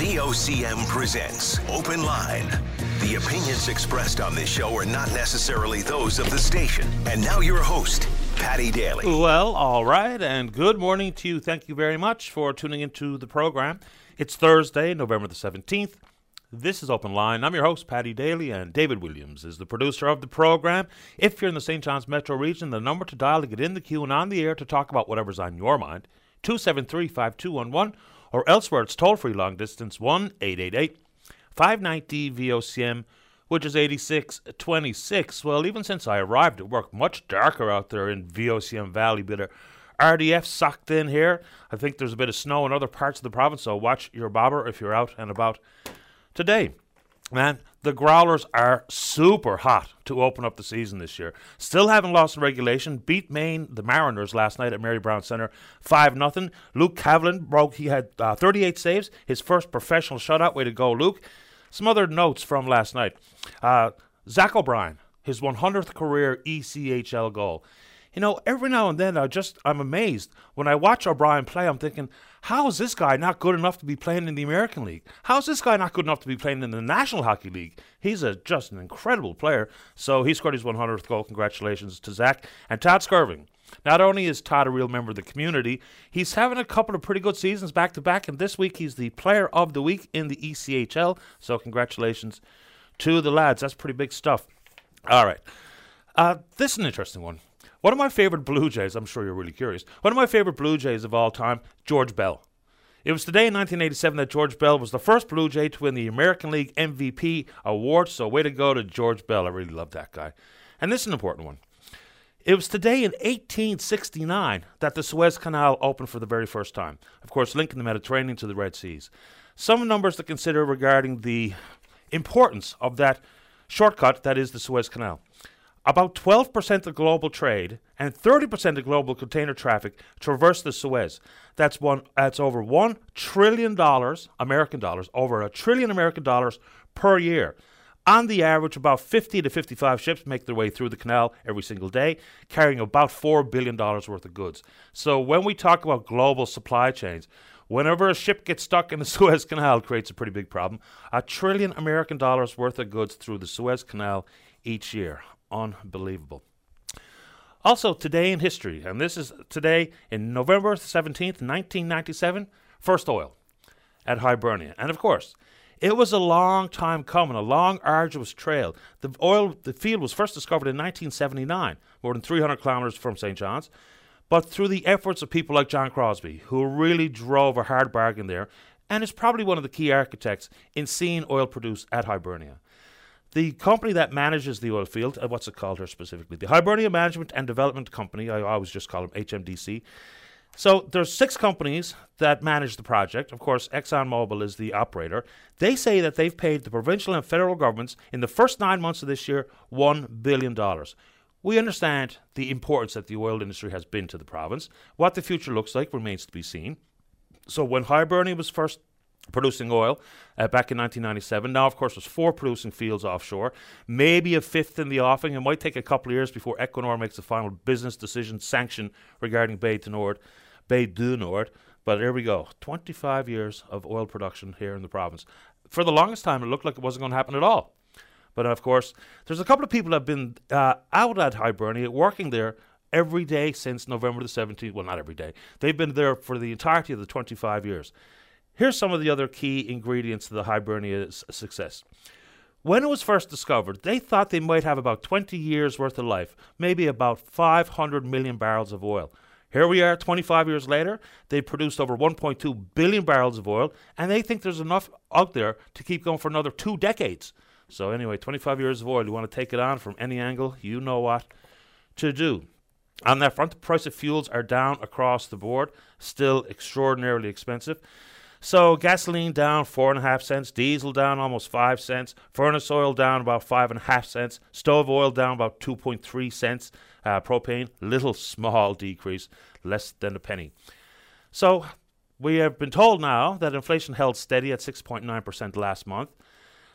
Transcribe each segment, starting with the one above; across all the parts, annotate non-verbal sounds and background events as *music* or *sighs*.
VOCM presents Open Line. The opinions expressed on this show are not necessarily those of the station. And now your host, Paddy Daly. Well, all right, and good morning to you. Thank you very much for tuning into the program. It's Thursday, November the 17th. This is Open Line. I'm your host, Paddy Daly, and David Williams is the producer of the program. If you're in the St. John's metro region, the number to dial to get in the queue and on the air to talk about whatever's on your mind, 273 5211, or elsewhere it's toll free long distance 1 888 590 VOCM, which is 8626. Well, even since I arrived at work, much darker out there in VOCM Valley, bit of RDF sucked in here. I think there's a bit of snow in other parts of the province, so watch your bobber if you're out and about today. Man, the Growlers are super hot to open up the season this year. Still haven't lost in regulation. Beat Maine, the Mariners, last night at Mary Brown Centre, 5 0. Luke Cavallin broke, he had uh, 38 saves, his first professional shutout. Way to go, Luke. Some other notes from last night. Uh, Zach O'Brien, his 100th career ECHL goal. You know, every now and then I just I'm amazed when I watch O'Brien play. I'm thinking, how is this guy not good enough to be playing in the American League? How is this guy not good enough to be playing in the National Hockey League? He's a just an incredible player. So he scored his 100th goal. Congratulations to Zach and Todd Skirving. Not only is Todd a real member of the community, he's having a couple of pretty good seasons back to back, and this week he's the Player of the Week in the ECHL. So congratulations to the lads. That's pretty big stuff. All right. Uh, this is an interesting one. One of my favorite Blue Jays, I'm sure you're really curious, one of my favorite Blue Jays of all time, George Bell. It was today in 1987 that George Bell was the first Blue Jay to win the American League MVP award, so way to go to George Bell. I really love that guy. And this is an important one. It was today in 1869 that the Suez Canal opened for the very first time, of course, linking the Mediterranean to the Red Seas. Some numbers to consider regarding the importance of that shortcut that is the Suez Canal. About 12% of global trade and 30% of global container traffic traverse the Suez. That's one that's over 1 trillion dollars, American dollars, over a trillion American dollars per year. On the average, about 50 to 55 ships make their way through the canal every single day, carrying about $4 billion worth of goods. So, when we talk about global supply chains, whenever a ship gets stuck in the *laughs* Suez Canal, it creates a pretty big problem. A trillion American dollars worth of goods through the Suez Canal each year unbelievable. Also, today in history, and this is today in November 17th, 1997, first oil at Hibernia. And of course, it was a long time coming, a long, arduous trail. The oil, the field was first discovered in 1979, more than 300 kilometers from St. John's. But through the efforts of people like John Crosby, who really drove a hard bargain there, and is probably one of the key architects in seeing oil produced at Hibernia. The company that manages the oil field, uh, what's it called here specifically? The Hibernia Management and Development Company. I always just call them HMDC. So there's six companies that manage the project. Of course, ExxonMobil is the operator. They say that they've paid the provincial and federal governments in the first nine months of this year one billion dollars. We understand the importance that the oil industry has been to the province. What the future looks like remains to be seen. So when Hibernia was first producing oil uh, back in 1997. Now, of course, there's four producing fields offshore, maybe a fifth in the offing. It might take a couple of years before Equinor makes a final business decision sanction regarding Bay du Nord, Bay du Nord. But here we go, 25 years of oil production here in the province. For the longest time, it looked like it wasn't going to happen at all. But of course, there's a couple of people that have been uh, out at Hibernia working there every day since November the 17th. Well, not every day. They've been there for the entirety of the 25 years. Here's some of the other key ingredients to the Hibernia's success. When it was first discovered, they thought they might have about 20 years worth of life, maybe about 500 million barrels of oil. Here we are 25 years later, they produced over 1.2 billion barrels of oil, and they think there's enough out there to keep going for another two decades. So, anyway, 25 years of oil, you want to take it on from any angle, you know what to do. On that front, the price of fuels are down across the board, still extraordinarily expensive. So gasoline down four and a half cents, diesel down almost five cents, furnace oil down about five and a half cents, stove oil down about 2.3 cents, uh, propane little *laughs* small decrease, less than a penny. So we have been told now that inflation held steady at 6.9% last month.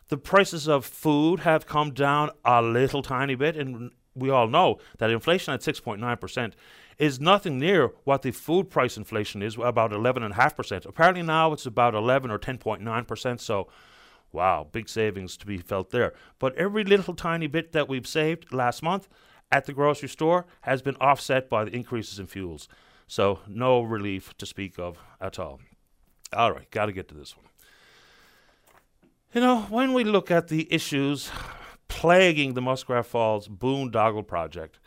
The prices of food have come down a little tiny bit in we all know that inflation at 6.9% is nothing near what the food price inflation is, about 11.5%. Apparently now it's about 11 or 10.9%. So, wow, big savings to be felt there. But every little tiny bit that we've saved last month at the grocery store has been offset by the increases in fuels. So, no relief to speak of at all. All right, got to get to this one. You know, when we look at the issues plaguing the Muskrat Falls boondoggle project,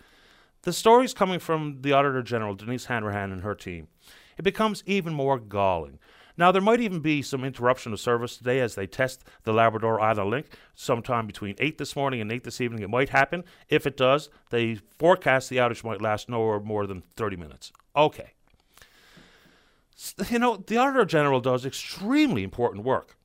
the stories coming from the Auditor General, Denise Hanrahan, and her team, it becomes even more galling. Now, there might even be some interruption of service today as they test the Labrador Island Link sometime between 8 this morning and 8 this evening. It might happen. If it does, they forecast the outage might last no more than 30 minutes. Okay. You know, the Auditor General does extremely important work.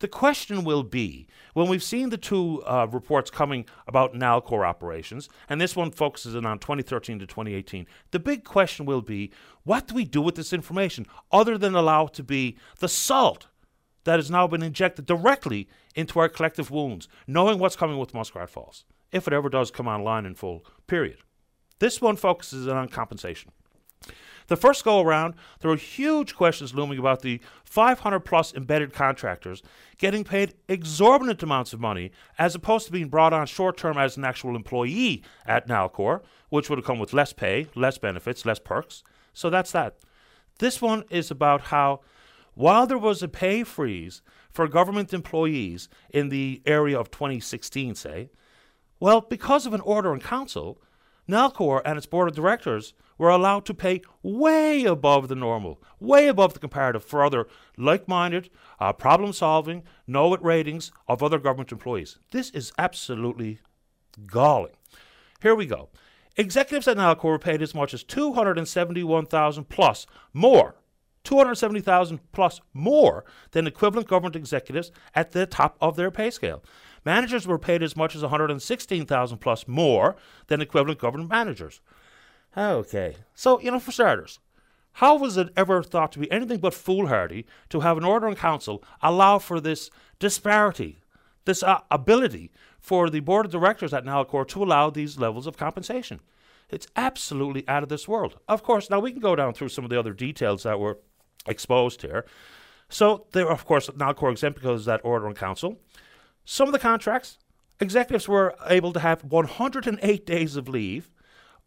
The question will be when we've seen the two uh, reports coming about Nalcor operations, and this one focuses in on 2013 to 2018, the big question will be what do we do with this information other than allow it to be the salt that has now been injected directly into our collective wounds, knowing what's coming with Muskrat Falls, if it ever does come online in full, period. This one focuses in on compensation. The first go around, there were huge questions looming about the 500 plus embedded contractors getting paid exorbitant amounts of money as opposed to being brought on short term as an actual employee at Nalcor, which would have come with less pay, less benefits, less perks. So that's that. This one is about how, while there was a pay freeze for government employees in the area of 2016, say, well, because of an order in council, Nalcor and its board of directors were allowed to pay way above the normal, way above the comparative for other like minded, uh, problem solving, know it ratings of other government employees. This is absolutely galling. Here we go. Executives at Nalcor were paid as much as 271,000 plus more 270,000 plus more than equivalent government executives at the top of their pay scale. Managers were paid as much as 116,000 plus more than equivalent government managers. Okay. So, you know, for starters, how was it ever thought to be anything but foolhardy to have an order in council allow for this disparity, this uh, ability for the board of directors at Nalcor to allow these levels of compensation? It's absolutely out of this world. Of course, now we can go down through some of the other details that were exposed here. So, there, of course, Nalcor exempt because of that order in council. Some of the contracts, executives were able to have 108 days of leave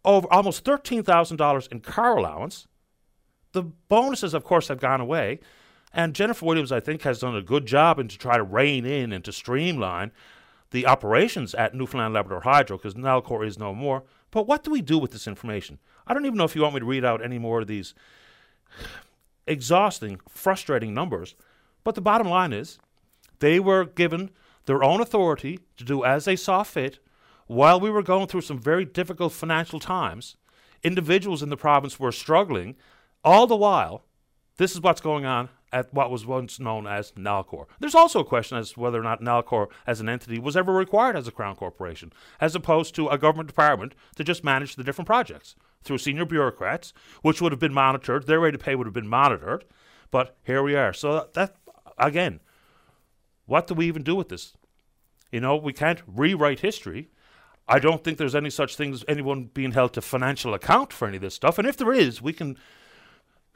over almost $13,000 in car allowance. The bonuses, of course, have gone away. And Jennifer Williams, I think, has done a good job in to try to rein in and to streamline the operations at Newfoundland Labrador Hydro because Nalcor is no more. But what do we do with this information? I don't even know if you want me to read out any more of these exhausting, frustrating numbers. But the bottom line is they were given their own authority to do as they saw fit while we were going through some very difficult financial times, individuals in the province were struggling. All the while, this is what's going on at what was once known as Nalcor. There's also a question as to whether or not Nalcor as an entity was ever required as a crown corporation, as opposed to a government department to just manage the different projects through senior bureaucrats, which would have been monitored. Their rate of pay would have been monitored. But here we are. So that again, what do we even do with this? You know, we can't rewrite history. I don't think there's any such thing as anyone being held to financial account for any of this stuff. And if there is, we can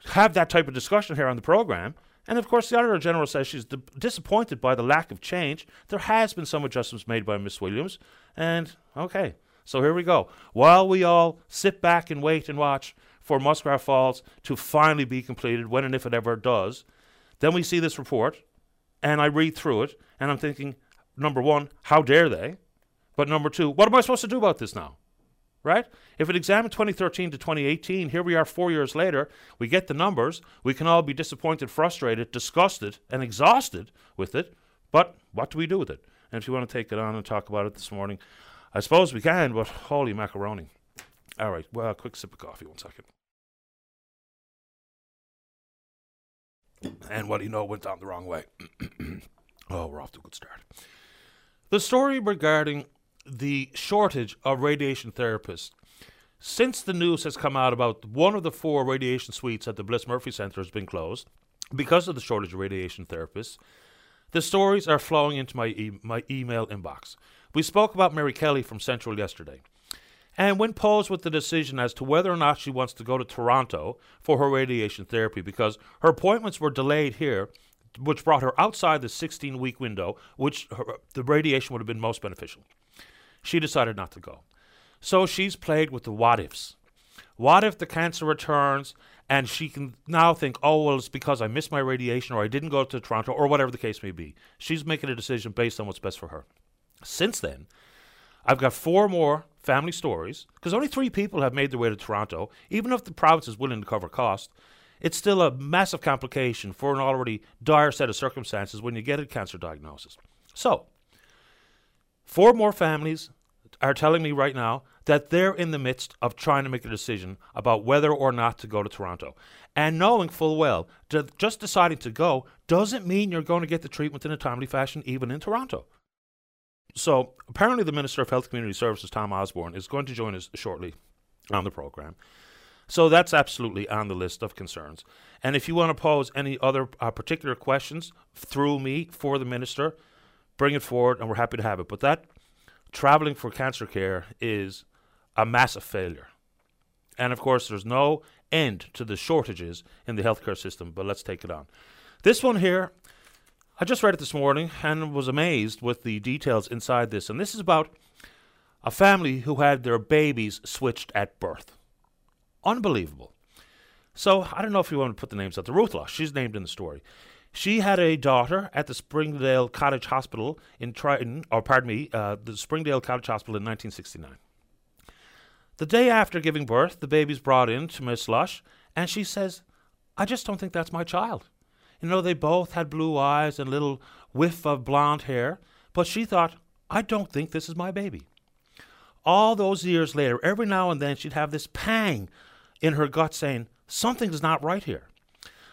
have that type of discussion here on the program. And of course, the Auditor General says she's d- disappointed by the lack of change. There has been some adjustments made by Miss Williams. And okay, so here we go. While we all sit back and wait and watch for Muskrat Falls to finally be completed, when and if it ever does, then we see this report, and I read through it, and I'm thinking, number one, how dare they? But number two, what am I supposed to do about this now? Right? If it examined 2013 to 2018, here we are four years later, we get the numbers, we can all be disappointed, frustrated, disgusted, and exhausted with it. But what do we do with it? And if you want to take it on and talk about it this morning, I suppose we can, but holy macaroni. All right, well, a quick sip of coffee, one second. And what do you know went down the wrong way? *clears throat* oh, we're off to a good start. The story regarding the shortage of radiation therapists. Since the news has come out about one of the four radiation suites at the Bliss Murphy Centre has been closed because of the shortage of radiation therapists, the stories are flowing into my, e- my email inbox. We spoke about Mary Kelly from Central yesterday. And when posed with the decision as to whether or not she wants to go to Toronto for her radiation therapy, because her appointments were delayed here, which brought her outside the 16 week window, which her, the radiation would have been most beneficial, she decided not to go. So she's played with the what ifs. What if the cancer returns and she can now think, oh, well, it's because I missed my radiation or I didn't go to Toronto or whatever the case may be. She's making a decision based on what's best for her. Since then, I've got four more family stories because only three people have made their way to Toronto. Even if the province is willing to cover cost, it's still a massive complication for an already dire set of circumstances when you get a cancer diagnosis. So, four more families are telling me right now that they're in the midst of trying to make a decision about whether or not to go to Toronto. And knowing full well that just deciding to go doesn't mean you're going to get the treatment in a timely fashion, even in Toronto. So, apparently, the Minister of Health Community Services, Tom Osborne, is going to join us shortly on the program. So, that's absolutely on the list of concerns. And if you want to pose any other uh, particular questions through me for the Minister, bring it forward and we're happy to have it. But that traveling for cancer care is a massive failure. And of course, there's no end to the shortages in the healthcare system, but let's take it on. This one here, I just read it this morning and was amazed with the details inside this. And this is about a family who had their babies switched at birth. Unbelievable. So I don't know if you want to put the names out. The Ruth Lush, she's named in the story. She had a daughter at the Springdale Cottage Hospital in Triton, or pardon me, uh, the Springdale Cottage Hospital in 1969. The day after giving birth, the baby's brought in to Miss Lush, and she says, I just don't think that's my child. You know, they both had blue eyes and a little whiff of blonde hair, but she thought, I don't think this is my baby. All those years later, every now and then she'd have this pang in her gut saying, Something's not right here.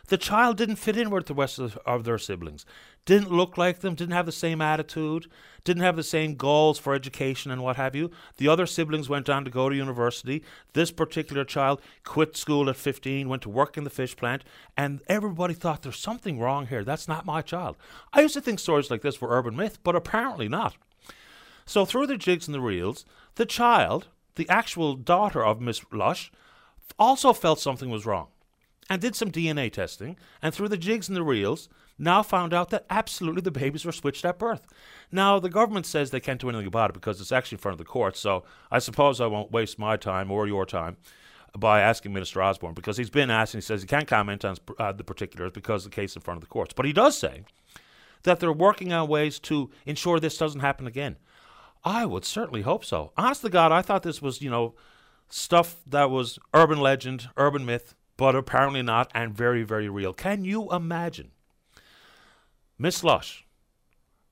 The child didn't fit in with the rest of, of their siblings, didn't look like them, didn't have the same attitude, didn't have the same goals for education and what have you. The other siblings went on to go to university. This particular child quit school at 15, went to work in the fish plant, and everybody thought there's something wrong here. That's not my child. I used to think stories like this were urban myth, but apparently not. So, through the jigs and the reels, the child, the actual daughter of Miss Lush, also felt something was wrong and did some DNA testing, and through the jigs and the reels, now found out that absolutely the babies were switched at birth. Now, the government says they can't do anything about it because it's actually in front of the courts, so I suppose I won't waste my time or your time by asking Minister Osborne because he's been asked and he says he can't comment on uh, the particulars because the case is in front of the courts. But he does say that they're working on ways to ensure this doesn't happen again. I would certainly hope so. Honest to God, I thought this was, you know, stuff that was urban legend, urban myth, but apparently not, and very, very real. Can you imagine Miss Lush,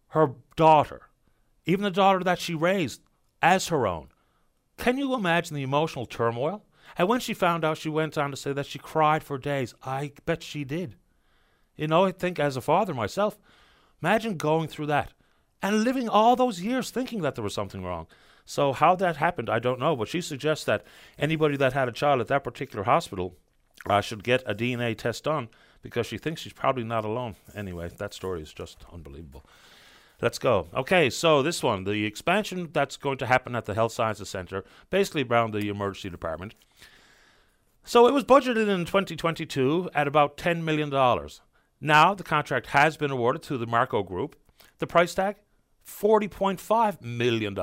her daughter, even the daughter that she raised as her own? Can you imagine the emotional turmoil? And when she found out, she went on to say that she cried for days. I bet she did. You know, I think as a father myself, imagine going through that and living all those years thinking that there was something wrong. So, how that happened, I don't know. But she suggests that anybody that had a child at that particular hospital uh, should get a DNA test done because she thinks she's probably not alone. Anyway, that story is just unbelievable. Let's go. Okay, so this one, the expansion that's going to happen at the Health Sciences Centre, basically around the emergency department. So it was budgeted in 2022 at about $10 million. Now the contract has been awarded to the Marco Group. The price tag? $40.5 million.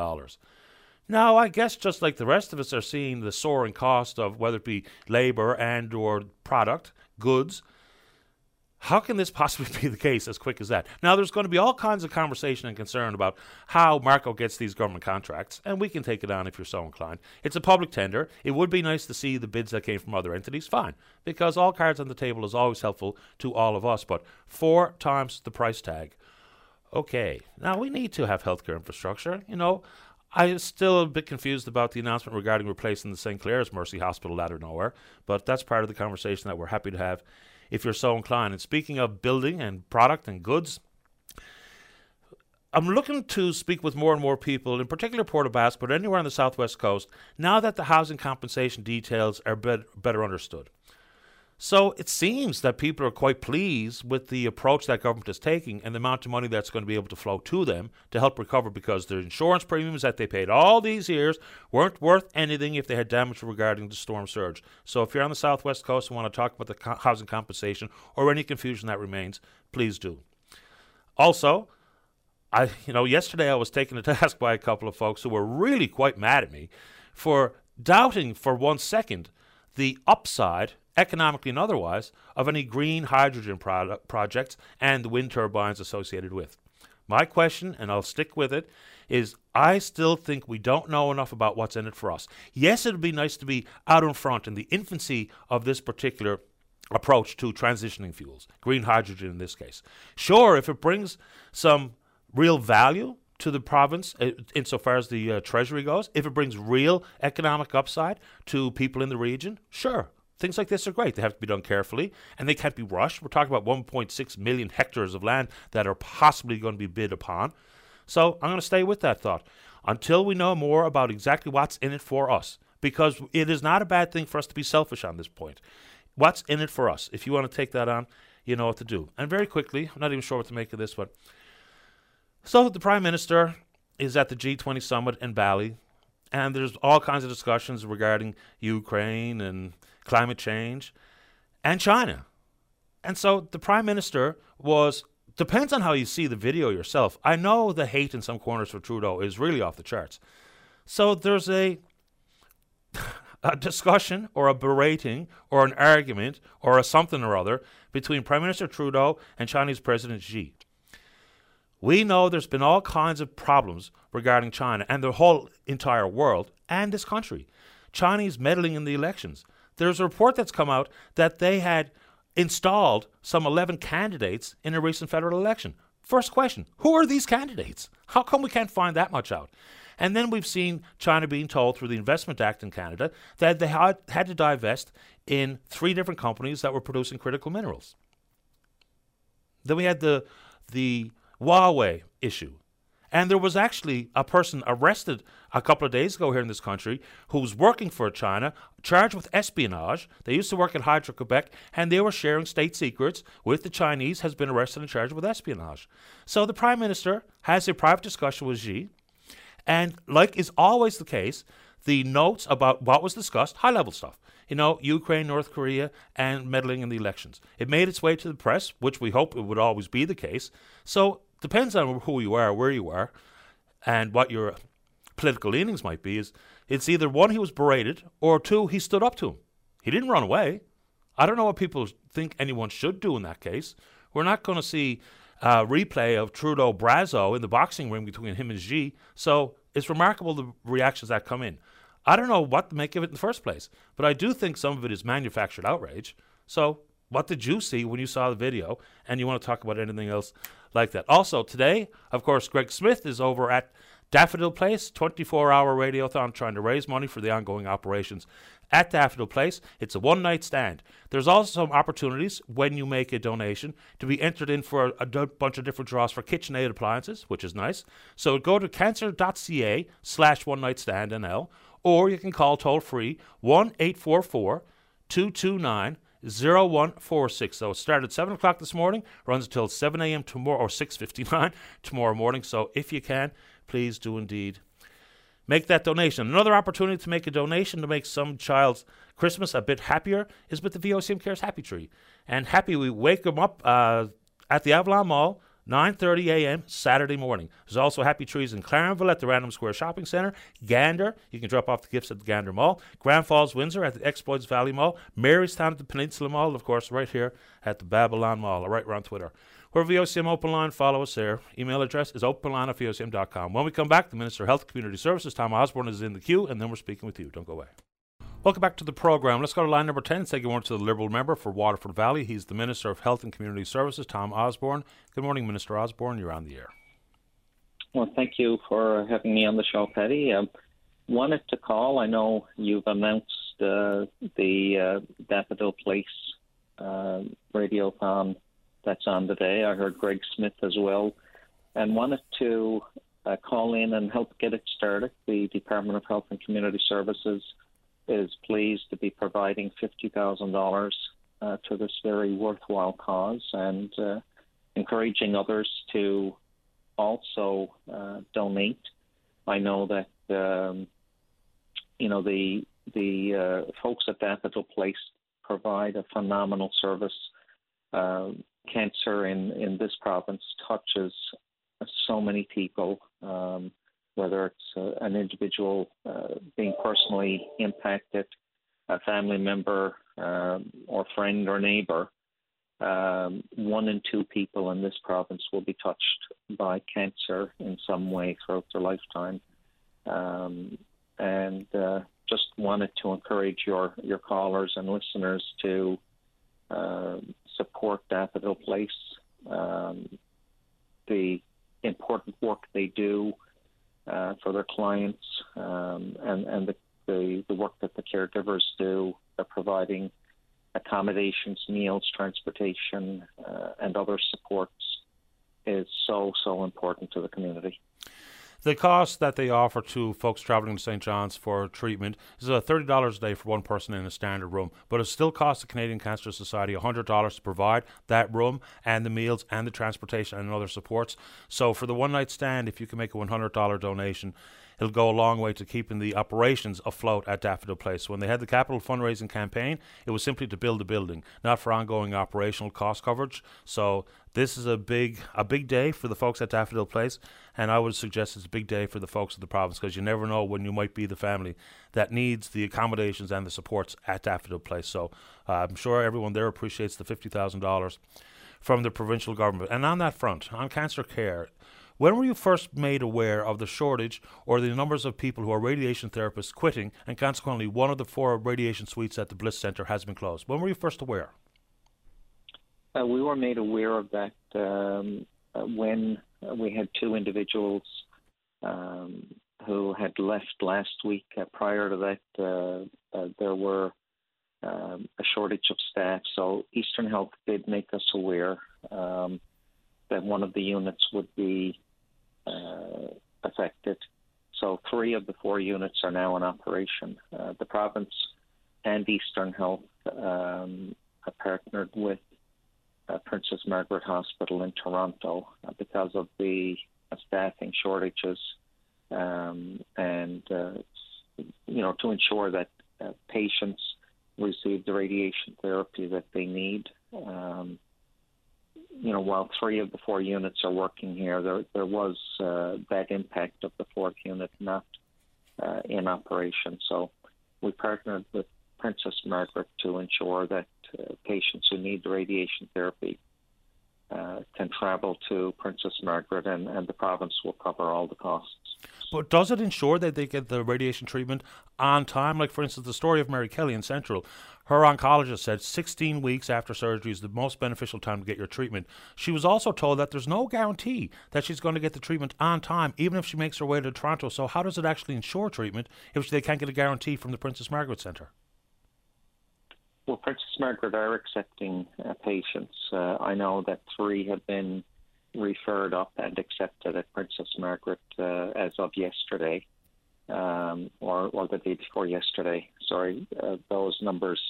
Now, I guess just like the rest of us are seeing the soaring cost of whether it be labor and or product, goods, how can this possibly *laughs* be the case as quick as that? Now, there's going to be all kinds of conversation and concern about how Marco gets these government contracts, and we can take it on if you're so inclined. It's a public tender. It would be nice to see the bids that came from other entities, fine, because all cards on the table is always helpful to all of us, but four times the price tag. Okay, now we need to have healthcare infrastructure. You know, I'm still a bit confused about the announcement regarding replacing the St. Clair's Mercy Hospital out of nowhere, but that's part of the conversation that we're happy to have if you're so inclined. And speaking of building and product and goods, I'm looking to speak with more and more people, in particular Port but anywhere on the southwest coast, now that the housing compensation details are bet- better understood. So it seems that people are quite pleased with the approach that government is taking and the amount of money that's going to be able to flow to them to help recover because their insurance premiums that they paid all these years weren't worth anything if they had damage regarding the storm surge. So if you're on the southwest coast and want to talk about the co- housing compensation or any confusion that remains, please do. Also, I you know yesterday I was taken to *laughs* task by a couple of folks who were really quite mad at me for doubting for one second the upside economically and otherwise, of any green hydrogen product projects and the wind turbines associated with. My question, and I'll stick with it, is I still think we don't know enough about what's in it for us. Yes, it would be nice to be out in front in the infancy of this particular approach to transitioning fuels, green hydrogen in this case. Sure, if it brings some real value to the province uh, insofar as the uh, treasury goes, if it brings real economic upside to people in the region, sure, Things like this are great. They have to be done carefully and they can't be rushed. We're talking about 1.6 million hectares of land that are possibly going to be bid upon. So I'm going to stay with that thought until we know more about exactly what's in it for us, because it is not a bad thing for us to be selfish on this point. What's in it for us? If you want to take that on, you know what to do. And very quickly, I'm not even sure what to make of this, but so the Prime Minister is at the G20 summit in Bali, and there's all kinds of discussions regarding Ukraine and climate change, and China. And so the prime minister was depends on how you see the video yourself. I know the hate in some corners for Trudeau is really off the charts. So there's a *laughs* a discussion or a berating or an argument or a something or other between Prime Minister Trudeau and Chinese President Xi. We know there's been all kinds of problems regarding China and the whole entire world and this country. Chinese meddling in the elections. There's a report that's come out that they had installed some 11 candidates in a recent federal election. First question Who are these candidates? How come we can't find that much out? And then we've seen China being told through the Investment Act in Canada that they had, had to divest in three different companies that were producing critical minerals. Then we had the, the Huawei issue. And there was actually a person arrested a couple of days ago here in this country who was working for China, charged with espionage. They used to work at Hydro Quebec, and they were sharing state secrets with the Chinese, has been arrested and charged with espionage. So the Prime Minister has a private discussion with Xi, and like is always the case, the notes about what was discussed, high level stuff. You know, Ukraine, North Korea, and meddling in the elections. It made its way to the press, which we hope it would always be the case. So depends on who you are, where you are, and what your political leanings might be. Is it's either one he was berated, or two he stood up to him. He didn't run away. I don't know what people think anyone should do in that case. We're not going to see a replay of Trudeau Brazeau in the boxing ring between him and Xi. So it's remarkable the reactions that come in. I don't know what to make of it in the first place, but I do think some of it is manufactured outrage. So, what did you see when you saw the video? And you want to talk about anything else like that. Also, today, of course, Greg Smith is over at Daffodil Place, 24 hour radiothon trying to raise money for the ongoing operations at Daffodil Place. It's a one night stand. There's also some opportunities when you make a donation to be entered in for a, a d- bunch of different draws for KitchenAid appliances, which is nice. So go to cancer.ca slash one night stand NL, or you can call toll free 1 844 229 0146. So it started at 7 o'clock this morning, runs until 7 a.m. tomorrow, or 6.59 *laughs* tomorrow morning. So if you can, please do indeed make that donation. Another opportunity to make a donation to make some child's Christmas a bit happier is with the VOCM Cares Happy Tree. And happy we wake them up uh, at the Avalon Mall 9.30 a.m. Saturday morning. There's also Happy Trees in Clarenville at the Random Square Shopping Centre. Gander, you can drop off the gifts at the Gander Mall. Grand Falls, Windsor at the Exploits Valley Mall. Marystown at the Peninsula Mall, of course, right here at the Avalon Mall, right around Twitter. We're VOCM Open Line. Follow us there. Email address is openline at VOCM.com. When we come back, the Minister of Health and Community Services, Tom Osborne, is in the queue, and then we're speaking with you. Don't go away. Welcome back to the program. Let's go to line number 10. Say good morning to the Liberal member for Waterford Valley. He's the Minister of Health and Community Services, Tom Osborne. Good morning, Minister Osborne. You're on the air. Well, thank you for having me on the show, Paddy. Um, wanted to call. I know you've announced uh, the uh, Daffodil Place uh, radiothon that's on today. I heard Greg Smith as well, and wanted to uh, call in and help get it started. The Department of Health and Community Services is pleased to be providing $50,000 uh, to this very worthwhile cause and uh, encouraging others to also uh, donate. I know that um, you know the the uh, folks at Daffodil Place provide a phenomenal service. Uh, cancer in in this province touches so many people, um, whether it's uh, an individual uh, being personally impacted, a family member, um, or friend or neighbor. Um, one in two people in this province will be touched by cancer in some way throughout their lifetime. Um, and uh, just wanted to encourage your, your callers and listeners to uh, support Daffodil Place. Um, the important work they do uh, for their clients um, and, and the, the, the, work that the caregivers do. They're providing accommodations, meals, transportation, uh, and other supports is so, so important to the community. The cost that they offer to folks travelling to St. John's for treatment is uh, $30 a day for one person in a standard room, but it still costs the Canadian Cancer Society $100 to provide that room and the meals and the transportation and other supports. So for the one night stand, if you can make a $100 donation, it'll go a long way to keeping the operations afloat at Daffodil Place. When they had the capital fundraising campaign, it was simply to build the building, not for ongoing operational cost coverage. So this is a big a big day for the folks at Daffodil Place, and I would suggest it's a big day for the folks of the province because you never know when you might be the family that needs the accommodations and the supports at Daffodil Place. So uh, I'm sure everyone there appreciates the fifty thousand dollars from the provincial government. And on that front, on cancer care, when were you first made aware of the shortage or the numbers of people who are radiation therapists quitting, and consequently, one of the four radiation suites at the Bliss Centre has been closed? When were you first aware? Uh, we were made aware of that um, when we had two individuals um, who had left last week. Uh, prior to that, uh, uh, there were um, a shortage of staff, so Eastern Health did make us aware um, that one of the units would be uh, affected. So three of the four units are now in operation. Uh, the province and Eastern Health um, are partnered with uh, Princess Margaret Hospital in Toronto uh, because of the uh, staffing shortages um, and uh, you know to ensure that patients receive the radiation therapy that they need. Um, you know, while three of the four units are working here, there there was uh, that impact of the fourth unit not uh, in operation. So we partnered with Princess Margaret to ensure that uh, patients who need the radiation therapy uh, can travel to Princess Margaret, and, and the province will cover all the costs. But does it ensure that they get the radiation treatment on time? Like, for instance, the story of Mary Kelly in Central. Her oncologist said 16 weeks after surgery is the most beneficial time to get your treatment. She was also told that there's no guarantee that she's going to get the treatment on time, even if she makes her way to Toronto. So, how does it actually ensure treatment if they can't get a guarantee from the Princess Margaret Centre? Well, Princess Margaret are accepting uh, patients. Uh, I know that three have been referred up and accepted at Princess Margaret uh, as of yesterday, um, or, or the day before yesterday. Sorry, uh, those numbers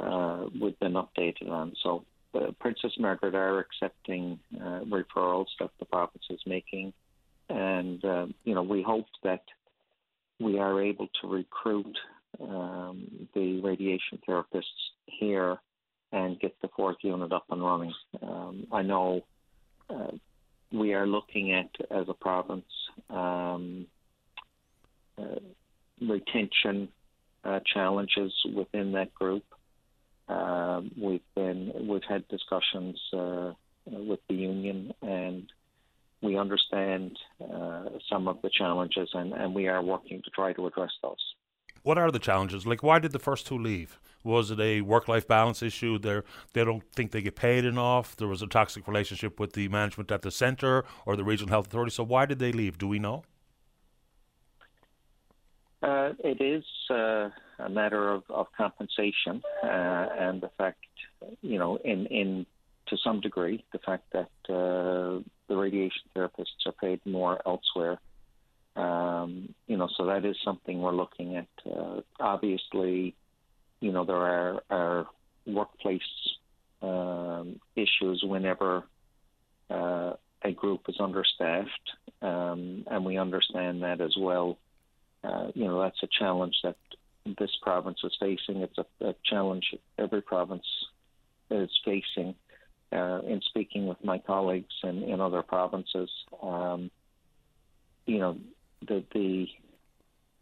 uh, we've been updated on. So uh, Princess Margaret are accepting referrals that the province is making, and you know we hope that we are able to recruit um, the radiation therapists here and get the fourth unit up and running. Um, I know uh, we are looking at as a province um, uh, retention uh, challenges within that group. Um, we've been we've had discussions uh, with the union and we understand uh, some of the challenges and, and we are working to try to address those. What are the challenges? Like, why did the first two leave? Was it a work-life balance issue? They they don't think they get paid enough. There was a toxic relationship with the management at the centre or the regional health authority. So why did they leave? Do we know? Uh, it is uh, a matter of, of compensation uh, and the fact, you know, in in to some degree, the fact that uh, the radiation therapists are paid more elsewhere um, you know, so that is something we're looking at. Uh, obviously, you know, there are, are workplace um, issues whenever uh, a group is understaffed, um, and we understand that as well. Uh, you know, that's a challenge that this province is facing. It's a, a challenge every province is facing. Uh, in speaking with my colleagues in, in other provinces, um, you know, the the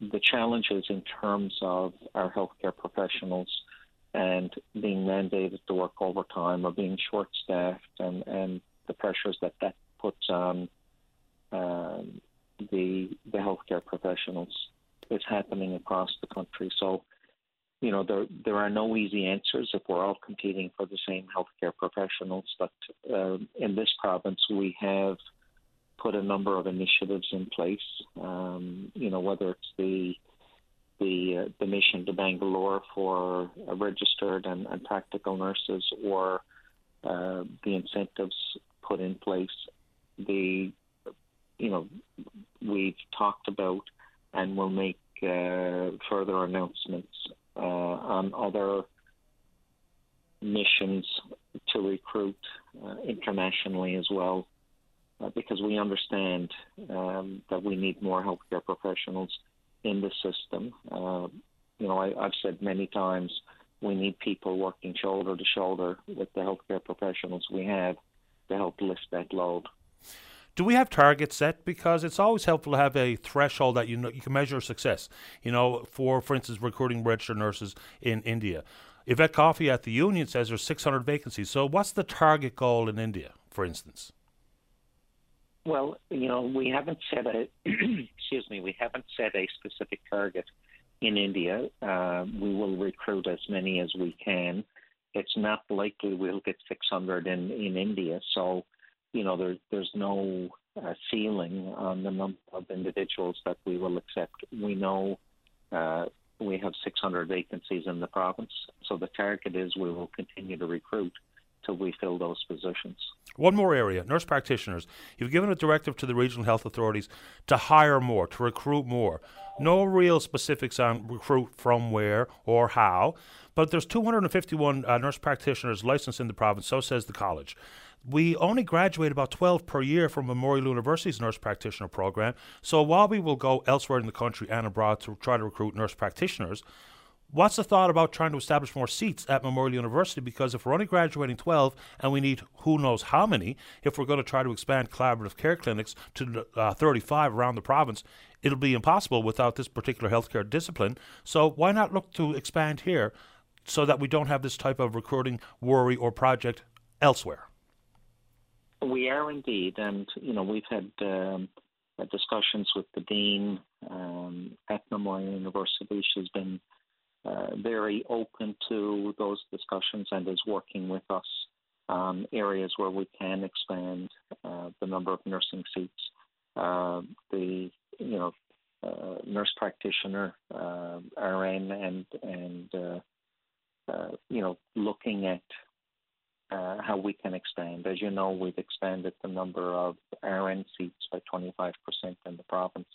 the challenges in terms of our healthcare professionals and being mandated to work overtime or being short staffed and, and the pressures that that puts on um, the the healthcare professionals is happening across the country. So, you know, there there are no easy answers if we're all competing for the same healthcare professionals. But uh, in this province, we have put a number of initiatives in place. Um, you know, whether it's the the uh, the mission to Bangalore for uh, registered and, and, practical nurses, or uh, the incentives put in place. The you know we've talked about and will make uh, further announcements uh, on other missions to recruit uh, internationally as well because we understand um, that we need more healthcare professionals in the system. Uh, you know, I, have said many times we need people working shoulder to shoulder with the healthcare professionals we have to help lift that load. Do we have targets set? Because it's always helpful to have a threshold that you know you can measure success. You know, for for instance, recruiting registered nurses in India. Yvette Coffey at the union says there's 600 vacancies. So, what's the target goal in India, for instance? Well, you know, we haven't set a *clears throat* excuse me, we haven't set a specific target in India. Uh, we will recruit as many as we can. It's not likely we'll get 600 in in India, so you know, there's there's no uh, ceiling on the number of individuals that we will accept. We know uh, we have 600 vacancies in the province, so the target is we will continue to recruit till we fill those positions. One more area nurse practitioners. You've given a directive to the regional health authorities to hire more, to recruit more. No real specifics on recruit from where or how, but there's 251 uh, nurse practitioners licensed in the province, so says the college. We only graduate about 12 per year from Memorial University's nurse practitioner program, so while we will go elsewhere in the country and abroad to try to recruit nurse practitioners, What's the thought about trying to establish more seats at Memorial University? Because if we're only graduating 12 and we need who knows how many, if we're going to try to expand collaborative care clinics to uh, 35 around the province, it'll be impossible without this particular healthcare discipline. So why not look to expand here so that we don't have this type of recruiting worry or project elsewhere? We are indeed, and you know we've had um, discussions with the dean um, at Memorial University. She's been uh, very open to those discussions and is working with us on areas where we can expand uh, the number of nursing seats. Uh, the you know uh, nurse practitioner, uh, RN, and and you know looking at how we can expand. As you know, we've expanded the number of RN seats by 25% in the province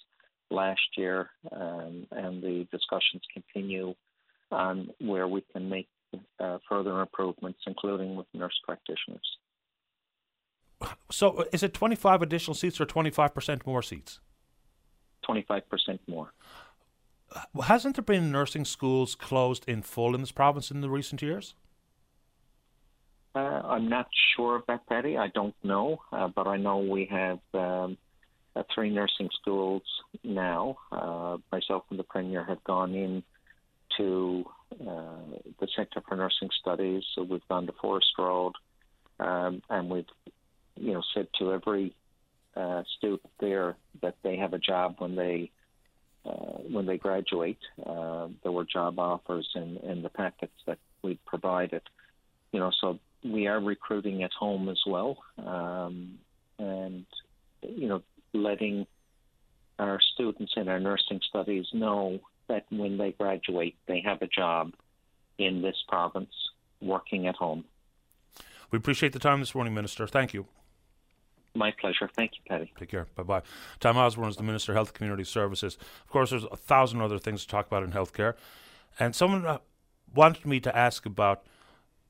last year, um, and the discussions continue on where we can make uh, further improvements, including with nurse practitioners. So, is it 25 additional seats or 25% more seats? 25% more. Hasn't there been nursing schools closed in full in this province in the recent years? Uh, I'm not sure of that, Paddy. I don't know, uh, but I know we have um, uh, three nursing schools now. Uh, myself and the Premier have gone in to uh, the Centre for Nursing Studies. So we've gone to Forest Road, um, and we've, you know, said to every uh, student there that they have a job when they uh, when they graduate. There were job offers in, in the packets that we provided. You know, so we are recruiting at home as well, um, and you know, letting our students in our nursing studies know that when they graduate, they have a job in this province working at home. We appreciate the time this morning, Minister. Thank you. My pleasure. Thank you, Paddy. Take care. Bye bye. Tom Osborne is the Minister of Health and Community Services. Of course, there's a thousand other things to talk about in healthcare. And someone uh, wanted me to ask about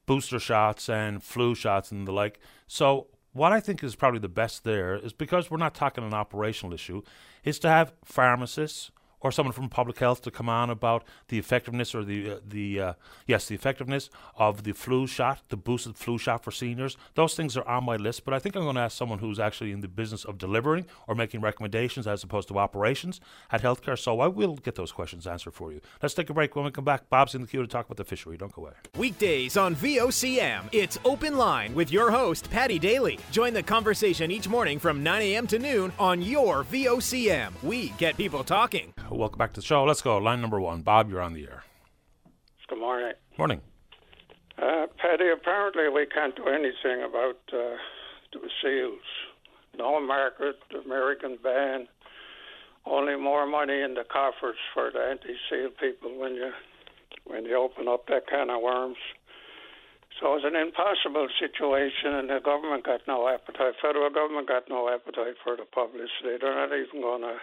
booster shots and flu shots and the like. So what I think is probably the best there is because we're not talking an operational issue, is to have pharmacists or someone from public health to come on about the effectiveness or the uh, the uh, yes the effectiveness of the flu shot, the boosted flu shot for seniors. Those things are on my list, but I think I'm going to ask someone who's actually in the business of delivering or making recommendations as opposed to operations at healthcare. So I will get those questions answered for you. Let's take a break. When we come back, Bob's in the queue to talk about the fishery. Don't go away. Weekdays on VOCM, it's Open Line with your host Paddy Daly. Join the conversation each morning from 9 a.m. to noon on your VOCM. We get people talking. Welcome back to the show. Let's go. Line number one. Bob, you're on the air. Good morning. Morning. Uh, Paddy, apparently we can't do anything about uh, the seals. No market, American ban, only more money in the coffers for the anti-seal people when you when you open up that can of worms. So it's an impossible situation, and the government got no appetite. Federal government got no appetite for the publicity. They're not even going to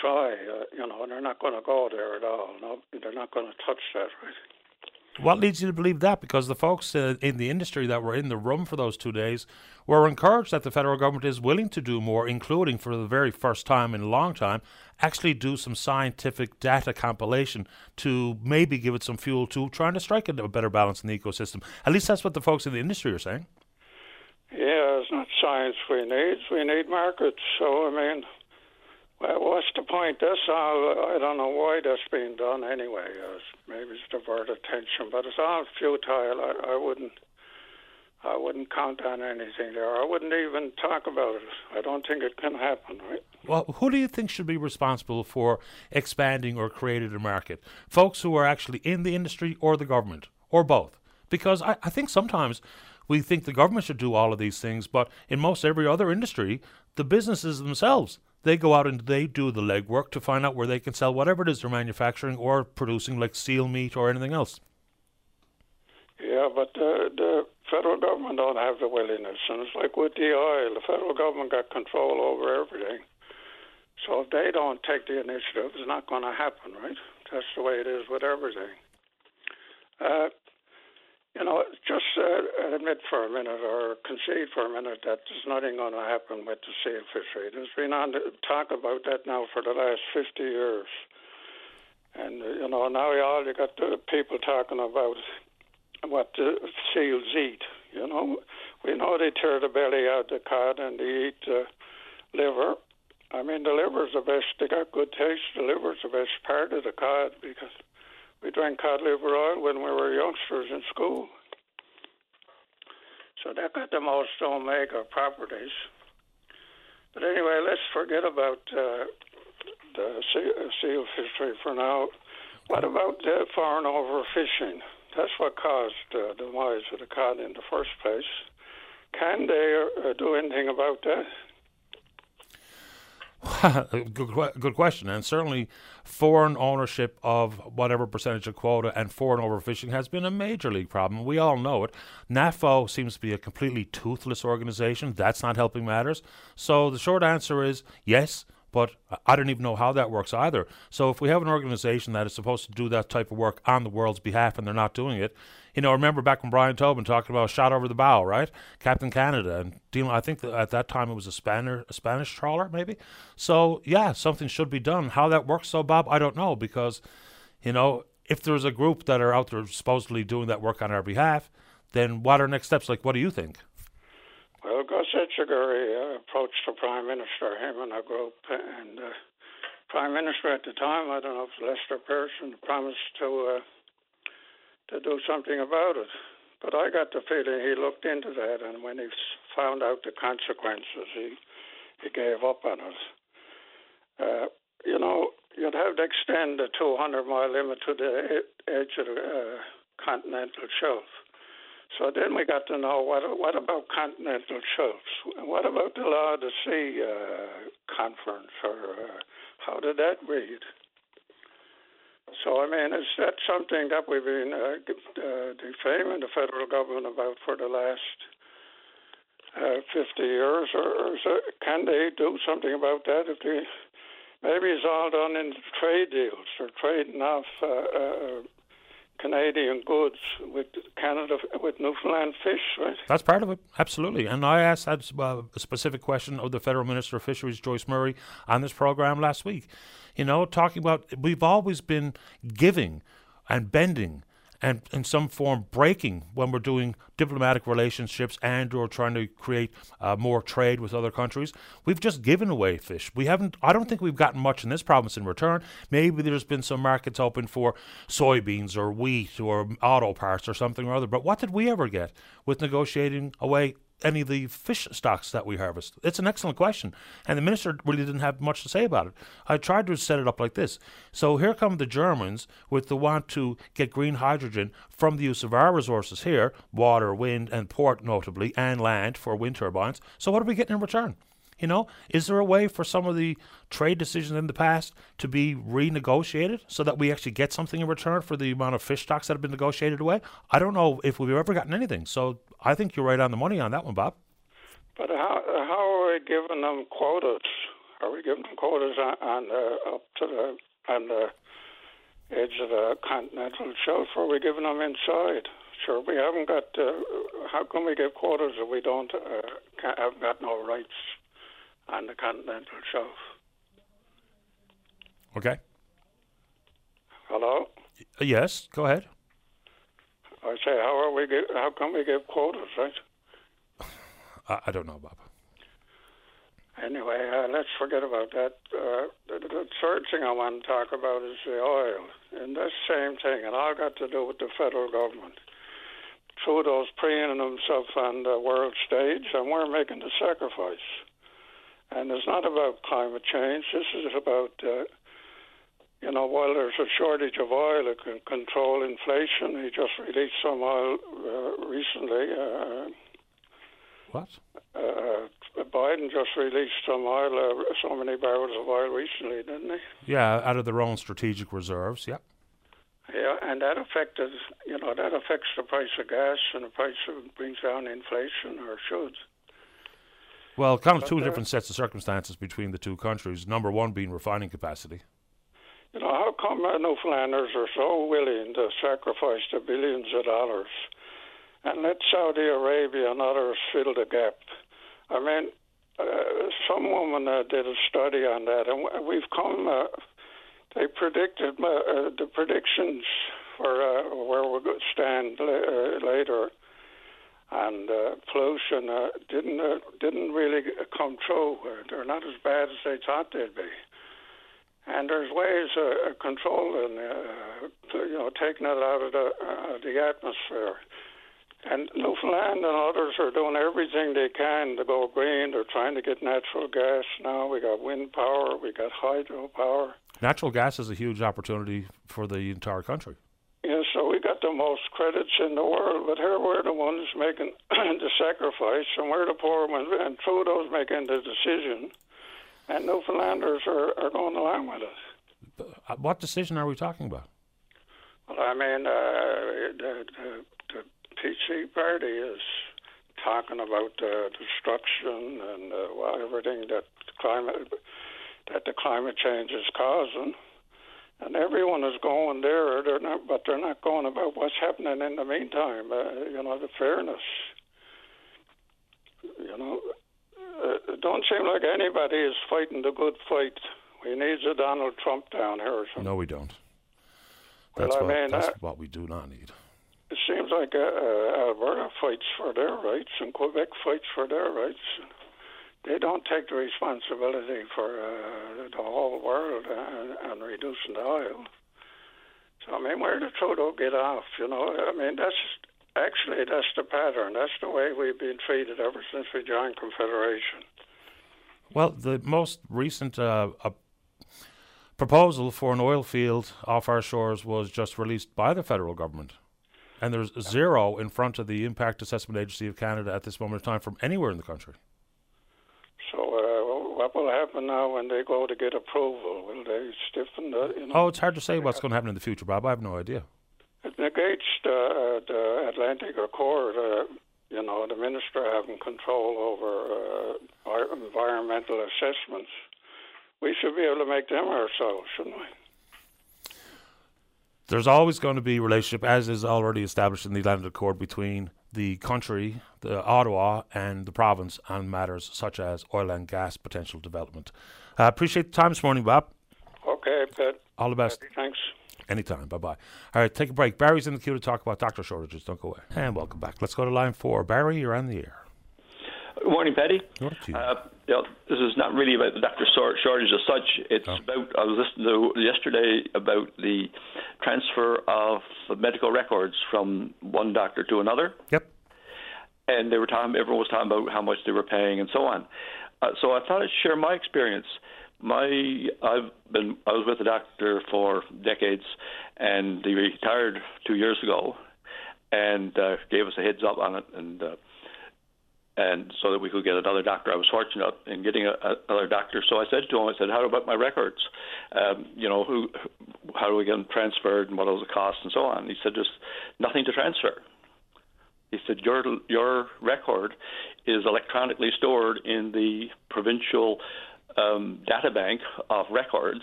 try. Uh, you know, they're not going to go there at all. No, they're not going to touch that. Right. What leads you to believe that? Because the folks uh, in the industry that were in the room for those two days were encouraged that the federal government is willing to do more, including for the very first time in a long time, actually do some scientific data compilation to maybe give it some fuel to trying to strike a better balance in the ecosystem. At least that's what the folks in the industry are saying. Yeah, it's not science we need. We need markets. So, I mean, well, what's the point? All. I don't know why that's being done anyway. Uh, maybe it's to divert attention, but it's all futile. I, I wouldn't. I wouldn't count on anything there. I wouldn't even talk about it. I don't think it can happen, right? Well, who do you think should be responsible for expanding or creating a market? Folks who are actually in the industry or the government, or both? Because I, I think sometimes we think the government should do all of these things, but in most every other industry, the businesses themselves they go out and they do the legwork to find out where they can sell whatever it is they're manufacturing or producing, like seal meat or anything else. Yeah, but uh, the federal government don't have the willingness, and it's like with the oil, the federal government got control over everything. So if they don't take the initiative, it's not going to happen, right? That's the way it is with everything. Uh, you know, just uh, admit for a minute or concede for a minute that there's nothing going to happen with the seal fishery. There's been on talk about that now for the last 50 years. And, uh, you know, now you all got the people talking about what the seals eat. You know, we know they tear the belly out of the cod and they eat uh, liver. I mean, the liver's the best. They got good taste. The liver's the best part of the cod because we drank cod liver oil when we were youngsters in school. So that got the most omega properties. But anyway, let's forget about uh, the seal fishery for now. What about the foreign overfishing? That's what caused uh, the demise of the cod in the first place. Can they uh, do anything about that? *laughs* good, good question. And certainly, foreign ownership of whatever percentage of quota and foreign overfishing has been a major league problem. We all know it. NAFO seems to be a completely toothless organization. That's not helping matters. So the short answer is yes, but I don't even know how that works either. So if we have an organization that is supposed to do that type of work on the world's behalf and they're not doing it, you know, remember back when Brian Tobin talked about a shot over the bow, right? Captain Canada and. I think that at that time it was a Spanish a Spanish trawler, maybe. So yeah, something should be done. How that works, so Bob, I don't know because, you know, if there's a group that are out there supposedly doing that work on our behalf, then what are next steps? Like, what do you think? Well, Gus Etchegary uh, approached the Prime Minister, him and a group, and uh, Prime Minister at the time, I don't know if Lester Pearson, promised to uh, to do something about it. But I got the feeling he looked into that, and when he found out the consequences, he he gave up on it. Uh, you know, you'd have to extend the 200 mile limit to the edge of the uh, continental shelf. So then we got to know what what about continental shelves? What about the Law of the Sea uh, conference, or uh, how did that read? So I mean, is that something that we've been uh, uh, defaming the federal government about for the last uh, 50 years, or, or it, can they do something about that? If they, maybe it's all done in trade deals or trading off uh, uh, Canadian goods with Canada with Newfoundland fish, right? That's part of it, absolutely. And I asked that uh, specific question of the federal minister of fisheries, Joyce Murray, on this program last week. You know, talking about we've always been giving and bending and in some form breaking when we're doing diplomatic relationships and or trying to create uh, more trade with other countries. We've just given away fish. We haven't. I don't think we've gotten much in this province in return. Maybe there's been some markets open for soybeans or wheat or auto parts or something or other. But what did we ever get with negotiating away any of the fish stocks that we harvest? It's an excellent question. And the minister really didn't have much to say about it. I tried to set it up like this. So here come the Germans with the want to get green hydrogen from the use of our resources here water, wind, and port, notably, and land for wind turbines. So what are we getting in return? You know, is there a way for some of the trade decisions in the past to be renegotiated so that we actually get something in return for the amount of fish stocks that have been negotiated away? I don't know if we've ever gotten anything. So I think you're right on the money on that one, Bob. But how how are we giving them quotas? Are we giving them quotas on, on the, up to the on the edge of the continental shelf? Or are we giving them inside? Sure, we haven't got. Uh, how can we give quotas if we don't uh, have got no rights on the continental shelf. Okay. Hello. Y- yes. Go ahead. I say, how are we? Get, how can we give quotas, right? *sighs* I, I don't know, Bob. Anyway, uh, let's forget about that. Uh, the, the third thing I want to talk about is the oil, and the same thing, and all got to do with the federal government. Trudeau's preening himself on the world stage, and we're making the sacrifice. And it's not about climate change. This is about, uh, you know, while there's a shortage of oil, it can control inflation. He just released some oil uh, recently. Uh, what? Uh, Biden just released some oil, uh, so many barrels of oil recently, didn't he? Yeah, out of their own strategic reserves. Yep. Yeah, and that affected, you know, that affects the price of gas and the price of brings down inflation or should. Well, kind of two different sets of circumstances between the two countries. Number one being refining capacity. You know, how come uh, Newfoundlanders are so willing to sacrifice the billions of dollars and let Saudi Arabia and others fill the gap? I mean, uh, some woman uh, did a study on that, and we've come. Uh, they predicted uh, uh, the predictions for uh, where we'll stand later and uh, pollution uh, didn't uh, didn't really come. They're not as bad as they thought they'd be. And there's ways of controlling, uh, you know, taking it out of the uh, the atmosphere. And Newfoundland and others are doing everything they can to go green. They're trying to get natural gas now. We got wind power. We got hydro power. Natural gas is a huge opportunity for the entire country. Yeah, so we got the most credits in the world, but here we're the ones making *clears throat* the sacrifice, and we're the poor ones, and Trudeau's making the decision, and Newfoundlanders are, are going along with it. Uh, what decision are we talking about? Well, I mean, uh, the, the, the PC party is talking about uh, destruction and uh, well, everything that climate that the climate change is causing and everyone is going there. They're not, but they're not going about what's happening in the meantime. Uh, you know, the fairness. You know, uh, it don't seem like anybody is fighting the good fight. We need a Donald Trump down here or something. No, we don't. That's, well, what, I mean, that's uh, what we do not need. It seems like uh, uh, Alberta fights for their rights and Quebec fights for their rights they don't take the responsibility for uh, the whole world and, and reducing the oil. So I mean, where did Trudeau get off? You know, I mean, that's actually that's the pattern. That's the way we've been treated ever since we joined Confederation. Well, the most recent uh, proposal for an oil field off our shores was just released by the federal government. And there's zero in front of the Impact Assessment Agency of Canada at this moment in time from anywhere in the country. So uh, what will happen now when they go to get approval? Will they stiffen the? You know? Oh, it's hard to say what's going to happen in the future, Bob. I have no idea. It negates the, the Atlantic Accord. Uh, you know, the minister having control over uh, environmental assessments. We should be able to make them ourselves, shouldn't we? there's always going to be a relationship, as is already established in the Atlantic Accord, between the country, the Ottawa, and the province on matters such as oil and gas potential development. I uh, appreciate the time this morning, Bob. Okay, Pat. All the best. Thanks. Anytime. Bye bye. All right, take a break. Barry's in the queue to talk about doctor shortages. Don't go away. And welcome back. Let's go to line four. Barry, you're on the air. Good morning, Paddy. Good you. Uh, you know, this is not really about the doctor shortage as such. It's oh. about, I was listening to yesterday about the transfer of medical records from one doctor to another. Yep. And they were talking, everyone was talking about how much they were paying and so on. Uh, so I thought I'd share my experience. My, I've been, I was with a doctor for decades, and he retired two years ago, and uh, gave us a heads up on it, and uh, and so that we could get another doctor. I was fortunate in getting a, a, another doctor. So I said to him, I said, "How about my records? Um, you know, who, how do we get them transferred, and what are the costs, and so on?" He said, "There's nothing to transfer." He said, "Your your record is electronically stored in the provincial um, data bank of records,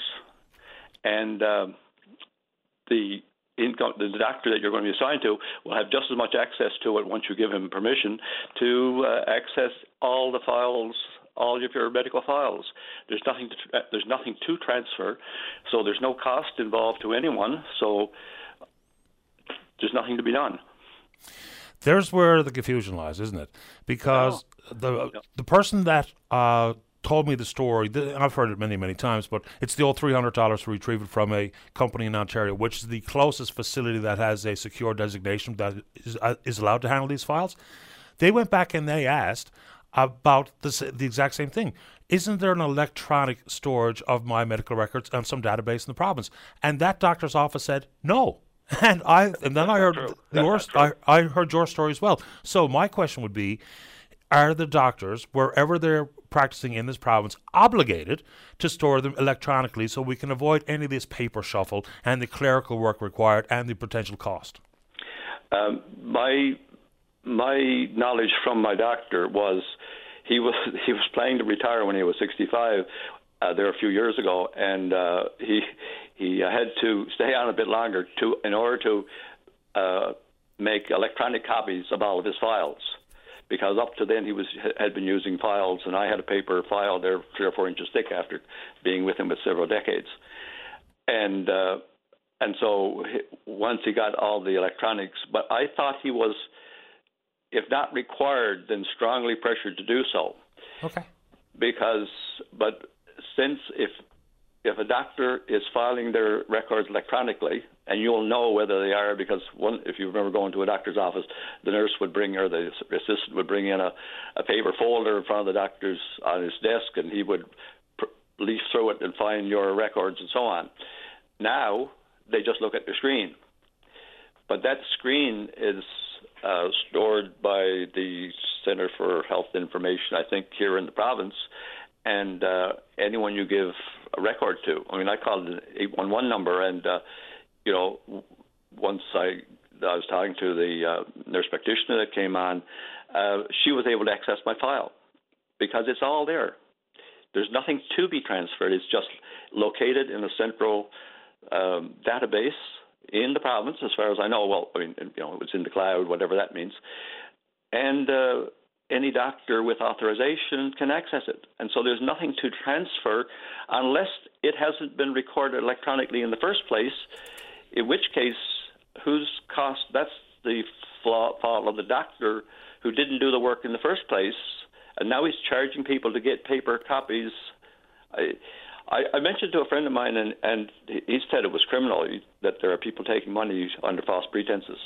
and um, the income, the doctor that you're going to be assigned to will have just as much access to it once you give him permission to uh, access all the files all of your medical files. There's nothing to tra- there's nothing to transfer, so there's no cost involved to anyone. So there's nothing to be done. There's where the confusion lies, isn't it? Because no. the no. the person that uh, told me the story. I've heard it many, many times, but it's the old three hundred dollars to retrieve it from a company in Ontario, which is the closest facility that has a secure designation that is, uh, is allowed to handle these files. They went back and they asked about the, the exact same thing. Isn't there an electronic storage of my medical records on some database in the province? And that doctor's office said no. *laughs* And I and then I heard your I, I heard your story as well. So my question would be are the doctors, wherever they're practicing in this province, obligated to store them electronically so we can avoid any of this paper shuffle and the clerical work required and the potential cost? Um, my my knowledge from my doctor was he was *laughs* he was planning to retire when he was 65 uh, there a few years ago, and uh, he he had to stay on a bit longer to in order to uh, make electronic copies of all of his files because up to then he was had been using files, and I had a paper file there three or four inches thick after being with him for several decades, and uh, and so once he got all the electronics, but I thought he was, if not required, then strongly pressured to do so. Okay. Because, but since if if a doctor is filing their records electronically, and you'll know whether they are because one, if you remember going to a doctor's office, the nurse would bring or the assistant would bring in a, a paper folder in front of the doctor's on his desk, and he would pr- leaf through it and find your records and so on. Now they just look at the screen, but that screen is uh, stored by the Center for Health Information, I think, here in the province, and uh, anyone you give a record to. I mean, I called an 811 number, and uh, you know, once I I was talking to the uh, nurse practitioner that came on, uh, she was able to access my file because it's all there. There's nothing to be transferred. It's just located in a central um, database in the province, as far as I know. Well, I mean, you know, it's in the cloud, whatever that means. And uh, any doctor with authorization can access it. And so there's nothing to transfer unless it hasn't been recorded electronically in the first place, in which case, whose cost? That's the fault of the doctor who didn't do the work in the first place, and now he's charging people to get paper copies. I, I, I mentioned to a friend of mine, and, and he said it was criminal that there are people taking money under false pretenses.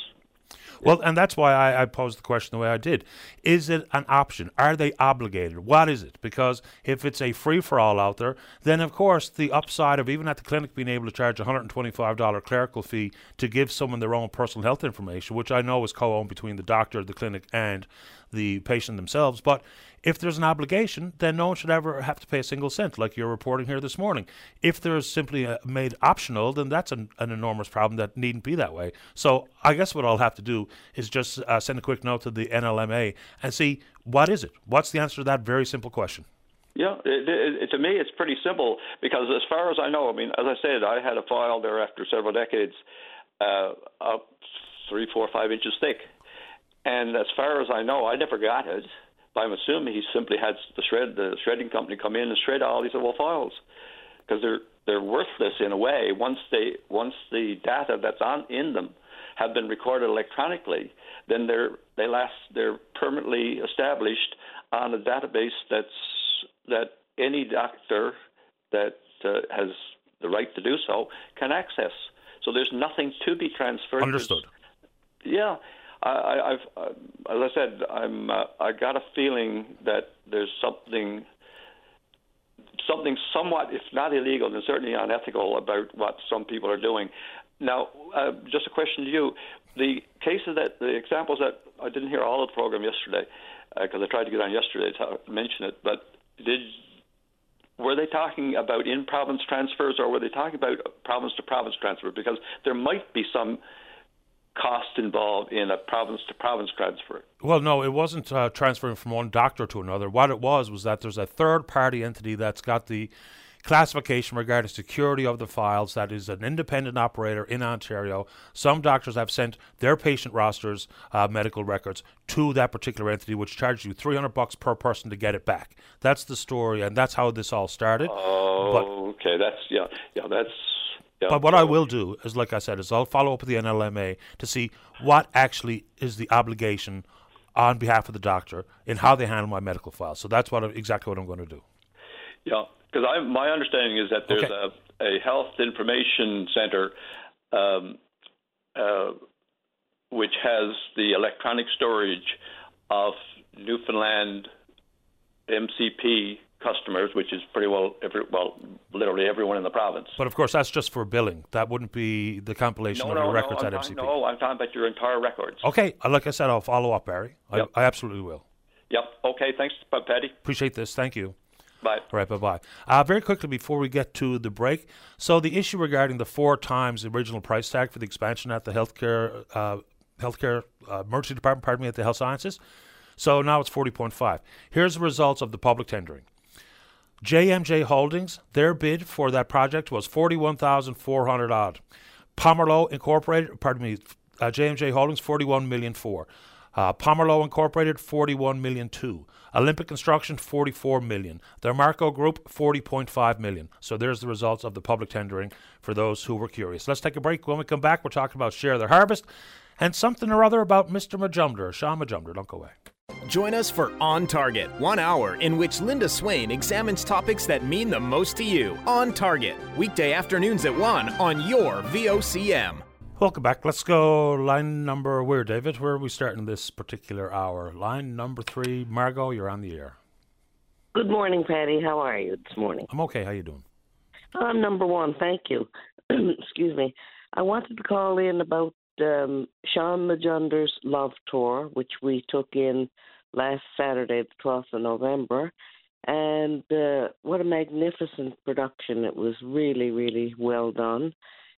Well, and that's why I, I, posed the question the way I did. Is it an option? Are they obligated? What is it? Because if it's a free for all out there, then of course the upside of even at the clinic being able to charge a $125 clerical fee to give someone their own personal health information, which I know is co owned between the doctor, the clinic, and the patient themselves. But if there's an obligation, then no one should ever have to pay a single cent, like you're reporting here this morning. If there's simply a, made optional, then that's an, an, enormous problem that needn't be that way. So I guess what I'll have to do is just uh, send a quick note to the NLMA and see what is it? What's the answer to that very simple question? Yeah, it, it, to me, it's pretty simple because, as far as I know, I mean, as I said, I had a file there after several decades uh, up three, four, five inches thick. And as far as I know, I never got it. But I'm assuming he simply had the shred, the shredding company come in and shred all these old files because they're they're worthless in a way once they once the data that's on in them have been recorded electronically. Then they're they last they're permanently established on a database that's that any doctor that uh, has the right to do so can access. So there's nothing to be transferred. Understood. Yeah, I, I've, uh, as I said, I'm. Uh, I got a feeling that there's something, something somewhat, if not illegal, and certainly unethical about what some people are doing. Now, uh, just a question to you: the cases that, the examples that I didn't hear all of the program yesterday because uh, I tried to get on yesterday to mention it, but did were they talking about in province transfers or were they talking about province to province transfer? Because there might be some cost involved in a province to province transfer. Well, no, it wasn't uh, transferring from one doctor to another. What it was was that there's a third party entity that's got the classification regarding security of the files that is an independent operator in Ontario. Some doctors have sent their patient rosters, uh, medical records to that particular entity, which charges you 300 bucks per person to get it back. That's the story, and that's how this all started. Oh, but, okay, that's yeah, yeah, that's yeah. But what I will do is, like I said, is I'll follow up with the NLMA to see what actually is the obligation on behalf of the doctor in how they handle my medical files. So that's what exactly what I'm going to do. Yeah, because my understanding is that there's okay. a, a health information center um, uh, which has the electronic storage of Newfoundland MCP customers, which is pretty well every well literally everyone in the province. But of course, that's just for billing. That wouldn't be the compilation no, of no, your records no, at talking, MCP. No, I'm talking about your entire records. Okay, uh, like I said, I'll follow up, Barry. Yep. I, I absolutely will. Yep. Okay. Thanks, Paddy. Appreciate this. Thank you. Bye. All right, bye bye. Uh, very quickly before we get to the break, so the issue regarding the four times the original price tag for the expansion at the healthcare uh, healthcare uh, emergency department, pardon me, at the health sciences. So now it's 40.5. Here's the results of the public tendering. JMJ Holdings, their bid for that project was 41,400 odd. Pomerleau Incorporated, pardon me, uh, JMJ Holdings 41 million four. Uh, Incorporated 41 million two. Olympic Construction 44 million. The Marco Group 40.5 million. So there's the results of the public tendering for those who were curious. Let's take a break. When we come back, we're talking about share their harvest and something or other about Mr. Majumder, Sean Majumder. Don't go away. Join us for On Target, one hour in which Linda Swain examines topics that mean the most to you. On Target, weekday afternoons at 1 on your VOCM. Welcome back. Let's go line number where, David? Where are we starting this particular hour? Line number three. Margot, you're on the air. Good morning, Paddy. How are you this morning? I'm okay. How you doing? I'm number one. Thank you. *clears throat* Excuse me. I wanted to call in about um, Sean Majumder's Love Tour, which we took in last Saturday, the 12th of November. And uh, what a magnificent production. It was really, really well done.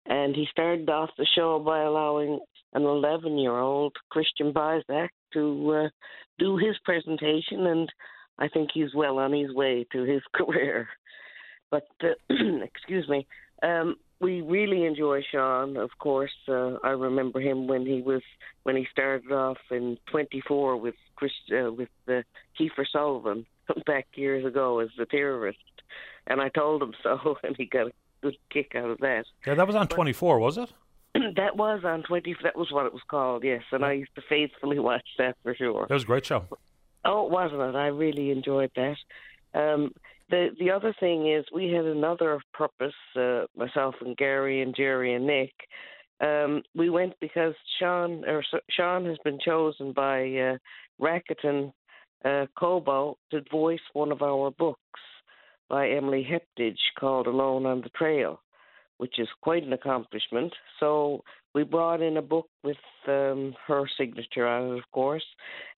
And he started off the show by allowing an 11 year old Christian Bizak to uh, do his presentation. And I think he's well on his way to his *laughs* career. But, uh, *clears throat* excuse me, um, we really enjoy Sean. Of course, uh, I remember him when he was when he started off in 24 with Chris uh, with uh, Kiefer Sullivan *laughs* back years ago as the terrorist, and I told him so, *laughs* and he got a good kick out of that. Yeah, that was on 24, was it? *clears throat* that was on 20. That was what it was called. Yes, and I used to faithfully *laughs* watch that for sure. That was a great show. Oh, wasn't it? I really enjoyed that. Um, the the other thing is we had another purpose. Uh, myself and Gary and Jerry and Nick. Um, we went because Sean or Sean has been chosen by uh, Rakuten uh, Kobo to voice one of our books by Emily Heptage called Alone on the Trail, which is quite an accomplishment. So we brought in a book with um, her signature on it, of course.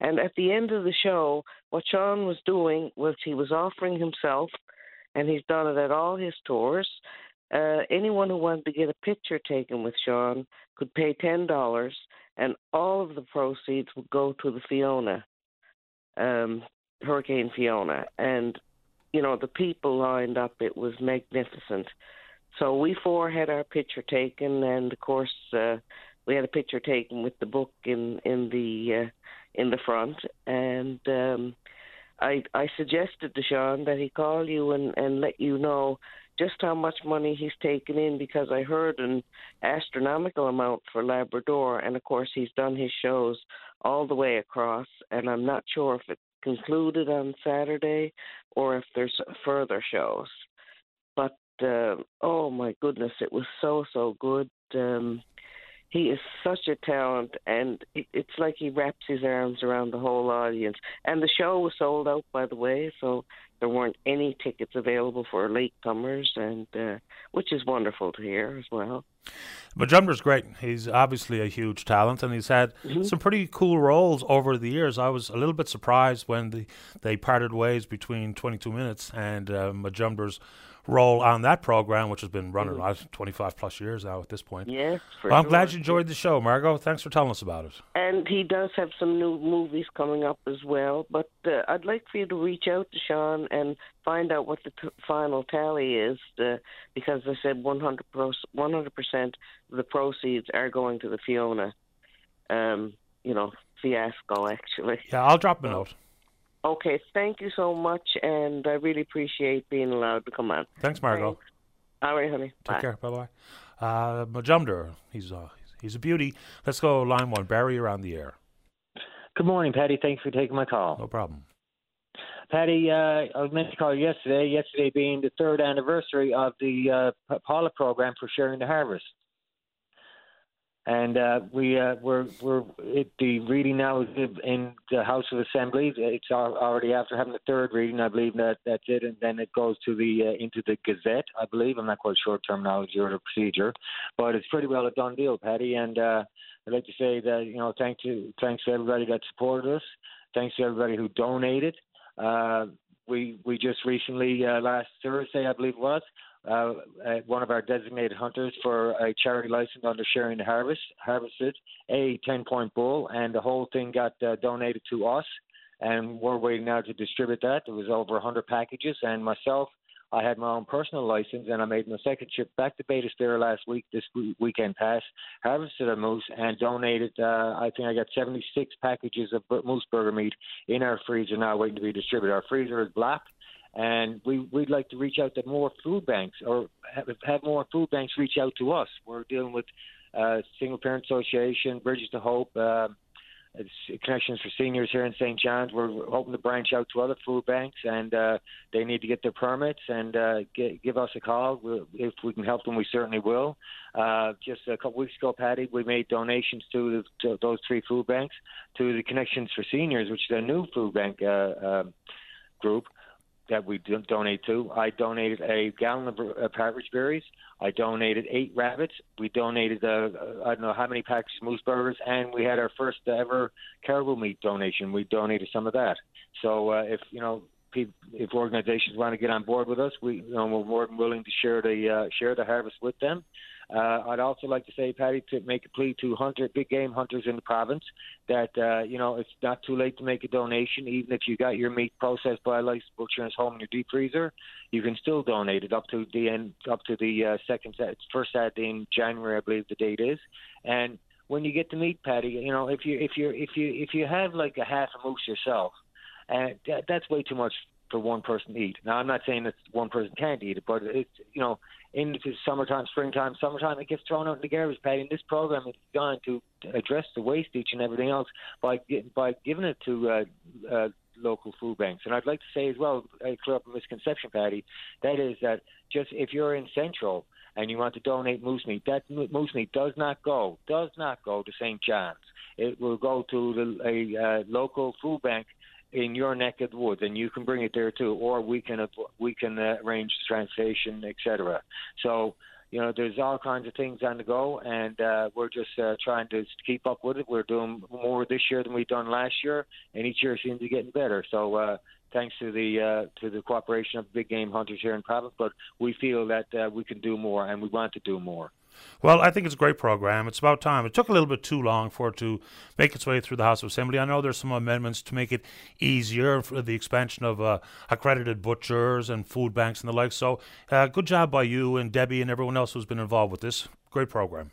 And at the end of the show, what Sean was doing was he was offering himself, and he's done it at all his tours. Uh, anyone who wanted to get a picture taken with Sean could pay ten dollars, and all of the proceeds would go to the Fiona, um, Hurricane Fiona, and you know the people lined up. It was magnificent. so we four had our picture taken, and of course uh, we had a picture taken with the book in in the uh, in the front, and um, I I suggested to Sean that he call you and and let you know just how much money he's taken in because I heard an astronomical amount for Labrador, and of course he's done his shows all the way across, and I'm not sure if it concluded on Saturday or if there's further shows. But uh, oh my goodness, it was so so good. Um, he is such a talent, and it's like he wraps his arms around the whole audience. And the show was sold out, by the way, so there weren't any tickets available for latecomers, and uh, which is wonderful to hear as well. Majumder's great. He's obviously a huge talent, and he's had mm-hmm. some pretty cool roles over the years. I was a little bit surprised when the, they parted ways between 22 Minutes and uh, Majumder's role on that program, which has been running mm. 25 plus years now at this point. Yes, well, I'm sure. glad you enjoyed the show, Margot. Thanks for telling us about it. And he does have some new movies coming up as well. But uh, I'd like for you to reach out to Sean and find out what the t- final tally is, uh, because they said 100 percent of the proceeds are going to the Fiona, um, you know, fiasco. Actually. Yeah, I'll drop a note. Okay, thank you so much, and I really appreciate being allowed to come on. Thanks, Margot. Thanks. All right, honey. Take Bye. care. Bye bye. Uh, Majumder, he's uh, he's a beauty. Let's go line one. Barry, around the air. Good morning, Paddy. Thanks for taking my call. No problem. Paddy, uh, I was meant to call you yesterday. Yesterday being the third anniversary of the uh, Paula program for sharing the harvest and uh, we uh, we're we're it, the reading now is in the House of Assembly. It's already after having the third reading, I believe that that's it, and then it goes to the uh, into the Gazette. I believe I'm not quite sure terminology or the procedure, but it's pretty well a done deal, Paddy. And uh, I'd like to say that you know thank you thanks to everybody that supported us, thanks to everybody who donated. Uh, we we just recently uh, last Thursday, I believe it was, uh, uh, one of our designated hunters for a charity license under Sharing the Harvest harvested a 10 point bull, and the whole thing got uh, donated to us. And we're waiting now to distribute that. There was over 100 packages, and myself, I had my own personal license, and I made my second trip back to Beta Stair last week, this weekend past, harvested a moose, and donated. Uh, I think I got 76 packages of moose burger meat in our freezer now, waiting to be distributed. Our freezer is black and we we'd like to reach out to more food banks or have, have more food banks reach out to us. We're dealing with uh, Single Parent Association, Bridges to Hope, uh, Connections for Seniors here in St. John's. We're hoping to branch out to other food banks, and uh, they need to get their permits and uh, get, give us a call. We'll, if we can help them, we certainly will. Uh, just a couple weeks ago, Paddy, we made donations to, the, to those three food banks to the Connections for Seniors, which is a new food bank uh, uh, group that we donate to. I donated a gallon of partridge berries. I donated eight rabbits. We donated uh, I don't know how many packs of moose burgers, and we had our first ever caribou meat donation. We donated some of that. So uh, if you know if organizations want to get on board with us, we you know, we're more than willing to share the uh, share the harvest with them. Uh, I'd also like to say, Paddy, to make a plea to hunter, big game hunters in the province that uh, you know it's not too late to make a donation. Even if you got your meat processed by a licensed butcher and home in your deep freezer, you can still donate it up to the end, up to the uh, second, first Saturday in January, I believe the date is, and when you get the meat, Paddy, you know if you if you if you if you have like a half a moose yourself, uh, that, that's way too much for one person to eat. Now, I'm not saying that one person can't eat it, but it's you know into summertime, springtime, summertime, it gets thrown out in the garbage pad. And this program is designed to address the wastage and everything else by by giving it to uh, uh, local food banks. And I'd like to say as well, I clear up a misconception, Paddy. That is that just if you're in Central and you want to donate moose meat, that moose meat does not go does not go to St. John's. It will go to the, a uh, local food bank in your neck of the woods, and you can bring it there too, or we can we can uh, arrange transportation, etc. So you know, there's all kinds of things on the go, and uh, we're just uh, trying to keep up with it. We're doing more this year than we've done last year, and each year seems to be getting better. So uh, thanks to the uh, to the cooperation of big game hunters here in province, but we feel that uh, we can do more, and we want to do more. Well, I think it's a great program. It's about time. It took a little bit too long for it to make its way through the House of Assembly. I know there's some amendments to make it easier for the expansion of uh, accredited butchers and food banks and the like. So, uh, good job by you and Debbie and everyone else who's been involved with this. Great program.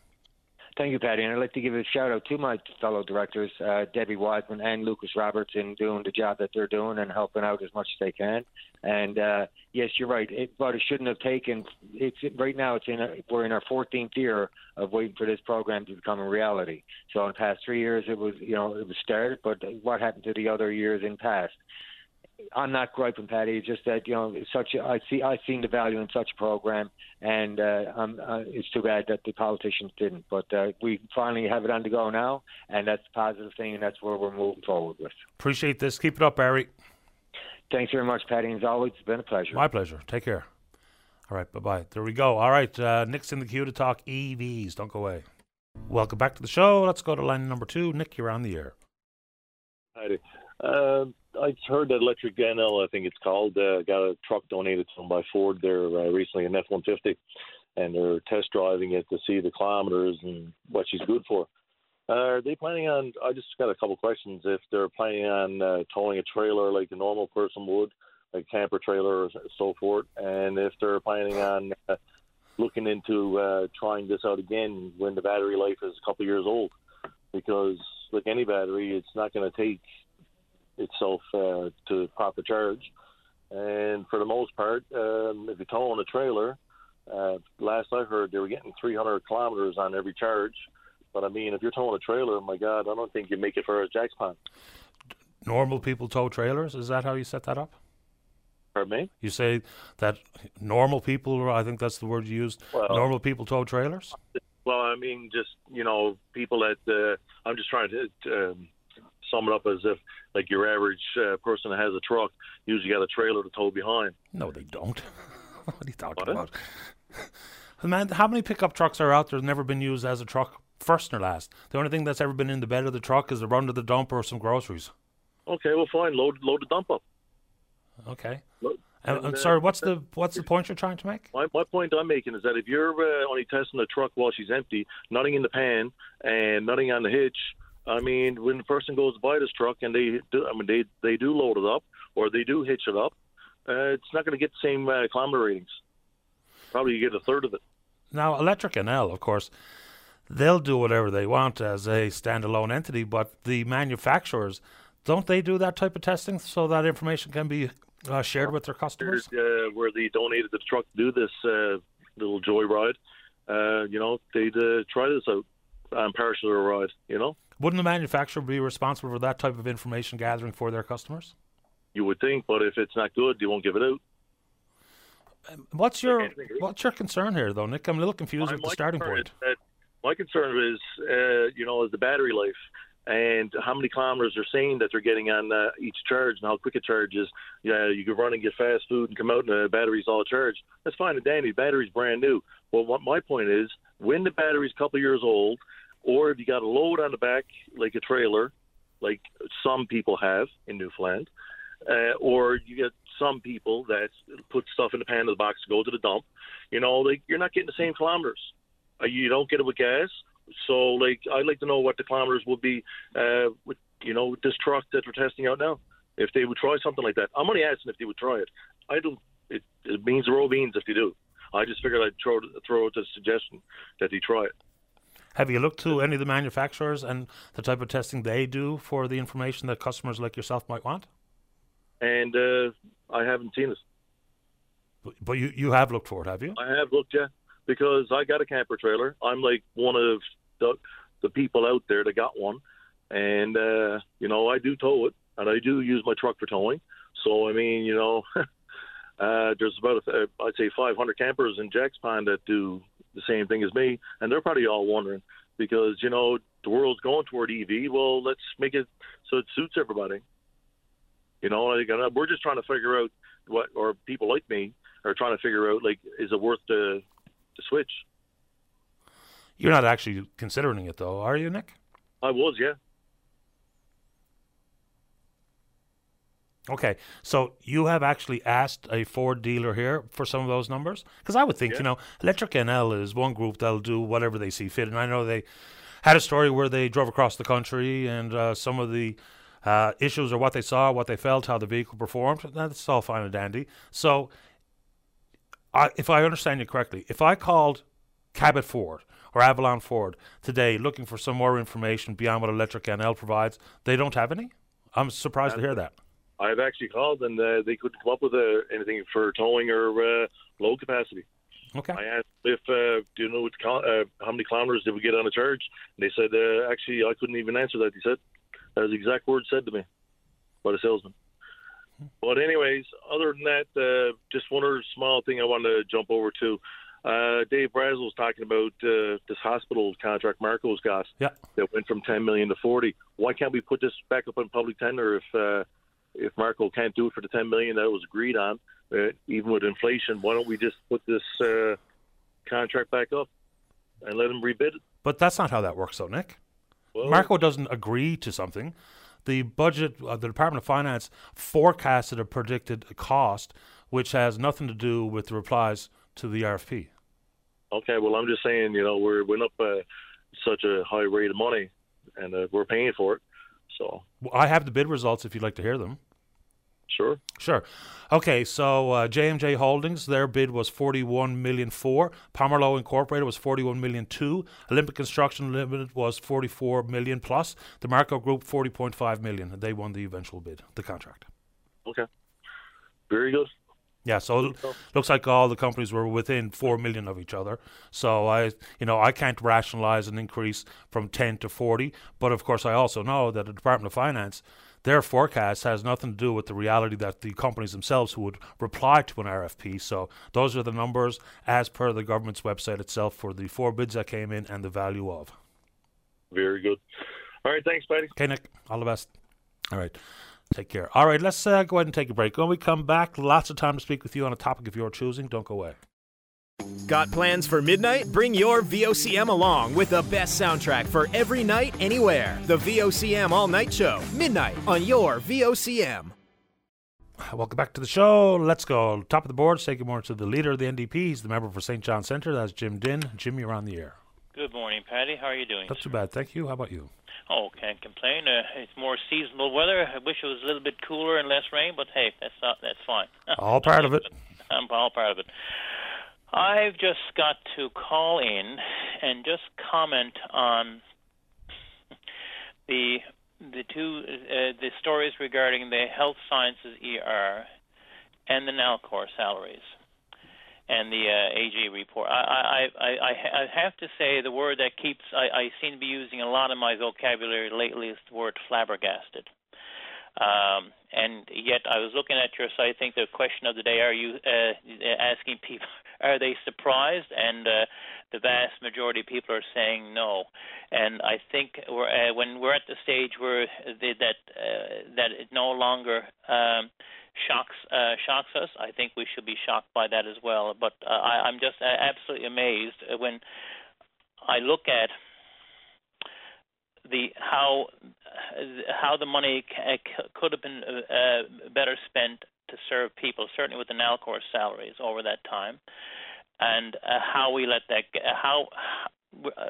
Thank you, Paddy. And I'd like to give a shout out to my fellow directors, uh, Debbie Wiseman and Lucas Roberts, in doing the job that they're doing and helping out as much as they can. And uh, yes, you're right. It, but it shouldn't have taken. It's right now. It's in. A, we're in our 14th year of waiting for this program to become a reality. So in the past three years, it was you know it was started. But what happened to the other years in past? I'm not griping, Paddy. It's just that you know, such a, I see I've seen the value in such a program, and uh, um, uh, it's too bad that the politicians didn't. But uh, we finally have it on the go now, and that's a positive thing, and that's where we're moving forward with. Appreciate this. Keep it up, Barry. Thanks very much, Paddy. As always, it's been a pleasure. My pleasure. Take care. All right, bye bye. There we go. All right, uh, Nick's in the queue to talk EVs. Don't go away. Welcome back to the show. Let's go to line number two. Nick, you're on the air. Hi. Uh, I heard that Electric NL, I think it's called, uh, got a truck donated to them by Ford there uh, recently, an F 150, and they're test driving it to see the kilometers and what she's good for. Uh, are they planning on? I just got a couple questions. If they're planning on uh, towing a trailer like a normal person would, like a camper trailer or so forth, and if they're planning on uh, looking into uh, trying this out again when the battery life is a couple years old, because like any battery, it's not going to take itself uh, to proper charge. And for the most part, um, if you tow on a trailer, uh, last I heard they were getting 300 kilometers on every charge. But I mean, if you're towing a trailer, my God, I don't think you make it for a Jack's Pond. Normal people tow trailers. Is that how you set that up? Pardon me? You say that normal people, I think that's the word you used, Well- normal people tow trailers? Well, I mean, just you know, people that uh, I'm just trying to um, sum it up as if like your average uh, person that has a truck usually got a trailer to tow behind. No, they don't. *laughs* what are you talking What? about? Man, how many pickup trucks are out there that never been used as a truck, first or last? The only thing that's ever been in the bed of the truck is the run to the dump or some groceries. Okay, well, fine. Load load the dump up. Okay. Load, And, uh, sorry, what's the what's the point you're trying to make? My, my point I'm making is that if you're uh, only testing the truck while she's empty, nothing in the pan and nothing on the hitch, I mean, when the person goes to buy this truck and they do, I mean, they they do load it up or they do hitch it up, uh, it's not going to get the same uh, kilometer ratings. Probably you get a third of it. Now, Electric NL, of course, they'll do whatever they want as a standalone entity, but the manufacturers don't they do that type of testing so that information can be uh, shared with their customers? Uh, where they donated the truck to do this uh, little joyride, uh, you know, they'd uh, try this out on partial ride. You know, Wouldn't the manufacturer be responsible for that type of information gathering for their customers? you would think, but if it's not good, they won't give it out. What's your what's your concern here, though, Nick? I'm a little confused My- with the starting point. that- my concern is, uh, you know, is the battery life and how many kilometers they're saying that they're getting on uh, each charge and how quick a charge is. Yeah, you can run and get fast food and come out and the battery's all charged. That's fine and dandy. The battery's brand new. Well, what my point is, when the battery's a couple years old, or if you got a load on the back like a trailer, like some people have in Newfoundland, uh, or you get some people that put stuff in the pan of the box to go to the dump. You know, like you're not getting the same kilometers. Uh, you don't get it with gas. So, like, I'd like to know what the kilometers would be uh, with, you know, with this truck that we're testing out now. If they would try something like that, I'm only asking if they would try it. I don't. It, it means roll beans if they do. I just figured I'd throw throw out the suggestion that they try it. Have you looked to any of the manufacturers and the type of testing they do for the information that customers like yourself might want? And uh, I haven't seen it. But- But you, you have looked for it, have you? I have looked, yeah, because I got a camper trailer. I'm like one of the the people out there that got one, and uh, you know I do tow it, and I do use my truck for towing. So I mean, you know, *laughs* uh, there's about a, I'd say 500 campers in Jack's Pond that do the same thing as me, and they're probably all wondering because you know the world's going toward EV. Well, let's make it so it suits everybody. You know, like, uh, we're just trying to figure out what, or people like me are trying to figure out like, is it worth the the switch? You're not actually considering it, though, are you, Nick? I was, yeah. Okay, so you have actually asked a Ford dealer here for some of those numbers? Because I would think, Yeah. you know, Electric NL is one group that'll do whatever they see fit. And I know they had a story where they drove across the country and uh, some of the uh, issues or what they saw, what they felt, how the vehicle performed. That's all fine and dandy. So, I, if I understand you correctly, if I called Cabot Ford or Avalon Ford today looking for some more information beyond what Electric NL provides, they don't have any? I'm surprised to hear that. I've actually called and uh, they couldn't come up with uh, anything for towing or uh, load capacity. Okay. I asked if, uh, do you know what, uh, how many kilometers did we get on a charge? And they said, uh, actually, I couldn't even answer that. He said, that was the exact word said to me by the salesman. But anyways, other than that, uh, just one other small thing I wanted to jump over to. Uh, Dave Brazil was talking about uh, this hospital contract Marco's got Yeah. that went from 10 million to 40. Why can't we put this back up on public tender if uh, if Marco can't do it for the 10 million that was agreed on, uh, even with inflation? Why don't we just put this uh, contract back up and let him rebid it? But that's not how that works, though, Nick. Well, Marco doesn't agree to something. The budget, uh, the Department of Finance forecasted a predicted cost, which has nothing to do with the replies to the RFP. Okay, well, I'm just saying, you know, we're went up uh, such a high rate of money, and uh, we're paying for it. So, Well, I have the bid results if you'd like to hear them. sure. Sure. Okay, so uh, JMJ Holdings, their bid was forty-one million four. Pomerleau Incorporated was forty-one million two. Olympic Construction Limited was forty-four million plus. The Marco Group forty point five million. They won the eventual bid, the contract. Okay. Very good. Yeah, so it looks like all the companies were within four million of each other. So I, you know, I can't rationalize an increase from ten to forty. But of course, I also know that the Department of Finance, their forecast has nothing to do with the reality that the companies themselves would reply to an RFP. So those are the numbers as per the government's website itself for the four bids that came in and the value of. Very good. All right, thanks, buddy. Okay, Nick, all the best. All right. Take care. All right, let's uh, go ahead and take a break. When we come back, lots of time to speak with you on a topic of your choosing. Don't go away. Got plans for midnight? Bring your VOCM along with the best soundtrack for every night, anywhere. The VOCM All Night Show, midnight on your VOCM. Welcome back to the show. Let's go. Top of the board, say good morning to the leader of the NDP. He's the member for St. John Centre. That's Jim Dinn. Jim, you're on the air. Good morning, Paddy. How are you doing? Not too bad. Thank you. How about you? Oh, can't complain. Uh, it's more seasonable weather. I wish it was a little bit cooler and less rain, but hey, that's not that's fine. *laughs* All part of it. I'm all part of it. I've just got to call in and just comment on the the two uh, the stories regarding the health sciences ER and the Nalcor salaries and the uh, AG report. I, I, I, I, have to say the word that keeps I, I seem to be using a lot in my vocabulary lately is the word flabbergasted. Um, and yet, I was looking at your site. I think the question of the day: Are you uh, asking people? *laughs* Are they surprised? And uh, the vast majority of people are saying no. And I think we're, uh, when we're at the stage where they, that uh, that it no longer um, shocks uh, shocks us, I think we should be shocked by that as well. But uh, I, I'm just uh, absolutely amazed when I look at the how how the money c- c- could have been uh, better spent to serve people, certainly with the Nalcor salaries over that time, and uh, how we let that how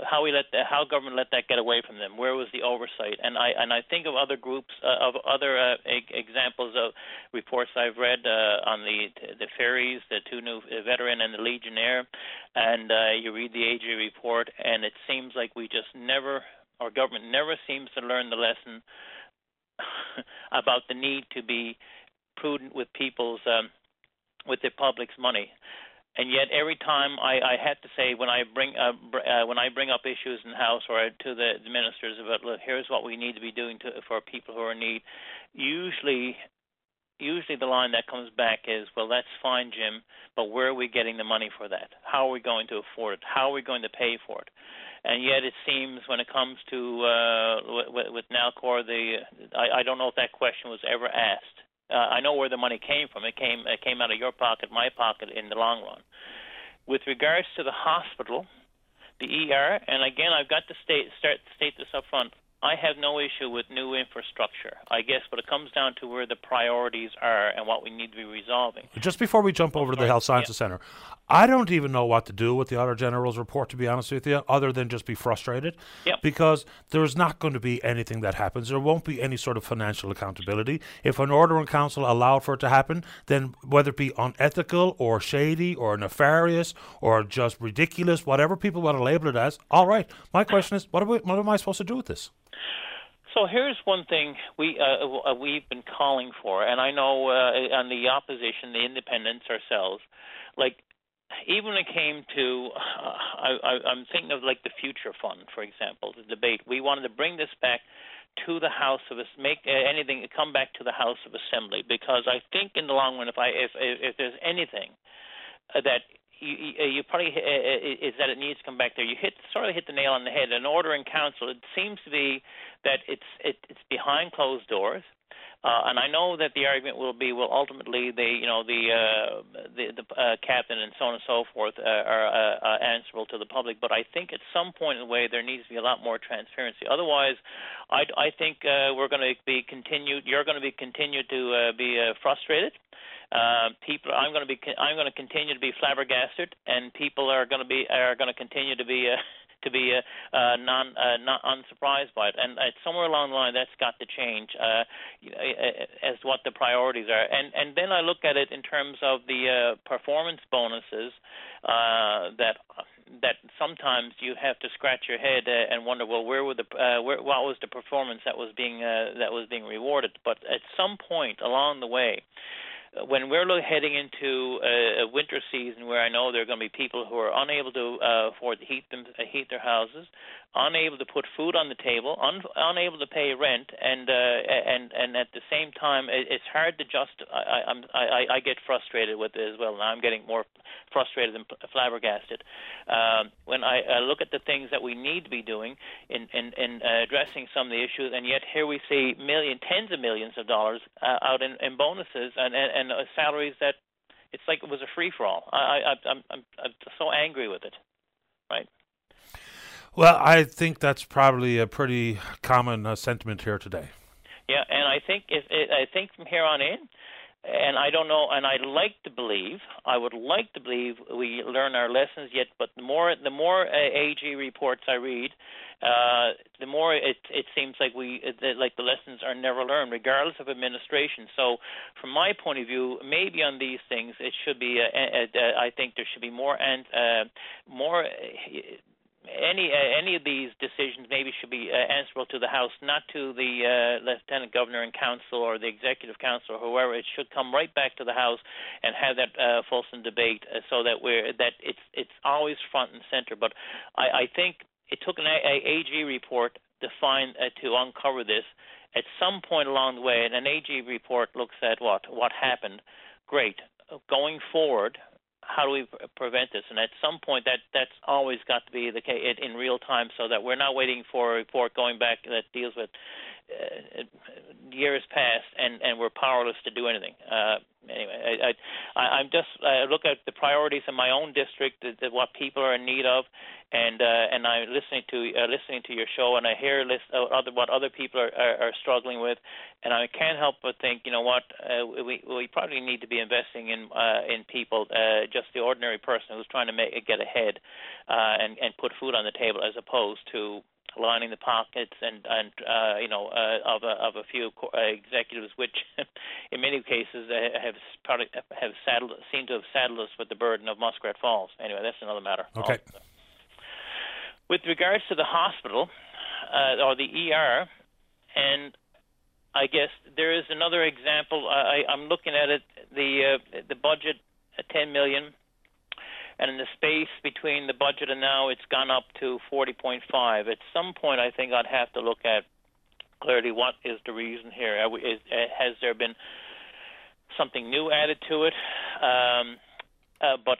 how we let the, how government let that get away from them. Where was the oversight? And I and I think of other groups uh, of other uh, e- examples of reports I've read uh, on the the ferries, the two new uh, veteran and the Legionnaire, and uh, you read the AG report, and it seems like we just never our government never seems to learn the lesson *laughs* about the need to be prudent with people's um, with the public's money. And yet, every time I, I have to say when I bring uh, br- uh, when I bring up issues in house or to the, the ministers about look, here's what we need to be doing to, for people who are in need. Usually, usually the line that comes back is, well, that's fine, Jim, but where are we getting the money for that? How are we going to afford it? How are we going to pay for it? And yet, it seems when it comes to uh, with, with Nalcor, the I, I don't know if that question was ever asked. Uh, I know where the money came from. It came it came out of your pocket, my pocket, in the long run. With regards to the hospital, the ER, and again, I've got to state start state this up front. I have no issue with new infrastructure. I guess, but it comes down to where the priorities are and what we need to be resolving. Just before we jump over to the Health Sciences yeah. Center, I don't even know what to do with the Auditor General's report, to be honest with you, other than just be frustrated. Yep. Because there's not going to be anything that happens. There won't be any sort of financial accountability. If an order in council allowed for it to happen, then whether it be unethical or shady or nefarious or just ridiculous, whatever people want to label it as, all right. My question is, what, we, what am I supposed to do with this? So here's one thing we uh, uh, we've been calling for, and I know uh, on the opposition, the independents ourselves, like even when it came to, uh, I, I, I'm thinking of like the future fund, for example, the debate. We wanted to bring this back to the House of make uh, anything come back to the House of Assembly because I think in the long run, if I if if, there's anything uh, that you, you, you probably uh, is that it needs to come back there. You hit sort of hit the nail on the head. An order in council. It seems to be that it's it, it's behind closed doors. Uh, and I know that the argument will be, well, ultimately, they, you know, the uh, the, the uh, captain and so on and so forth uh, are uh, uh, answerable to the public. But I think at some point in the way there needs to be a lot more transparency. Otherwise, I, I think uh, we're going to be continued. You're going to be continued to uh, be uh, frustrated. Uh, people, I'm going to be, I'm going to continue to be flabbergasted, and people are going to be, are going to continue to be. Uh, to be uh, uh, non uh, not unsurprised by it, and uh, somewhere along the line that's got to change uh, as to what the priorities are. And and then I look at it in terms of the uh, performance bonuses uh, that that sometimes you have to scratch your head uh, and wonder, well, where were the uh, where, what was the performance that was being uh, that was being rewarded? But at some point along the way, when we're heading into a, winter season where I know there are going to be people who are unable to uh, afford to heat them uh, heat their houses, unable to put food on the table, un, unable to pay rent, and uh, and and at the same time, it, it's hard to just. I, I'm I, I get frustrated with it as well. Now I'm getting more frustrated and flabbergasted um, when I uh, look at the things that we need to be doing in in, in uh, addressing some of the issues, and yet here we see million, tens of millions of dollars uh, out in, in bonuses and and, and uh, salaries that it's like it was a free for all. I, I I'm I'm I'm so angry with it, right? Well, I think that's probably a pretty common uh, sentiment here today. Yeah, and I think if it, I think from here on in, and I don't know, and I'd like to believe, I would like to believe we learn our lessons yet. But the more the more uh, AG reports I read, uh, the more it it seems like we like the lessons are never learned, regardless of administration. So, from my point of view, maybe on these things, it should be. Uh, uh, uh I think there should be more and uh, more any uh, any of these decisions maybe should be uh, answerable to the House, not to the uh, Lieutenant Governor and Council or the Executive Council or whoever. It should come right back to the House and have that uh, fulsome debate, uh, so that we're that it's it's always front and center. But I, I think it took an a- AG report to find uh, to uncover this. At some point along the way, and an AG report looks at what what happened. Great. Going forward, how do we prevent this? And at some point, that that's always got to be the case in real time, so that we're not waiting for a report going back that deals with uh, years past, and and we're powerless to do anything. Uh, anyway, I, I I'm just I look at the priorities in my own district, the, the, what people are in need of, and uh, and I'm listening to uh, listening to your show, and I hear list, uh, other what other people are, are, are struggling with, and I can't help but think, you know what, uh, we we probably need to be investing in uh, in people, uh, just the ordinary person who's trying to make get ahead, uh, and and put food on the table, as opposed to lining the pockets and and uh, you know uh, of a, of a few co- uh, executives, which *laughs* in many cases uh, have probably have saddled seem to have saddled us with the burden of Muskrat Falls. Anyway, that's another matter. Okay. Also. With regards to the hospital uh, or the ER, and I guess there is another example. I, I'm looking at it. The uh, the budget, uh, 10 million, and in the space between the budget and now, it's gone up to 40.5. At some point, I think I'd have to look at clearly what is the reason here. Is, has there been something new added to it? Um, uh, but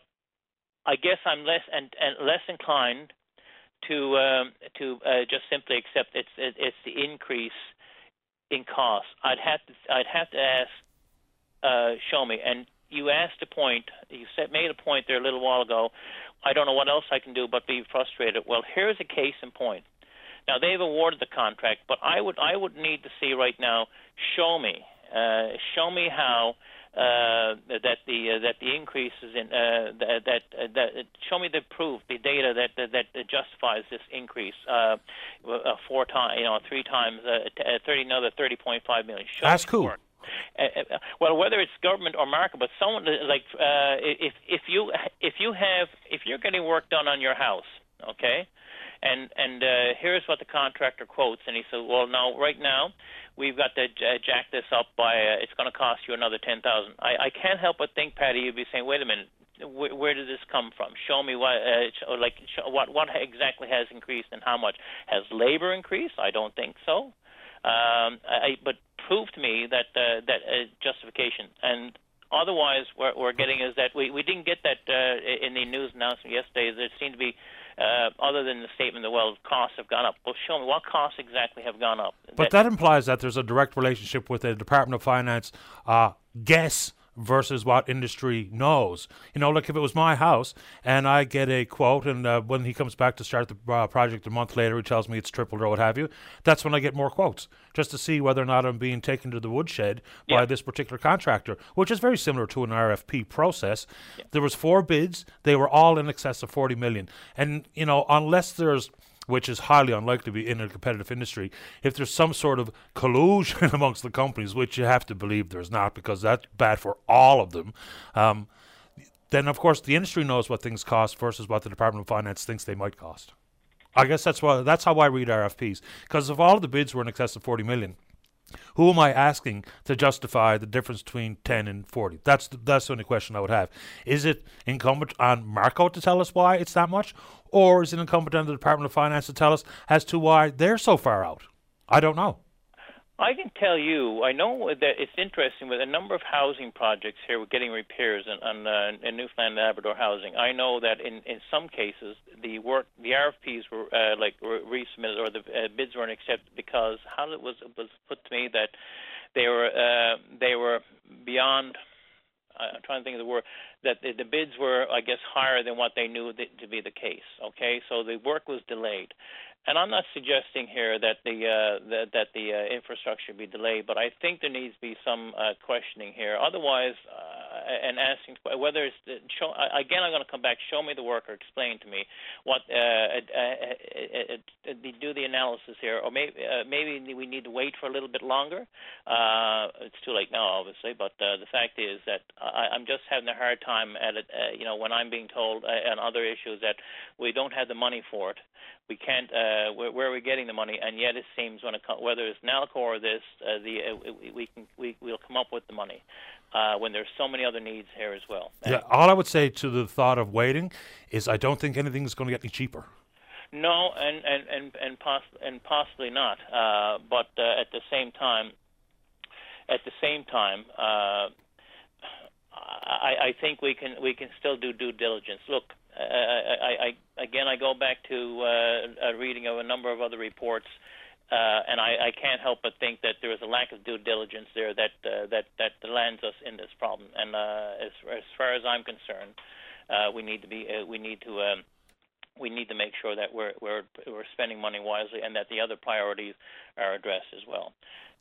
I guess I'm less and, and less inclined to um, to uh, just simply accept it's it's the increase in cost. I'd have to I'd have to ask uh, show me. And you asked a point. You said made a point there a little while ago. I don't know what else I can do but be frustrated. Well, here's a case in point. Now they've awarded the contract, but I would I would need to see right now. Show me, uh, show me how uh, that the uh, that the increases in uh, that that, uh, that show me the proof, the data that that, that justifies this increase uh, uh, four times, you know, three times, uh, t- uh, thirty another thirty point five million. Show Ask who. more. Uh, uh, well, whether it's government or market, but someone uh, like uh, if if you if you have if you're getting work done on your house, okay, and and uh, here's what the contractor quotes, and he says, well, now right now we've got to j- jack this up by uh, it's going to cost you another ten thousand. I I can't help but think, Paddy, you'd be saying, wait a minute. Where, where did this come from? Show me what, uh, like, sh- what, what exactly has increased and how much has labor increased? I don't think so. Um, I, but prove to me that uh, that uh, justification. And otherwise, what we're getting is that we, we didn't get that uh, in the news announcement yesterday. There seemed to be, uh, other than the statement that well costs have gone up. Well, show me what costs exactly have gone up. But that implies that there's a direct relationship with the Department of Finance uh, guess versus what industry knows. You know, like if it was my house and I get a quote, and uh, when he comes back to start the uh, project a month later, he tells me it's tripled or what have you, that's when I get more quotes, just to see whether or not I'm being taken to the woodshed by Yeah. this particular contractor, which is very similar to an RFP process. There was four bids; they were all in excess of 40 million, and you know, unless there's which is highly unlikely to be in a competitive industry. If there's some sort of collusion *laughs* amongst the companies, which you have to believe there's not, because that's bad for all of them, um, then of course the industry knows what things cost versus what the Department of Finance thinks they might cost. I guess that's why that's how I read RFPs. Because if all the bids were in excess of 40 million, who am I asking to justify the difference between 10 and 40? That's the, that's the only question I would have. Is it incumbent on Marco to tell us why it's that much? Or is it incumbent on the Department of Finance to tell us as to why they're so far out? I don't know. I can tell you, I know that it's interesting with a number of housing projects here. We're getting repairs on, on uh, in Newfoundland and Labrador housing. I know that in in some cases the work, the RFPs were uh, like were resubmitted or the uh, bids weren't accepted because how it was it was put to me that they were uh, they were beyond. I'm trying to think of the word that the, the bids were, I guess, higher than what they knew th- to be the case. Okay, so the work was delayed. And I'm not suggesting here that the uh, that, that the uh, infrastructure be delayed, but I think there needs to be some uh, questioning here. Otherwise, uh, and asking whether it's the, show, again, I'm going to come back. Show me the work or explain to me what uh, uh, uh, uh, uh, do the analysis here, or maybe uh, maybe we need to wait for a little bit longer. Uh, it's too late now, obviously, but uh, the fact is that I, I'm just having a hard time at it. Uh, you know, when I'm being told uh, other issues that we don't have the money for it we can't uh, where, where are we getting the money and yet it seems when it co- whether it's Nalcor or this uh, the uh, we, can we we'll come up with the money uh, when there's so many other needs here as well Yeah, all I would say to the thought of waiting is I don't think anything's going to get any cheaper. no and and and and, poss- and possibly not uh, but uh, at the same time at the same time uh, I, I think we can we can still do due diligence. Look, uh, I, I, again, I go back to uh, a reading of a number of other reports, uh, and I, I can't help but think that there is a lack of due diligence there that uh, that that lands us in this problem. And uh, as as far as I'm concerned, uh, we need to be uh, we need to. Um, we need to make sure that we're we're we're spending money wisely and that the other priorities are addressed as well.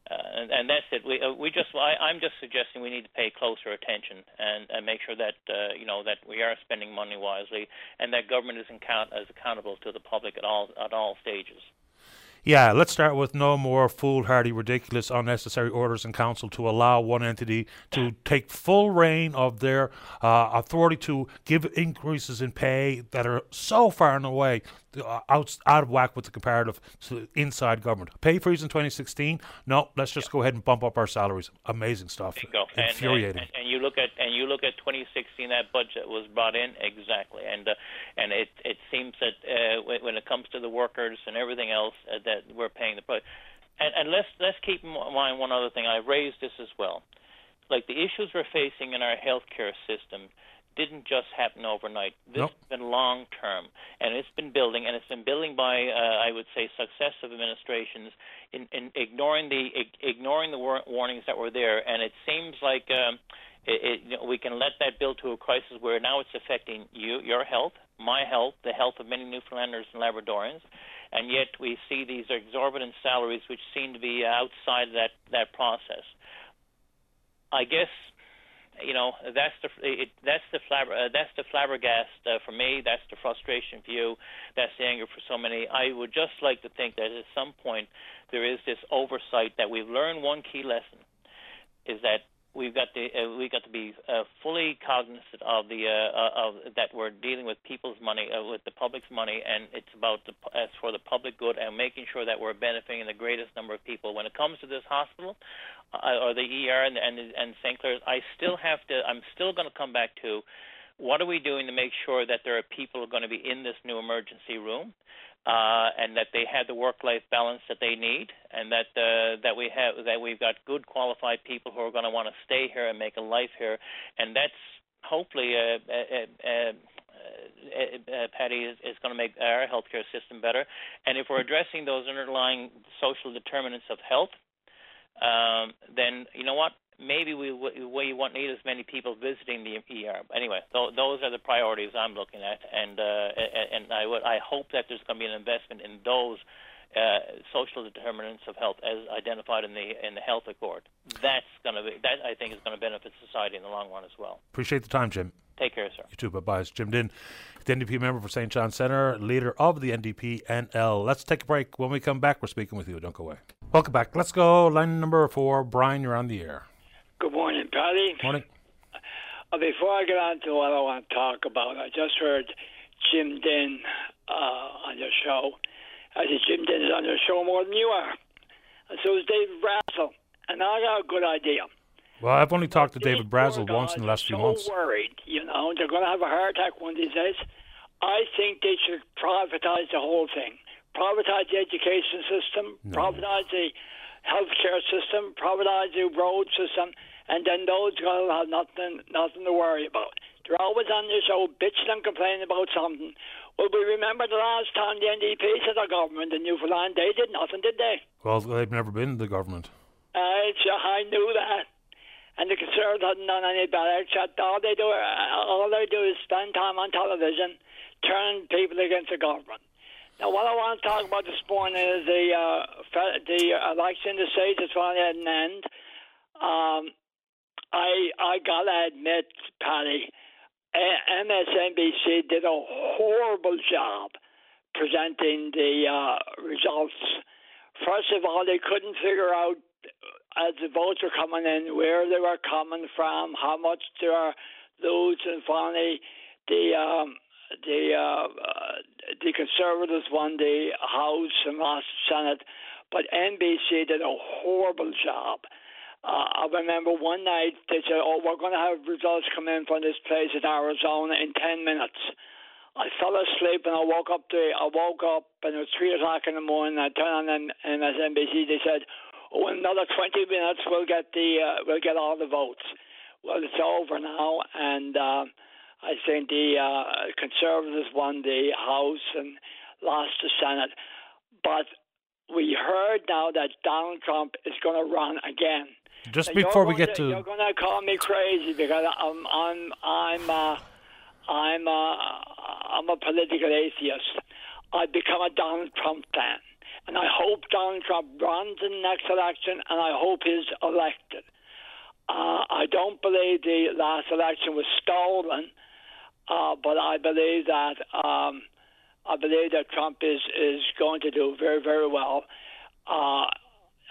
Uh, and, and that's it. We uh, we just I, I'm just suggesting we need to pay closer attention and, and make sure that uh, you know that we are spending money wisely and that government is account is accountable to the public at all at all stages. Yeah, let's start with no more foolhardy, ridiculous, unnecessary orders in council to allow one entity to take full reign of their uh, authority to give increases in pay that are so far and away uh, out, out of whack with the comparative to inside government. Pay freeze in 2016? No, let's just go ahead and bump up our salaries. Amazing stuff. Bingo. And, Infuriating. And, and you look at and you look at 2016, that budget was brought in exactly, and uh, and it it seems that uh, when, when it comes to the workers and everything else, uh, that we're paying the price. And, and let's let's keep in mind one other thing. I raised this as well, like the issues we're facing in our healthcare system didn't just happen overnight. This Nope. has been long term, and it's been building, and it's been building by, uh, I would say, successive administrations in, in ignoring the ignoring the war- warnings that were there. And it seems like um, it, it, you know, we can let that build to a crisis where now it's affecting you, your health, my health, the health of many Newfoundlanders and Labradorians. And yet we see these exorbitant salaries which seem to be outside that that process. I guess you know that's the it, that's the flabber, uh, that's the flabbergast uh, for me. That's the frustration for you. That's the anger for so many. I would just like to think that at some point there is this oversight that we've learned. One key lesson is that we've got to uh, we got to be uh, fully cognizant of the uh, of that we're dealing with people's money uh, with the public's money and it's about the as for the public good and making sure that we're benefiting the greatest number of people when it comes to this hospital uh, or the ER and and, and St. Clair's I still have to I'm still going to come back to what are we doing to make sure that there are people who are going to be in this new emergency room uh, and that they have the work-life balance that they need, and that uh, that we have that we've got good qualified people who are going to want to stay here and make a life here, and that's hopefully uh, uh, uh, uh, Paddy is, is going to make our healthcare system better. And if we're addressing those underlying social determinants of health, um, then you know what? Maybe we we won't need as many people visiting the ER. Anyway, th- those are the priorities I'm looking at, and uh, and I would I hope that there's going to be an investment in those. Uh, social determinants of health, as identified in the in the health accord, that's going to be that I think is going to benefit society in the long run as well. Appreciate the time, Jim. Take care, sir. You too. Bye bye. It's Jim Dinn, the NDP member for St. John Centre, leader of the NDP NL. Let's take a break. When we come back, we're speaking with you. Don't go away. Welcome back. Let's go. Line number four. Brian, you're on the air. Good morning, Paddy. Morning. Uh, before I get on to what I want to talk about, I just heard Jim Dinn uh, on your show. I said Jim Dinn is on your show more than you are. And so is David Brazil. And I got a good idea. Well, I've only talked to David Brazil once in the last so few months. worried, you know, they're going to have a heart attack one of these days. I think they should privatize the whole thing. Privatize the education system, No. privatize the healthcare system, privatize the road system, and then those girls have nothing, nothing to worry about. They're always on the show bitching and complaining about something. Well, we remember the last time the NDP said the government in Newfoundland, they did nothing, did they? Well, they've never been the government. It's, I knew that. And the Conservatives hadn't done any better, except all they do, all they do is spend time on television, turning people against the government. Now, what I want to talk about this morning is the uh, the election in the states is finally at an end. Um, I I gotta admit, Paddy, MSNBC did a horrible job presenting the uh, results. First of all, they couldn't figure out as the votes were coming in where they were coming from, how much they were losing. Finally, the um, the uh, uh, the Conservatives won the House and lost the Senate, but NBC did a horrible job. Uh, I remember one night they said, "Oh, we're going to have results come in from this place in Arizona in ten minutes." I fell asleep and I woke up. To, I woke up and it was three o'clock in the morning. I turned on M- MSNBC. They said, "Oh, in another twenty minutes we'll get the uh, we'll get all the votes." Well, it's over now, and uh, I think the uh, Conservatives won the House and lost the Senate. But we heard now that Donald Trump is going to run again. Just Now, before we get to, to you're going to call me crazy because I'm I'm I'm uh, I'm uh, I'm a political atheist. I've become a Donald Trump fan, and I hope Donald Trump runs in the next election, and I hope he's elected. Uh, I don't believe the last election was stolen, uh, but I believe that um, I believe that Trump is is going to do very very well. Uh,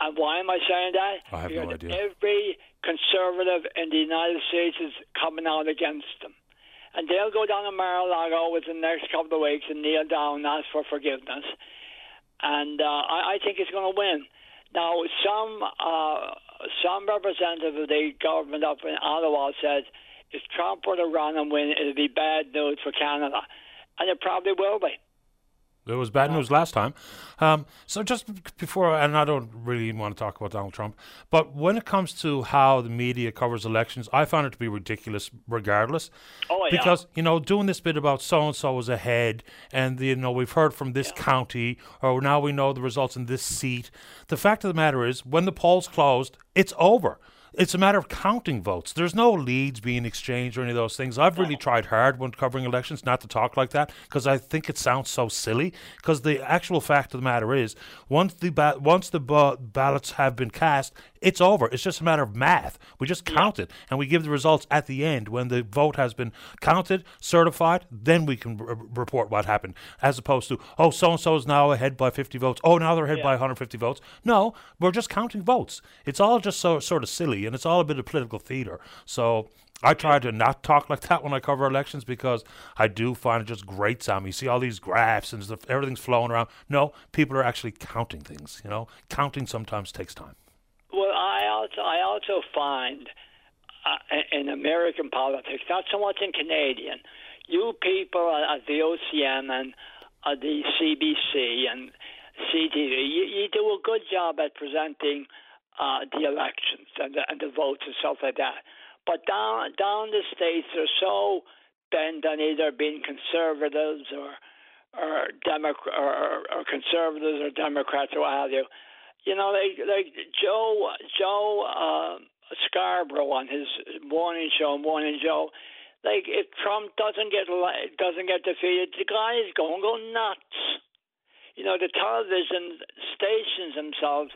and why am I saying that? I have because no idea. every conservative in the United States is coming out against him. And they'll go down to Mar-a-Lago within the next couple of weeks and kneel down and ask for forgiveness. And uh, I, I think he's going to win. Now, some uh, some representative of the government up in Ottawa said if Trump were to run and win, it would be bad news for Canada. And it probably will be. It was bad news last time. Um, so just before, and I don't really want to talk about Donald Trump, but when it comes to how the media covers elections, I found it to be ridiculous, regardless. Oh, yeah. Because you know, doing this bit about so and so is ahead, and you know we've heard from this county, or now we know the results in this seat. The fact of the matter is, when the polls closed, it's over. It's a matter of counting votes. There's no leads being exchanged or any of those things. I've really tried hard when covering elections not to talk like that because I think it sounds so silly. Because the actual fact of the matter is, once the ba- once the ba- ballots have been cast, it's over. It's just a matter of math. We just count it and we give the results at the end when the vote has been counted, certified. Then we can r- report what happened, as opposed to oh, so and so is now ahead by 50 votes. Oh, now they're ahead by 150 votes. No, we're just counting votes. It's all just so sort of silly, and it's all a bit of political theater. So. I try to not talk like that when I cover elections because I do find it just great sound. You see all these graphs and stuff, everything's flowing around. No, people are actually counting things. You know, counting sometimes takes time. Well, I also I also find uh, in American politics, not so much in Canadian, you people at VOCM and at the CBC and CTV, you, you do a good job at presenting uh, the elections and the, and the votes and stuff like that. But down down the states, they're so bent on either being conservatives or or Democrat or, or conservatives or Democrats or what have you. You know, like like Joe Joe uh, Scarborough on his morning show, Morning Joe. Like if Trump doesn't get doesn't get defeated, the guy is going to go nuts. You know, the television stations themselves.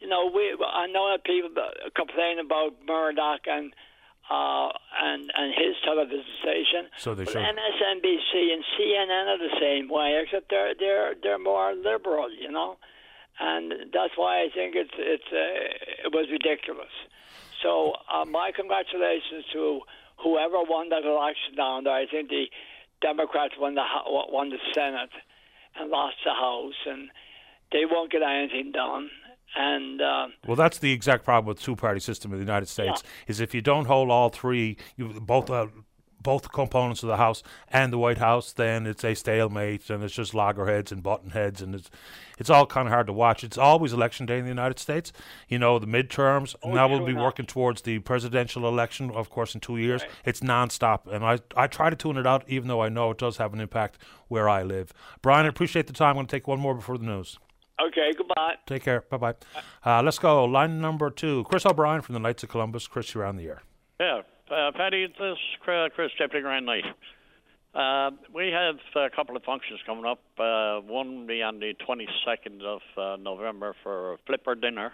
You know, we I know that people complain about Murdoch and uh, and and his television station. So they But should. MSNBC and CNN are the same way, except they're they're they're more liberal, you know, and that's why I think it's it's uh, it was ridiculous. So uh, my congratulations to whoever won that election down there. I think the Democrats won the won the Senate and lost the House, and they won't get anything done. And uh, Well, that's the exact problem with two-party system in the United States. Is if you don't hold all three, you both uh, both components of the House and the White House, then it's a stalemate, and it's just loggerheads and button heads, and it's it's all kind of hard to watch. It's always election day in the United States. You know, the midterms. And now we'll be enough. working towards the presidential election, of course, in two years. It's nonstop, and I I try to tune it out, even though I know it does have an impact where I live. Brian, I appreciate the time. I'm going to take one more before the news. okay, goodbye. Take care. Bye bye. Uh, let's go. Line number two. Chris O'Brien from the Knights of Columbus. Chris, you're on the air. Yeah, uh, Paddy, this is Chris Deputy Grand Knight. Uh, we have a couple of functions coming up. Uh, one will be on the 22nd of uh, November for a flipper dinner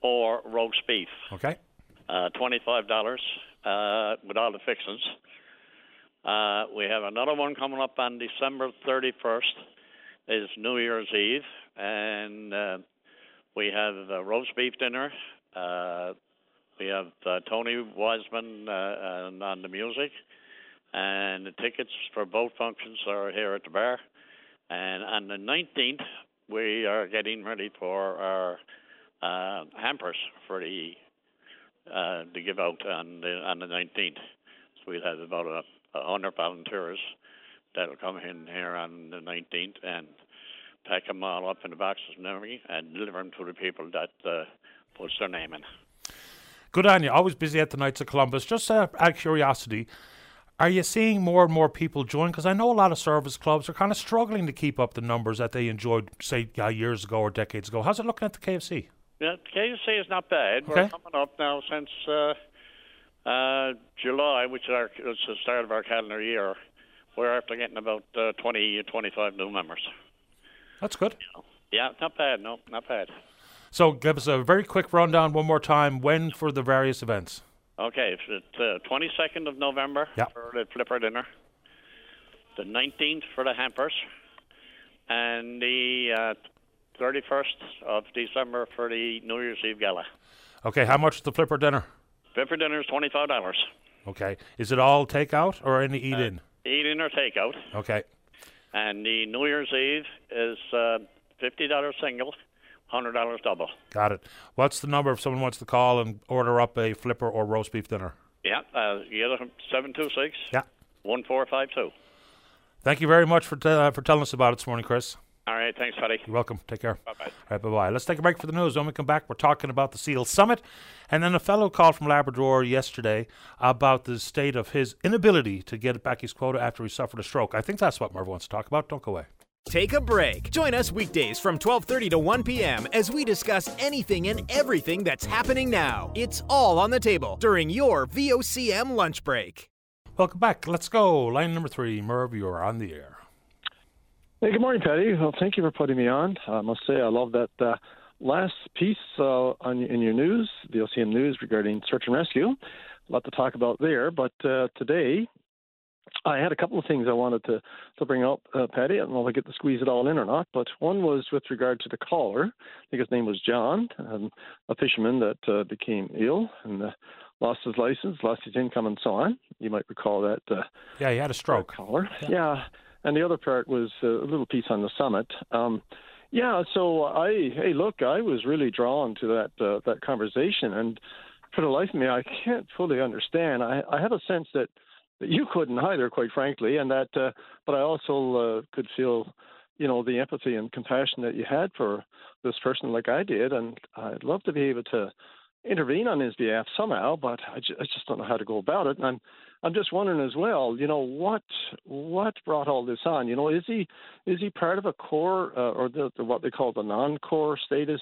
or roast beef. Okay. Uh, $25 uh, with all the fixings. Uh, we have another one coming up on December 31st. Is New Year's Eve, and uh, we have a roast beef dinner. Uh, we have uh, Tony Wiseman uh, and on the music, and the tickets for both functions are here at the bar. And on the 19th, we are getting ready for our uh, hampers for the uh, to give out on the on the 19th. So we'll have about a, a hundred volunteers that'll come in here on the 19th and pack them all up in the boxes and everything and deliver them to the people that uh, puts their name in. Good on you. Always busy at the Knights of Columbus. Just uh, out of curiosity, are you seeing more and more people join? Because I know a lot of service clubs are kind of struggling to keep up the numbers that they enjoyed, say, uh, years ago or decades ago. How's it looking at the K of C? Yeah, the K of C is not bad. We're Okay. coming up now since uh, uh, July, which is, our, is the start of our calendar year. We're after getting about uh, 20, 25 new members. That's good. Yeah, not bad. No, not bad. So give us a very quick rundown one more time. When for the various events? Okay, it's the uh, 22nd of November Yeah. for the flipper dinner, the 19th for the hampers, and the uh, 31st of December for the New Year's Eve gala. Okay, how much is the flipper dinner? Flipper dinner is $25. Okay, is it all takeout or any eat in? Eat in or takeout. Okay, And the New Year's Eve is uh, $50 single, $100 double. got it. What's the number if someone wants to call and order up a flipper or roast beef dinner? Yeah, uh, you get it 726 Yeah. 1452. Thank you very much for t- uh, for telling us about it this morning, Chris. All right, thanks, Paddy. You're welcome. Take care. Bye bye. All right, bye bye. Let's take a break for the news. When we come back, we're talking about the SEAL Summit. And then a fellow called from Labrador yesterday about the state of his inability to get back his quota after he suffered a stroke. I think that's what Merv wants to talk about. Don't go away. Take a break. Join us weekdays from 12:30 to 1 p.m. as we discuss anything and everything that's happening now. It's all on the table during your VOCM lunch break. Welcome back. Let's go. Line number three. Merv, you're on the air. Hey, good morning, Paddy. Well, thank you for putting me on. I must say, I love that uh, last piece uh, on in your news, VOCM news regarding search and rescue. A lot to talk about there. But uh, today, I had a couple of things I wanted to, to bring up, uh, Paddy. I don't know if I get to squeeze it all in or not, but one was with regard to the caller. I think his name was John, um, a fisherman that uh, became ill and uh, lost his license, lost his income, and so on. You might recall that. Uh, yeah, he had a stroke. Caller. Yeah. yeah. And the other part was uh, a little piece on the summit. Um, yeah, so I, hey, look, I was really drawn to that uh, that conversation, and for the life of me, I can't fully understand. I, I have a sense that that you couldn't either, quite frankly, and that. Uh, but I also uh, could feel, you know, the empathy and compassion that you had for this person, like I did, and I'd love to be able to intervene on his behalf somehow, but I, ju- I just don't know how to go about it. And I'm I'm just wondering as well, you know, what what brought all this on? You know, is he is he part of a core uh, or the, the, what they call the non-core status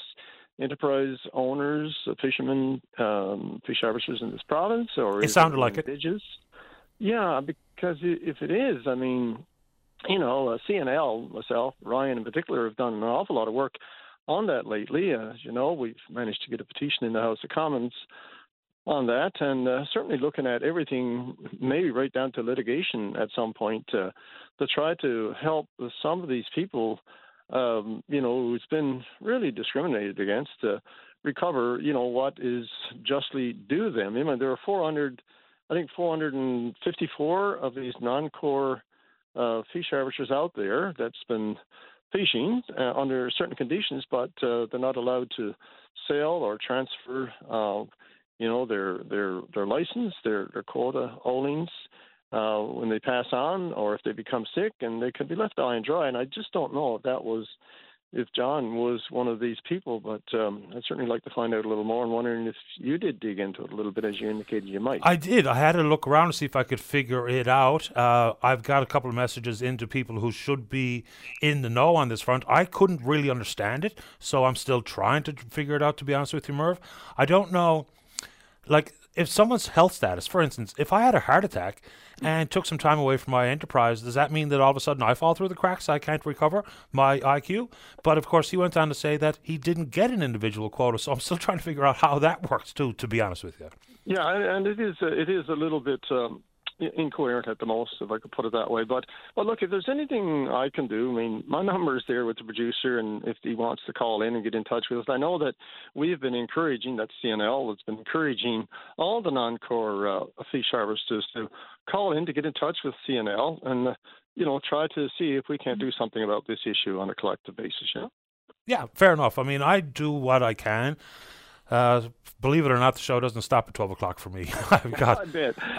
enterprise owners, fishermen, um, fish harvesters in this province, or it sounded like it. Yeah, because if it is, I mean, you know, uh, CNL, myself, Ryan in particular, have done an awful lot of work on that lately. Uh, as you know, we've managed to get a petition in the House of Commons on that, and uh, certainly looking at everything, maybe right down to litigation at some point, uh, to try to help some of these people, um, you know, who's been really discriminated against, to recover, you know, what is justly due them. I mean, there are 400 I think 454 of these non-core uh, fish harvesters out there that's been fishing uh, under certain conditions, but uh, they're not allowed to sell or transfer, uh, you know, their their their license, their their quota holdings uh, when they pass on, or if they become sick, and they could be left high and dry. And I just don't know if that was if John was one of these people, but um, I'd certainly like to find out a little more. I'm wondering if you did dig into it a little bit, as you indicated you might. I did. I had to look around to see if I could figure it out. Uh, I've got a couple of messages into people who should be in the know on this front. I couldn't really understand it, so I'm still trying to figure it out. To be honest with you, Merv, I don't know. Like if someone's health status, for instance, if I had a heart attack and took some time away from my enterprise, does that mean that all of a sudden I fall through the cracks? I can't recover my IQ? But of course, he went on to say that he didn't get an individual quota, so I'm still *laughs* trying to figure out how that works too. To be honest with you. Yeah, and it is it is a little bit. Um incoherent at the most, if I could put it that way. But but look, if there's anything I can do, I mean, my *laughs* number is there with the producer, and if he wants to call in and get in touch with us, I know that we have been encouraging that CNL has been encouraging all the non-core uh, fish harvesters to call in to get in touch with CNL and uh, you know try to see if we can't do something about this issue on a collective basis. Yeah. Yeah, fair enough. I mean, I do what I can. Uh, believe it or not, the show doesn't stop at 12 o'clock for me. *laughs* I've got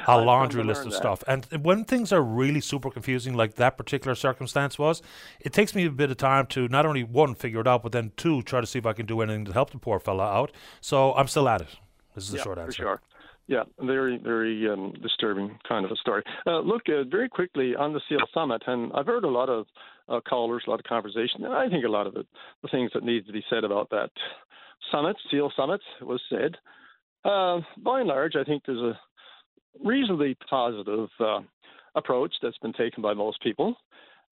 a laundry list of that. stuff. And when things are really super confusing, like that particular circumstance was, it takes me a bit of time to not only one, figure it out, but then two, try to see if I can do anything to help the poor fella out. So I'm still at it. This is the yeah, short answer. For sure. Yeah, very, very um, disturbing kind of a story. Uh, look, uh, very quickly on the SEAL Summit, and I've heard a lot of uh, callers, a lot of conversation, and I think a lot of it, the things that need to be said about that summit, SEAL Summit, was said. Uh, by and large, I think there's a reasonably positive uh, approach that's been taken by most people.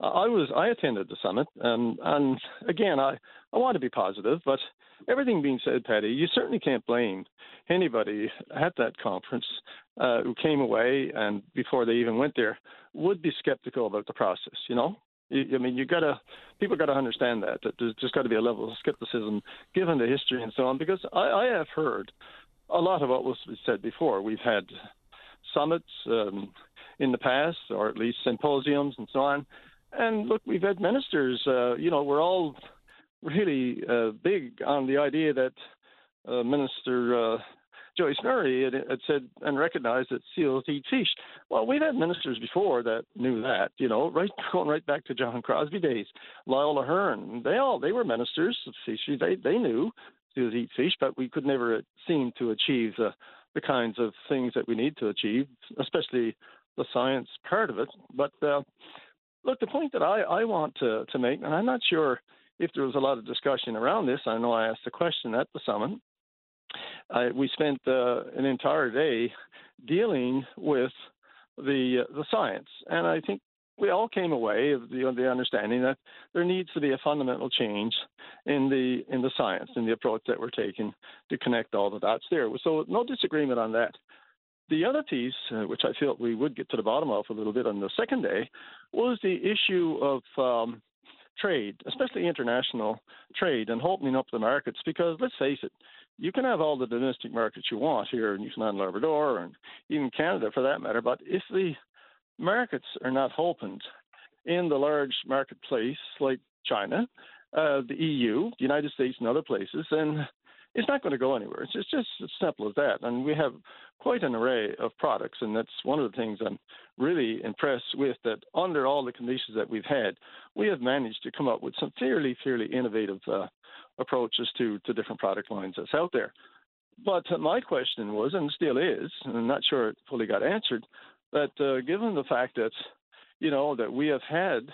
Uh, I was I attended the summit, and and again, I I want to be positive, but everything being said, Paddy, you certainly can't blame anybody at that conference uh, who came away and before they even went there would be skeptical about the process. You know, I mean, you gotta people gotta understand that that there's just got to be a level of skepticism given the history and so on. Because I, I have heard a lot of what was said before. We've had summits um, in the past, or at least symposiums and so on. And look, we've had ministers. Uh, you know, we're all really uh, big on the idea that uh, Minister uh, Joyce Murray had, had said and recognized that seals eat fish. Well, we've had ministers before that knew that, you know, right *laughs* going right back to John Crosbie days, Loyola Hearn. They all they were ministers of. They they knew seals eat fish, but we could never seem to achieve the the kinds of things that we need to achieve, especially the science part of it. But uh, look, the point that I, I want to, to make, and I'm not sure if there was a lot of discussion around this. I know I asked a question at the summit. I, we spent uh, an entire day dealing with the uh, the science, and I think we all came away of the, the understanding that there needs to be a fundamental change in the in the science in the approach that we're taking to connect all the dots there. So no disagreement on that. The other piece, uh, which I felt we would get to the bottom of a little bit on the second day, was the issue of um, trade, especially international trade, and opening up the markets. Because let's face it, you can have all the domestic markets you want here in Newfoundland, Labrador, and even Canada for that matter. But if the markets are not opened in the large marketplace like China, uh, the EU, the United States, and other places, then it's not going to go anywhere. It's just, as simple as that. And we have quite an array of products, and that's one of the things I'm really impressed with. That under all the conditions that we've had, we have managed to come up with some fairly, fairly innovative uh, approaches to to different product lines that's out there. But my question was, and still is, and I'm not sure it fully got answered, that uh, given the fact that you know that we have had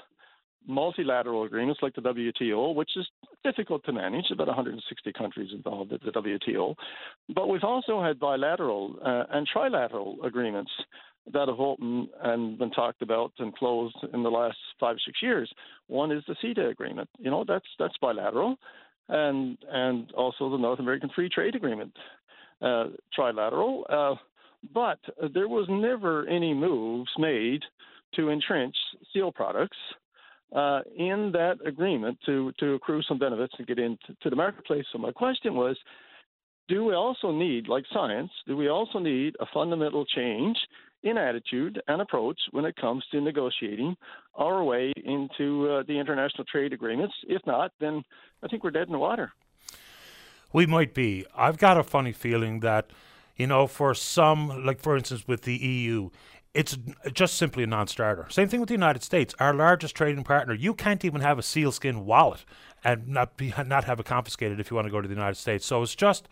multilateral agreements like the WTO, which is difficult to manage, about 160 countries involved at the WTO. But we've also had bilateral uh, and trilateral agreements that have opened and been talked about and closed in the last five or six years. One is the CETA agreement. You know, that's that's bilateral, and and also the North American Free Trade Agreement, uh, trilateral. Uh, but there was never any moves made to entrench steel products uh, in that agreement to, to accrue some benefits and get into to the marketplace. So my question was, do we also need, like science, do we also need a fundamental change in attitude and approach when it comes to negotiating our way into uh, the international trade agreements? If not, then I think we're dead in the water. We might be. I've got a funny feeling that, you know, for some, like for instance with the EU, it's just simply a non-starter. Same thing with the United States, our largest trading partner. You can't even have a sealskin wallet and not be not have it confiscated if you want to go to the United States. So it's just,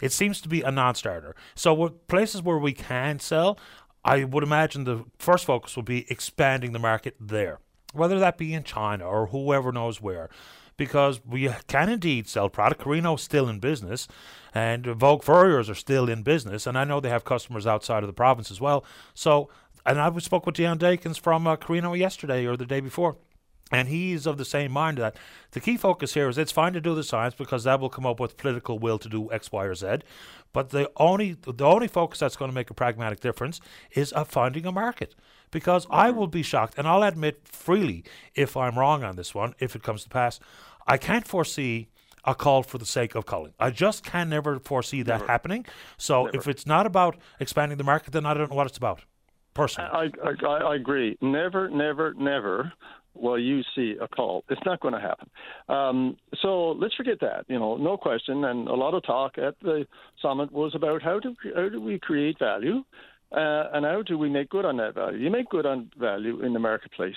it seems to be a non-starter. So places where we can sell, I would imagine the first focus will be expanding the market there, whether that be in China or whoever knows where because we can indeed sell product. Carino's still in business, and Vogue Furriers are still in business, and I know they have customers outside of the province as well. So, and I spoke with Dion Dakins from uh, Carino yesterday or the day before. And he's of the same mind that the key focus here is it's fine to do the science because that will come up with political will to do X, Y, or Z. But the only the only focus that's going to make a pragmatic difference is uh, finding a market. Because I will be shocked, and I'll admit freely if I'm wrong on this one, if it comes to pass. I can't foresee a call for the sake of calling. I just can never foresee that never. happening. So never. if it's not about expanding the market, then I don't know what it's about. Personally, I, I, I agree. Never, never, never will you see a call. It's not going to happen. Um, so let's forget that. You know, no question. And a lot of talk at the summit was about how do how do we create value, uh, and how do we make good on that value. You make good on value in the marketplace.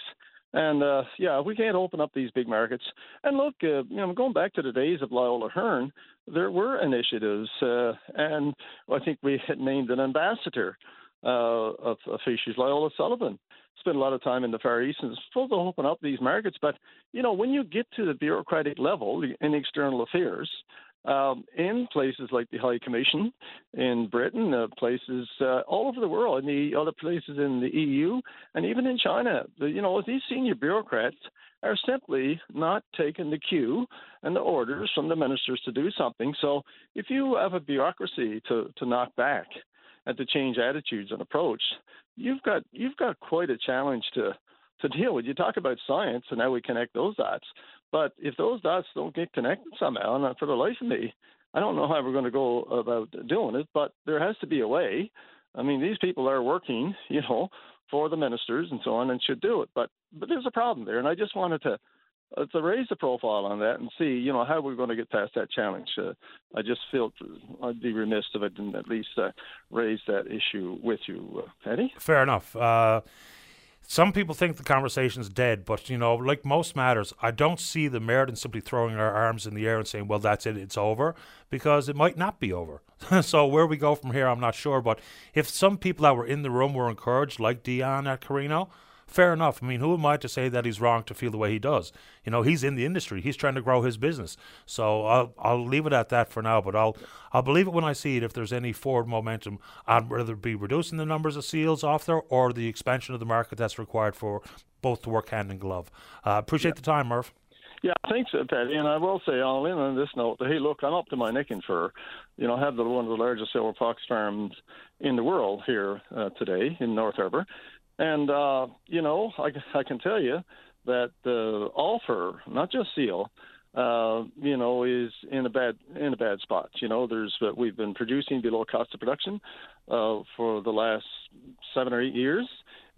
And uh, yeah, we can't open up these big markets. And look, uh, you know, going back to the days of Loyola Hearn, there were initiatives, uh, and I think we had named an ambassador uh, of, of fisheries, Loyola Sullivan. Spent a lot of time in the Far East, and it's supposed to open up these markets. But you know, when you get to the bureaucratic level in external affairs, um, in places like the High Commission in Britain, uh, places uh, all over the world, in the other places in the EU, and even in China. The, you know, these senior bureaucrats are simply not taking the cue and the orders from the ministers to do something. So if you have a bureaucracy to, to knock back and to change attitudes and approach, you've got you've got quite a challenge to to deal with. You talk about science and how we connect those dots. But if those dots don't get connected somehow, and for the life of me, I don't know how we're going to go about doing it. But there has to be a way. I mean, these people are working, you know, for the ministers and so on, and should do it. But but there's a problem there, and I just wanted to uh, to raise the profile on that and see, you know, how we're going to get past that challenge. Uh, I just feel I'd be remiss if I didn't at least uh, raise that issue with you, uh, Paddy. Fair enough. Uh, some people think the conversation's dead, but you know, like most matters, I don't see the merit in simply throwing our arms in the air and saying, "Well, that's it, it's over," because it might not be over. *laughs* so where we go from here, I'm not sure. But if some people that were in the room were encouraged, like Dion at Carino, fair enough. I mean, who am I to say that he's wrong to feel the way he does? You know, he's in the industry. He's trying to grow his business. So I'll I'll leave it at that for now. But I'll I'll believe it when I see it. If there's any forward momentum, on whether it be reducing the numbers of seals off there or the expansion of the market that's required for both to work hand in glove. Uh, appreciate yeah. the time, Murph. Yeah, thanks, Paddy. And I will say, all in on this note, that, hey, look, I'm up to my neck in fur. You know, I have the, one of the largest silver fox farms in the world here uh, today in North Harbour. And, uh, you know, I, I can tell you that uh, all not just seal, uh, you know, is in a bad in a bad spot. You know, there's uh, we've been producing below cost of production uh, for the last seven or eight years,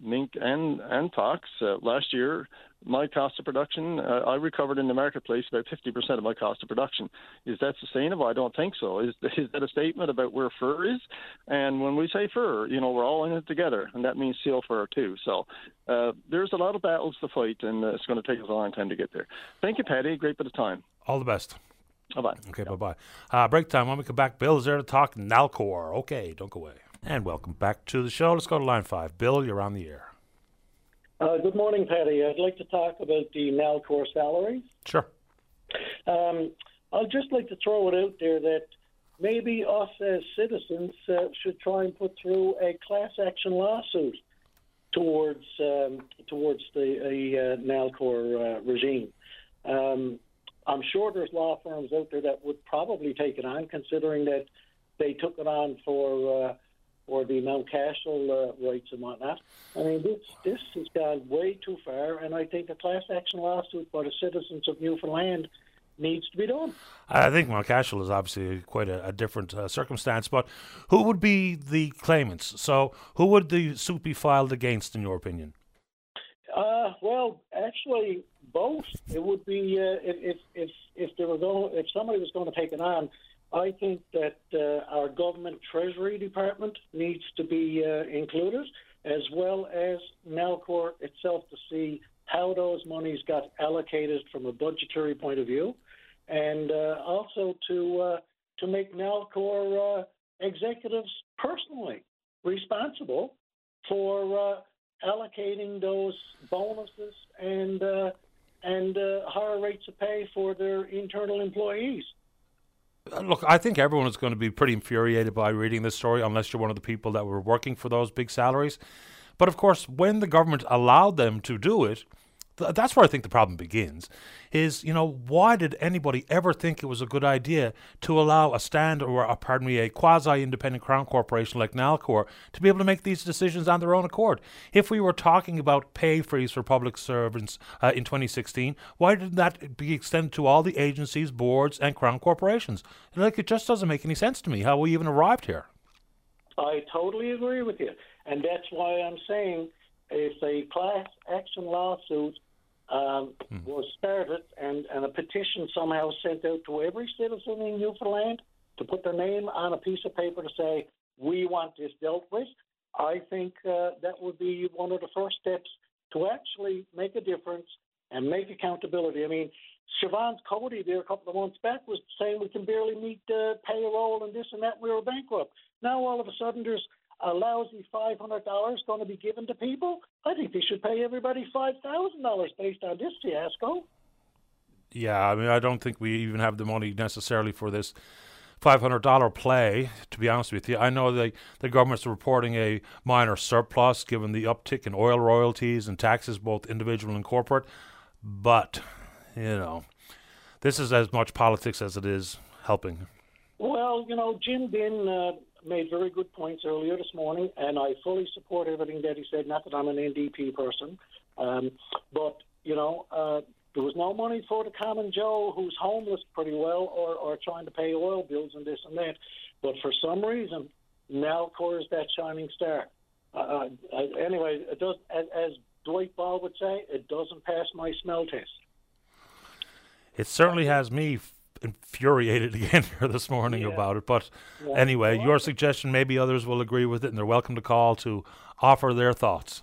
mink and and fox. Uh, last year, my cost of production, uh, I recovered in the marketplace about 50% of my cost of production. Is that sustainable? I don't think so. Is, *laughs* is that a statement about where fur is? And when we say fur, you know, we're all in it together, and that means seal fur too. So uh, there's a lot of battles to fight, and uh, it's going to take us a long time to get there. Thank you, Paddy. Great bit of time. All the best. Bye bye. Okay, bye bye. Uh, break time. When we come back, Bill is there to talk Nalcor. Okay, don't go away. And welcome back to the show. Let's go to line five. Bill, you're on the air. Uh, good morning, Paddy. I'd like to talk about the Nalcor salaries. Sure. Um, I'd just like to throw it out there that maybe us as citizens uh, should try and put through a class action lawsuit towards um, towards the uh, Nalcor uh, regime. Um, I'm sure there's law firms out there that would probably take it on, considering that they took it on for uh, or the Mountcashel uh, rights and whatnot. I mean, this this has gone way too far, and I think a class action lawsuit by the citizens of Newfoundland needs to be done. I think Mountcashel is obviously quite a, a different uh, circumstance, but who would be the claimants? So, who would the suit be filed against, in your opinion? Uh, well, actually, both. It would be uh, if if if there were going if somebody was going to take it on I think that uh, our government treasury department needs to be uh, included, as well as Nalcor itself to see how those monies got allocated from a budgetary point of view, and uh, also to uh, to make Nalcor uh, executives personally responsible for uh, allocating those bonuses and and higher rates of pay for their internal employees. Look, I think everyone is going to be pretty infuriated by reading this story, unless you're one of the people that were working for those big salaries. But of course, when the government allowed them to do it, that's where I think the problem begins. Is you know why did anybody ever think it was a good idea to allow a stand or a, pardon me a quasi-independent crown corporation like Nalcor to be able to make these decisions on their own accord? If we were talking about pay freeze for public servants uh, in 2016, why didn't that be extended to all the agencies, boards, and crown corporations? Like it just doesn't make any sense to me how we even arrived here. I totally agree with you, and that's why I'm saying if a class action lawsuit um, mm. was started and, and a petition somehow sent out to every citizen in Newfoundland to put their name on a piece of paper to say, we want this dealt with, I think uh, that would be one of the first steps to actually make a difference and make accountability. I mean, Siobhan Coady there a couple of months back was saying we can barely meet uh, payroll and this and that. We were bankrupt. Now all of a sudden there's a lousy five hundred dollars going to be given to people? I think they should pay everybody five thousand dollars based on this fiasco. Yeah, I mean, I don't think we even have the money necessarily for this five hundred dollar play. To be honest with you, I know the the government's reporting a minor surplus given the uptick in oil royalties and taxes, both individual and corporate. But you know, this is as much politics as it is helping. Well, you know, Jim Dinn uh, made very good points earlier this morning, and I fully support everything that he said. Not that I'm an NDP person, um, but you know, uh, there was no money for the common Joe who's homeless pretty well, or or trying to pay oil bills and this and that. But for some reason, Nalcor is that shining star. Uh, uh, anyway, it does, as, as Dwight Ball would say, it doesn't pass my smell test. It certainly has me infuriated *laughs* again here this morning yeah. about it. But yeah. anyway, your suggestion, maybe others will agree with it, and they're welcome to call to offer their thoughts.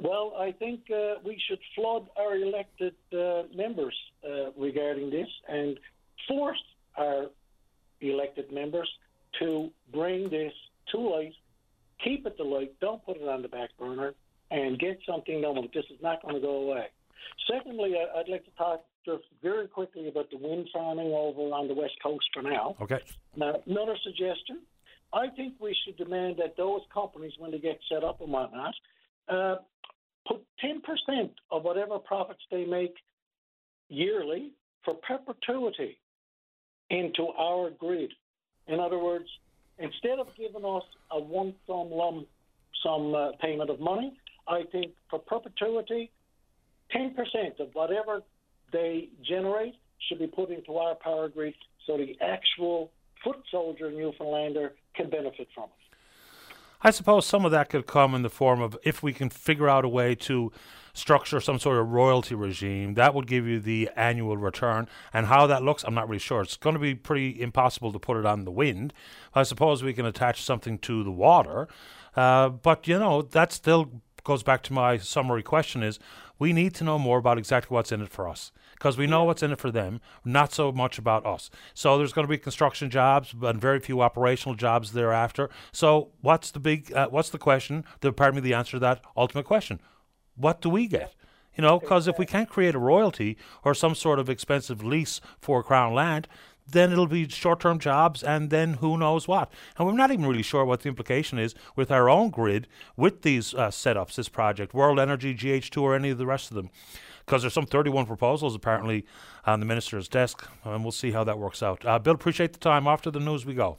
Well, I think uh, we should flood our elected uh, members uh, regarding this and force our elected members to bring this to light, keep it to light, don't put it on the back burner, and get something done. This is not going to go away. Secondly, I'd like to talk just very quickly about the wind farming over on the west coast for now. Okay. Now, another suggestion. I think we should demand that those companies, when they get set up and whatnot, uh, put 10% of whatever profits they make yearly for perpetuity into our grid. In other words, instead of giving us a one sum lump sum uh, payment of money, I think for perpetuity, 10% of whatever they generate should be put into our power grid so the actual foot soldier Newfoundlander can benefit from it. I suppose some of that could come in the form of if we can figure out a way to structure some sort of royalty regime that would give you the annual return. And how that looks i'm not really sure. It's going to be pretty impossible to put it on the wind. I suppose we can attach something to the water. Uh, but you know that still goes back to my summary question is we need to know more about exactly what's in it for us because we know what's in it for them, not so much about us. So there's going to be construction jobs, but very few operational jobs thereafter. So what's the big, uh, what's the question? The pardon me, the answer to that ultimate question: What do we get? You know, because if we can't create a royalty or some sort of expensive lease for Crown land, then it'll be short term jobs and then who knows what. And we're not even really sure what the implication is with our own grid with these uh, setups, this project, World Energy, GH2, or any of the rest of them because there's some 31 proposals apparently on the minister's desk, and we'll see how that works out. Uh, Bill, appreciate the time. After the news, we go.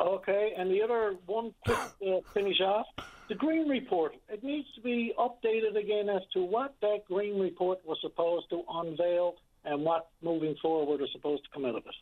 Okay, and the other one quick uh, finish off the Greene Report. It needs to be updated again as to what that Greene Report was supposed to unveil and what moving forward is supposed to come out of it.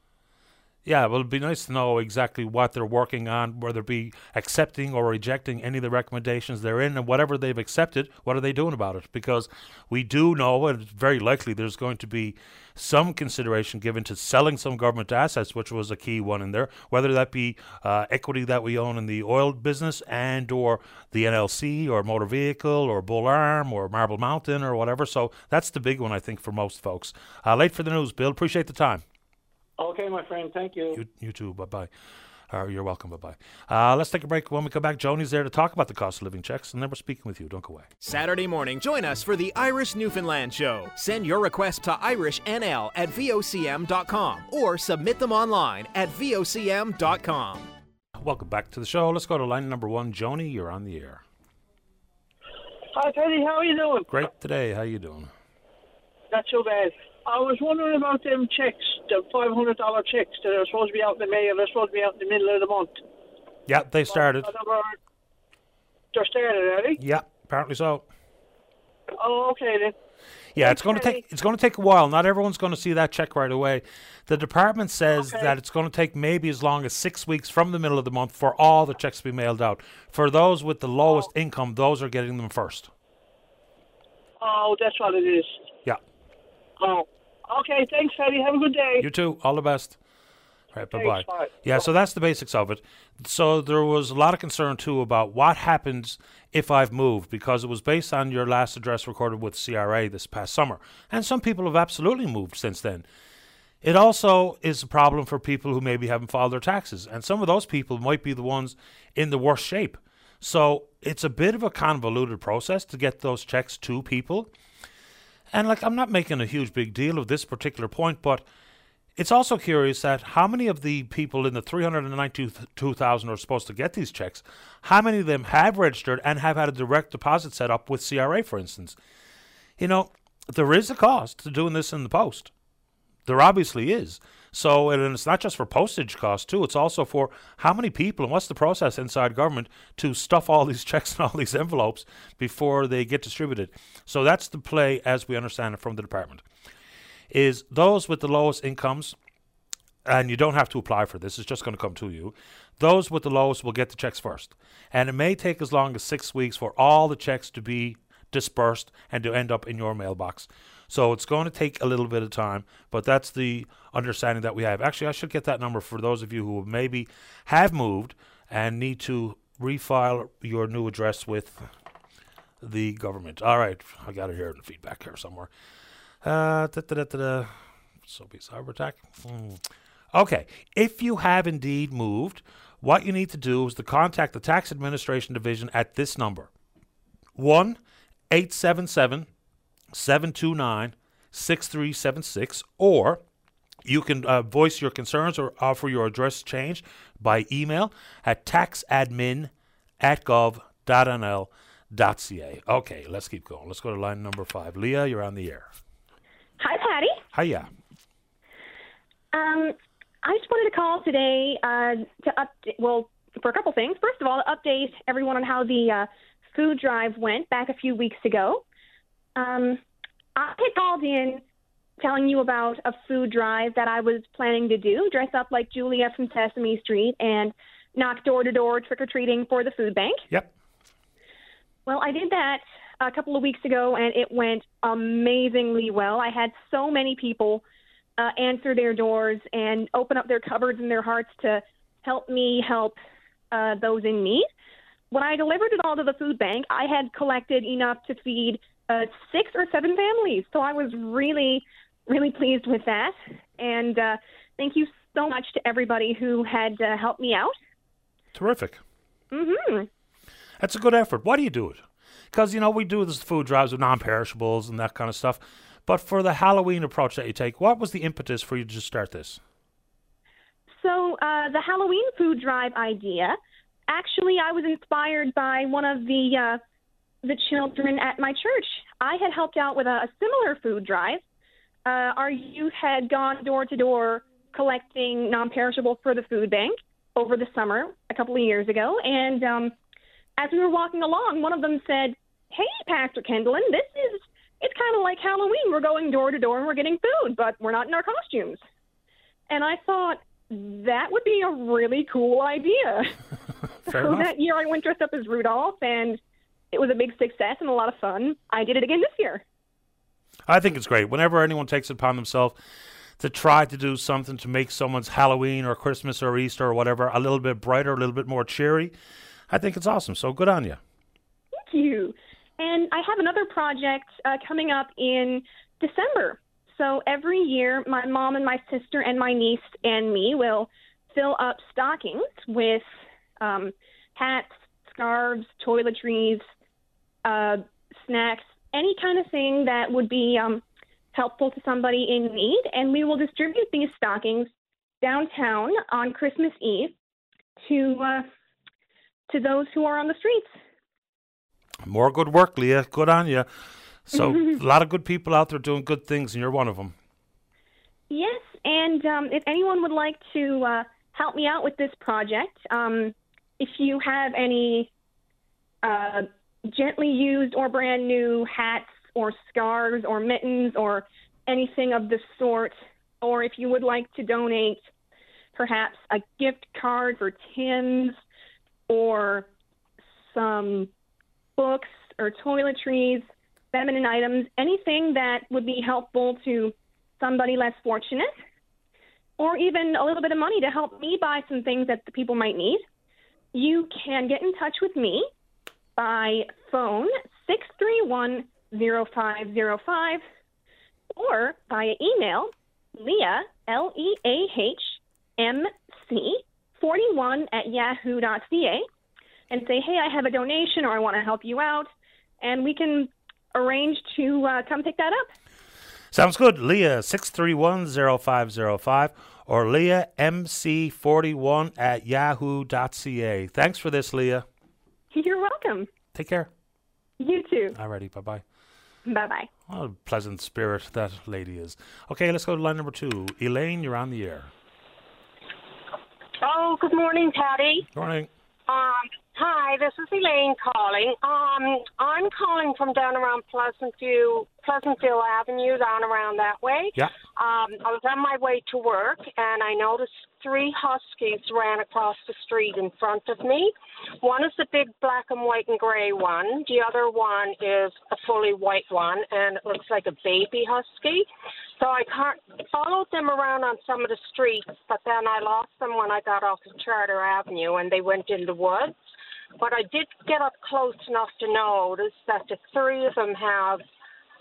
Yeah, well, it'd be nice to know exactly what they're working on, whether it be accepting or rejecting any of the recommendations they're in, and whatever they've accepted, what are they doing about it? Because we do know, and it's very likely there's going to be some consideration given to selling some government assets, which was a key one in there, whether that be uh, equity that we own in the oil business and or the NLC or motor vehicle or Bull Arm or Marble Mountain or whatever. So that's the big one, I think, for most folks. Uh, late for the news, Bill. Appreciate the time. Okay, my friend. Thank you. You, you too. Bye bye. Uh, you're welcome. Bye bye. Uh, let's take a break. When we come back, Joni's there to talk about the cost of living checks, and then we're speaking with you. Don't go away. Saturday morning, join us for the Irish Newfoundland Show. Send your request to IrishNL at VOCM.com or submit them online at VOCM.com. Welcome back to the show. Let's go to line number one. Joni, you're on the air. Hi, Teddy. How are you doing? Great today. How are you doing? Not so bad. I was wondering about them checks, the five hundred dollar checks that are supposed to be out in the mail. They're supposed to be out in the middle of the month. Yeah, they started. They're started, are they? Yeah, apparently so. Oh, okay then. Yeah, it's going to take it's going to take a while. Not everyone's going to see that check right away. The department says Okay. that it's going to take maybe as long as six weeks from the middle of the month for all the checks to be mailed out. For those with the lowest oh. income, those are getting them first. Oh, that's what it is. Yeah. Oh, okay. Thanks, Teddy. Have a good day. You too. All the best. All right, bye bye. Bye. Yeah, so that's the basics of it. So there was a lot of concern too about what happens if I've moved because it was based on your last address recorded with CRA this past summer. And some people have absolutely moved since then. It also is a problem for people who maybe haven't filed their taxes. And some of those people might be the ones in the worst shape. So it's a bit of a convoluted process to get those checks to people. And like, I'm not making a huge big deal of this particular point, but it's also curious that how many of the people in the 392,000 are supposed to get these checks, how many of them have registered and have had a direct deposit set up with CRA, for instance? You know, there is a cost to doing this in the post. There obviously is. So, and it's not just for postage costs too. It's also for how many people and what's the process inside government to stuff all these *laughs* checks and all these envelopes before they get distributed. So that's the play as we understand it from the department. Is those with the lowest incomes, and you don't have to apply for this. It's just going to come to you. Those with the lowest will get the checks first, and it may take as long as six weeks for all the checks to be dispersed and to end up in your mailbox. So it's going to take a little bit of time, but that's the understanding that we have. Actually, I should get that number for those of you who maybe have moved and need to refile your new address with the government. All right, I got it here in the feedback here somewhere. Uh, da, da, da. So be cyber attack. Hmm. Okay, if you have indeed moved, what you need to do is to contact the tax administration division at this number 1 877 729 6376 or you can uh, voice your concerns or offer your address change by email at taxadmin at gov.nl.ca. Okay, let's keep going. Let's go to line number five. Leah, you're on the air. Hi, Paddy. Hiya. Um, I just wanted to call today uh, to update, well, for a couple things. First of all, to update everyone on how the uh, food drive went back a few weeks ago. Um, I had called in telling you about a food drive that I was planning to do, dress up like Julia from Sesame Street and knock door to door trick or treating for the food bank. Yep. Well, I did that a couple of weeks ago and it went amazingly well. I had so many people uh, answer their doors and open up their cupboards and their hearts to help me help uh, those in need. When I delivered it all to the food bank, I had collected enough to feed uh, six or seven families. So I was really, really pleased with that. And uh, thank you so much to everybody who had uh, helped me out. Terrific. Mm-hmm. That's a good effort. Why do you do it? Because, you know, we do this food drives with non perishables and that kind of stuff. But for the Halloween approach that you take, what was the impetus for you to start this? So uh, the Halloween food drive idea, actually, I was inspired by one of the uh, the children at my church. I had helped out with a, a similar food drive. Uh, our youth had gone door to door collecting non-perishable for the food bank over the summer a couple of years ago, and um, as we were walking along, one of them said, "Hey, Pastor Kendallin, this is it's kind of like Halloween. We're going door to door and we're getting food, but we're not in our costumes." And I thought that would be a really cool idea. *laughs* So enough. that year I went dressed up as Rudolph and it was a big success and a lot of fun. I did it again this year. I think it's great. Whenever anyone takes it upon themselves to try to do something to make someone's Halloween or Christmas or Easter or whatever a little bit brighter, a little bit more cheery, I think it's awesome. So good on you. Thank you. And I have another project uh, coming up in December. So every year, my mom and my sister and my niece and me will fill up stockings with um, hats, scarves, toiletries, uh, snacks, any kind of thing that would be um, helpful to somebody in need. And we will distribute these stockings downtown on Christmas Eve to uh, to those who are on the streets. More good work, Leah. Good on you. So *laughs* a lot of good people out there doing good things, and you're one of them. Yes, and um, if anyone would like to uh, help me out with this project, um, if you have any uh, gently used or brand new hats or scarves or mittens or anything of the sort, or if you would like to donate perhaps a gift card for Tim's or some books or toiletries, feminine items, anything that would be helpful to somebody less fortunate, or even a little bit of money to help me buy some things that the people might need, you can get in touch with me by phone 631 0505 or via email Leah, L E A H M C 41 at yahoo.ca and say, hey, I have a donation or I want to help you out. And we can arrange to uh, come pick that up. Sounds good. Leah, 631-0505 or Leah MC41 at yahoo.ca. Thanks for this, Leah. You're welcome. Take care. You too. Alrighty, bye-bye. Bye bye. What a pleasant spirit that lady is. Okay, let's go to line number two. Elaine, you're on the air. Oh, good morning, Paddy. Morning. Um, hi, this is Elaine calling. Um, I'm calling from down around Pleasantview, Pleasantville Avenue, down around that way. Yeah. Um, I was on my way to work, and I noticed three huskies ran across the street in front of me. One is the big black and white and gray one. The other one is a fully white one, and it looks like a baby husky. So I followed them around on some of the streets, but then I lost them when I got off of Charter Avenue, and they went in the woods. But I did get up close enough to notice that the three of them have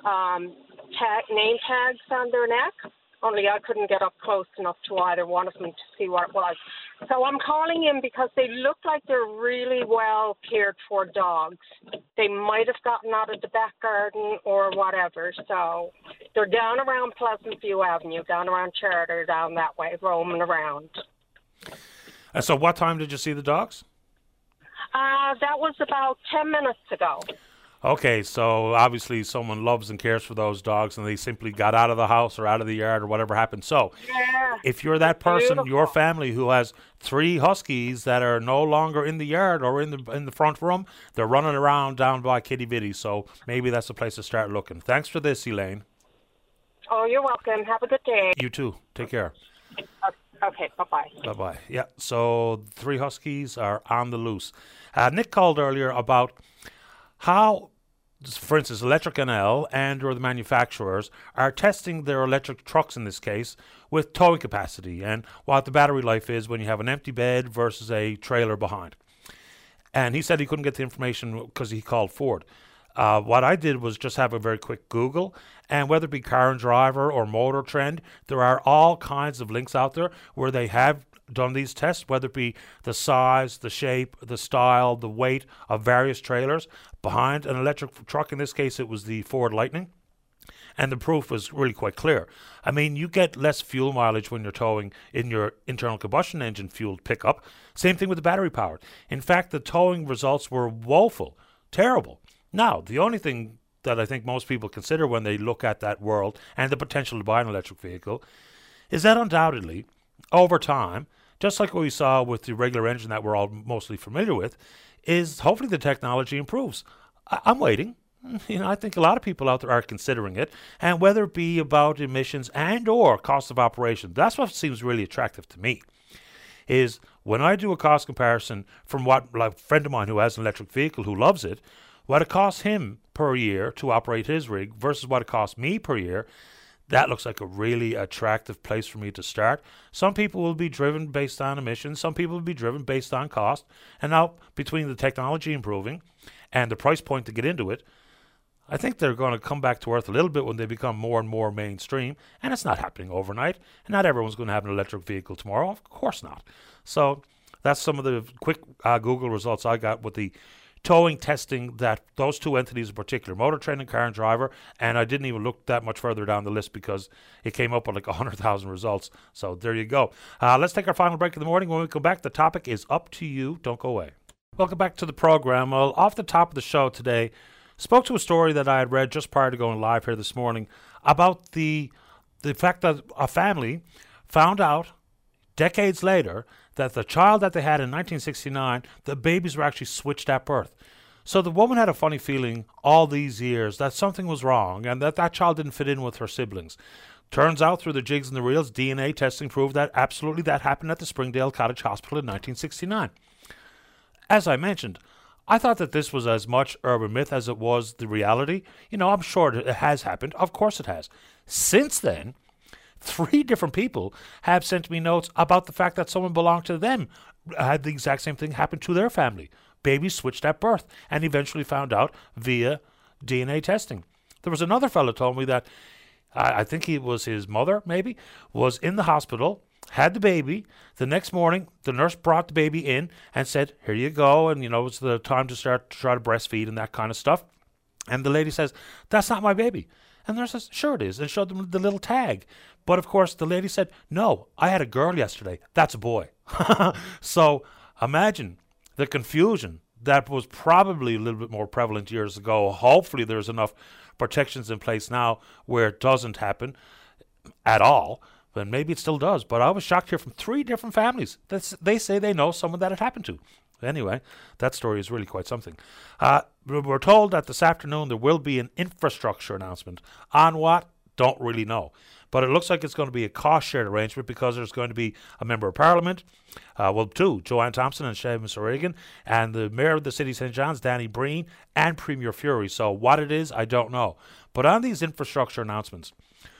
um, tag, name tags on their neck. Only I couldn't get up close enough to either one of them to see what it was. So I'm calling in because they look like they're really well cared for dogs. They might have gotten out of the back garden or whatever. So they're down around Pleasant View Avenue, down around Charter, down that way, roaming around. And so, what time did you see the dogs? Uh, that was about 10 minutes ago. Okay, so obviously someone loves and cares for those dogs, and they simply got out of the house or out of the yard or whatever happened. So, Yeah. if you're that person, Beautiful. your family who has three huskies that are no longer in the yard or in the in the front room, they're running around down by Quidi Vidi. So maybe that's the place to start looking. Thanks for this, Elaine. Oh, you're welcome. Have a good day. You too. Take care. Okay, bye bye. Bye bye. Yeah. So three huskies are on the loose. Uh, Nick called earlier about how, for instance, Electric NL and or the manufacturers are testing their electric trucks in this case with towing capacity and what the battery life is when you have an empty bed versus a trailer behind. And he said he couldn't get the information because he called Ford. Uh, what I did was just have a very quick Google, and whether it be Car and Driver or Motor Trend, there are all kinds of links out there where they have done these tests, whether it be the size, the shape, the style, the weight of various trailers behind an electric truck. In this case, it was the Ford Lightning and the proof was really quite clear. I mean, you get less fuel mileage when you're towing in your internal combustion engine fueled pickup. Same thing with the battery powered. In fact, the towing results were woeful, terrible. Now, the only thing that I think most people consider when they look at that world and the potential to buy an electric vehicle is that undoubtedly, over time, just like what we saw with the regular engine that we're all mostly familiar with, is hopefully the technology improves. I- I'm waiting. *laughs* You know, I think a lot of people out there are considering it, and whether it be about emissions and or cost of operation, that's what seems really attractive to me. Is when I do a cost comparison from what like a friend of mine who has an electric vehicle who loves it, what it costs him per year to operate his rig versus what it costs me per year, that looks like a really attractive place for me to start. Some people will be driven based on emissions, some people will be driven based on cost. And now, between the technology improving and the price point to get into it, I think they're going to come back to earth a little bit when they become more and more mainstream. And it's not happening overnight. And not everyone's going to have an electric vehicle tomorrow. Of course not. So that's some of the quick uh, Google results I got with the towing testing that those two entities in particular, Motor Trend and Car and Driver, and I didn't even look that much further down the list because it came up with like 100,000 results. So there you go. Uh, let's take our final break of the morning. When we come back, the topic is up to you. Don't go away. Welcome back to the program. Well, off the top of the show today, spoke to a story that I had read just prior to going live here this morning about the the fact that a family found out decades later that the child that they had in 1969, the babies were actually switched at birth. So the woman had a funny feeling all these years that something was wrong and that that child didn't fit in with her siblings. Turns out through the jigs and the reels, DNA testing proved that absolutely that happened at the Springdale Cottage Hospital in 1969. As I mentioned, I thought that this was as much urban myth as it was the reality. You know, I'm sure it has happened. Of course it has. Since then, three different people have sent me notes about the fact that someone belonged to them had the exact same thing happen to their family. Babies switched at birth and eventually found out via DNA testing. There was another fellow told me that I I think he was his mother, maybe, was in the hospital, had the baby. The next morning, the nurse brought the baby in and said, Here you go. And, you know, it's the time to start to try to breastfeed and that kind of stuff. And the lady says, That's not my baby. And the nurse says, Sure it is, and showed them the little tag. But of course, the lady said, No, I had a girl yesterday. That's a boy. *laughs* so imagine the confusion that was probably a little bit more prevalent years ago. Hopefully, there's enough protections in place now where it doesn't happen at all. But maybe it still does. But I was shocked here from three different families. That's, they say they know someone that it happened to. Anyway, that story is really quite something. Uh, we we're told that this afternoon there will be an infrastructure announcement. On what? Don't really know. But it looks like it's going to be a cost shared arrangement because there's going to be a member of parliament, uh, well, two, Joanne Thompson and Seamus O'Regan, and the mayor of the city of St. John's, Danny Breen, and Premier Furey. So what it is, I don't know. But on these infrastructure announcements,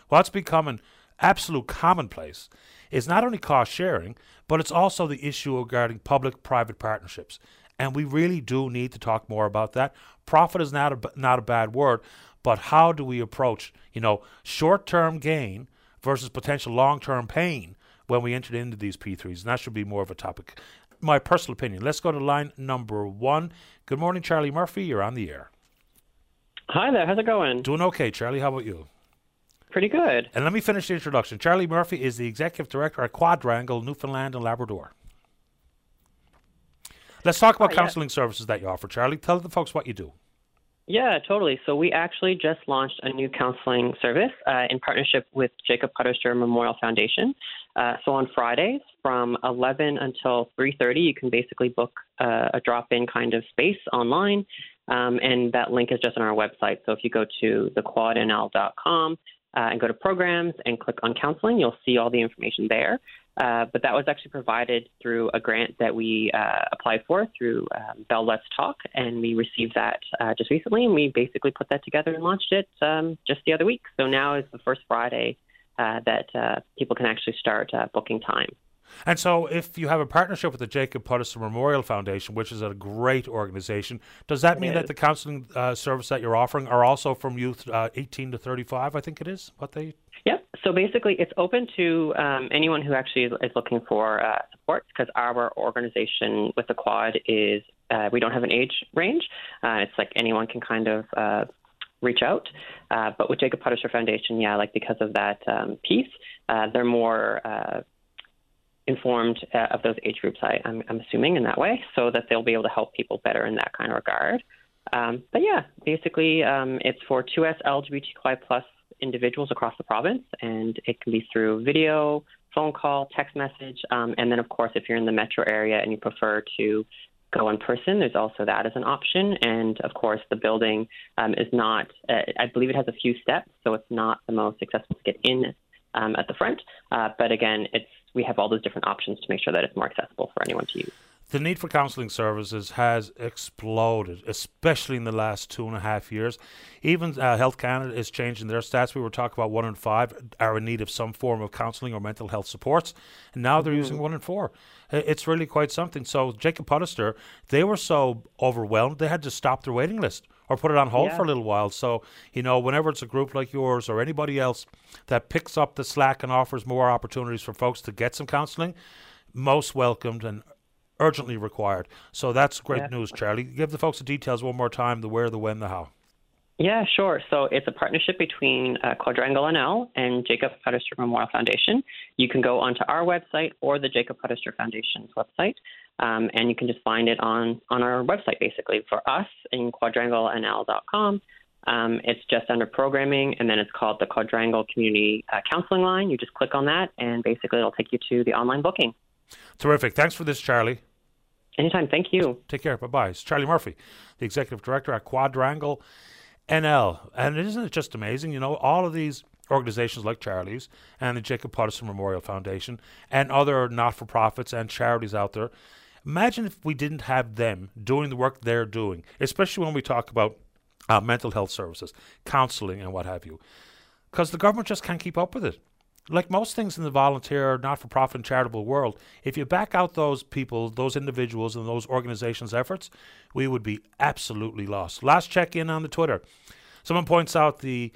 what's becoming absolute commonplace is not only cost sharing, but it's also the issue regarding public private partnerships. And we really do need to talk more about that. Profit is not a, not a bad word, but how do we approach, you know, short term gain versus potential long term pain when we entered into these P3s, and that should be more of a topic. My personal opinion. Let's go to line number one. Good morning, Charlie Murphy. You're on the air. Hi there. How's it going? Doing okay, Charlie. How about you? Pretty good. And let me finish the introduction. Charlie Murphy is the executive director at Quadrangle, Newfoundland and Labrador. Let's talk about Hi, yeah. counselling services that you offer, Charlie. Tell the folks what you do. Yeah, totally. So we actually just launched a new counseling service uh, in partnership with Jacob Putterster Memorial Foundation. Uh, so on Fridays from 11 until 3:30, you can basically book uh, a drop-in kind of space online, um, and that link is just on our website. So if you go to thequadnl.com uh, and go to programs and click on counseling, you'll see all the information there. Uh, but that was actually provided through a grant that we uh, applied for through um, Bell Let's Talk, and we received that uh, just recently, and we basically put that together and launched it um, just the other week. So now is the first Friday uh, that uh, people can actually start uh, booking time. And so, if you have a partnership with the Jacob Putterson Memorial Foundation, which is a great organization, does that mean that the counselling uh, service that you're offering are also from youth uh, 18 to 35? I think it is what they. Yep. So basically, it's open to um, anyone who actually is, looking for uh, support because our organization with the Quad is uh, we don't have an age range. Uh, it's like anyone can kind of uh, reach out. Uh, but with Jacob Putterster Foundation, yeah, like because of that um, piece, uh, they're more uh, informed uh, of those age groups. I, I'm, I'm assuming in that way, so that they'll be able to help people better in that kind of regard. Um, but yeah, basically, um, it's for 2S LGBTQI plus individuals across the province, and it can be through video, phone call, text message, um, and then of course, if you're in the metro area and you prefer to go in person, there's also that as an option. And of course, the building um, is not. Uh, I believe it has a few steps, so it's not the most accessible to get in um, at the front. Uh, but again, it's we have all those different options to make sure that it's more accessible for anyone to use. The need for counselling services has exploded, especially in the last two and a half years. Even uh, Health Canada is changing their stats. We were talking about one in five are in need of some form of counselling or mental health supports, and now they're using one in four. It's really quite something. So Jacob Puttister, they were so overwhelmed they had to stop their waiting list or put it on hold Yeah. for a little while. So you know, whenever it's a group like yours or anybody else that picks up the slack and offers more opportunities for folks to get some counselling, most welcomed and urgently required. So that's great Yeah. news, Charlie. Give the folks the details one more time: the where, the when, the how. Yeah, sure. So it's a partnership between uh, Quadrangle NL and Jacob Puttister Memorial Foundation. You can go onto our website or the Jacob Puttister Foundation's website, um, and you can just find it on, on our website, basically. For us in quadrangle.nl.com, um, it's just under programming, and then it's called the Quadrangle Community uh, Counseling Line. You just click on that, and basically it'll take you to the online booking. Terrific. Thanks for this, Charlie. Anytime. Thank you. Take care. Bye bye. It's Charlie Murphy, the executive director at Quadrangle NL. And isn't it just amazing? You know, all of these organizations like Charlie's and the Jacob Putterson Memorial Foundation and other not for profits and charities out there. Imagine if we didn't have them doing the work they're doing, especially when we talk about uh, mental health services, counseling, and what have you. Because the government just can't keep up with it. Like most things in the volunteer, not for profit, and charitable world, if you back out those people, those individuals, and those organizations' efforts, we would be absolutely lost. Last check in on the Twitter. Someone points out the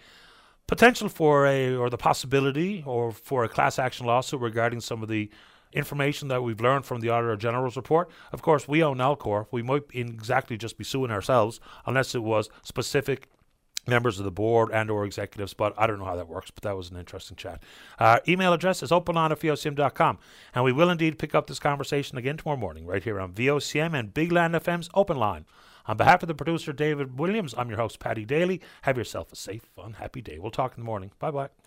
potential for a, or the possibility, or for a class action lawsuit regarding some of the information that we've learned from the Auditor General's report. Of course, we own Nalcor. We might exactly just be suing ourselves unless it was specific members of the board and or executives, but I don't know how that works, but that was an interesting chat. Our email address is openline and we will indeed pick up this conversation again tomorrow morning right here on VOCM and Big Land FM's Open Line. On behalf of the producer, David Williams, I'm your host, Paddy Daly. Have yourself a safe, fun, happy day. We'll talk in the morning. Bye-bye.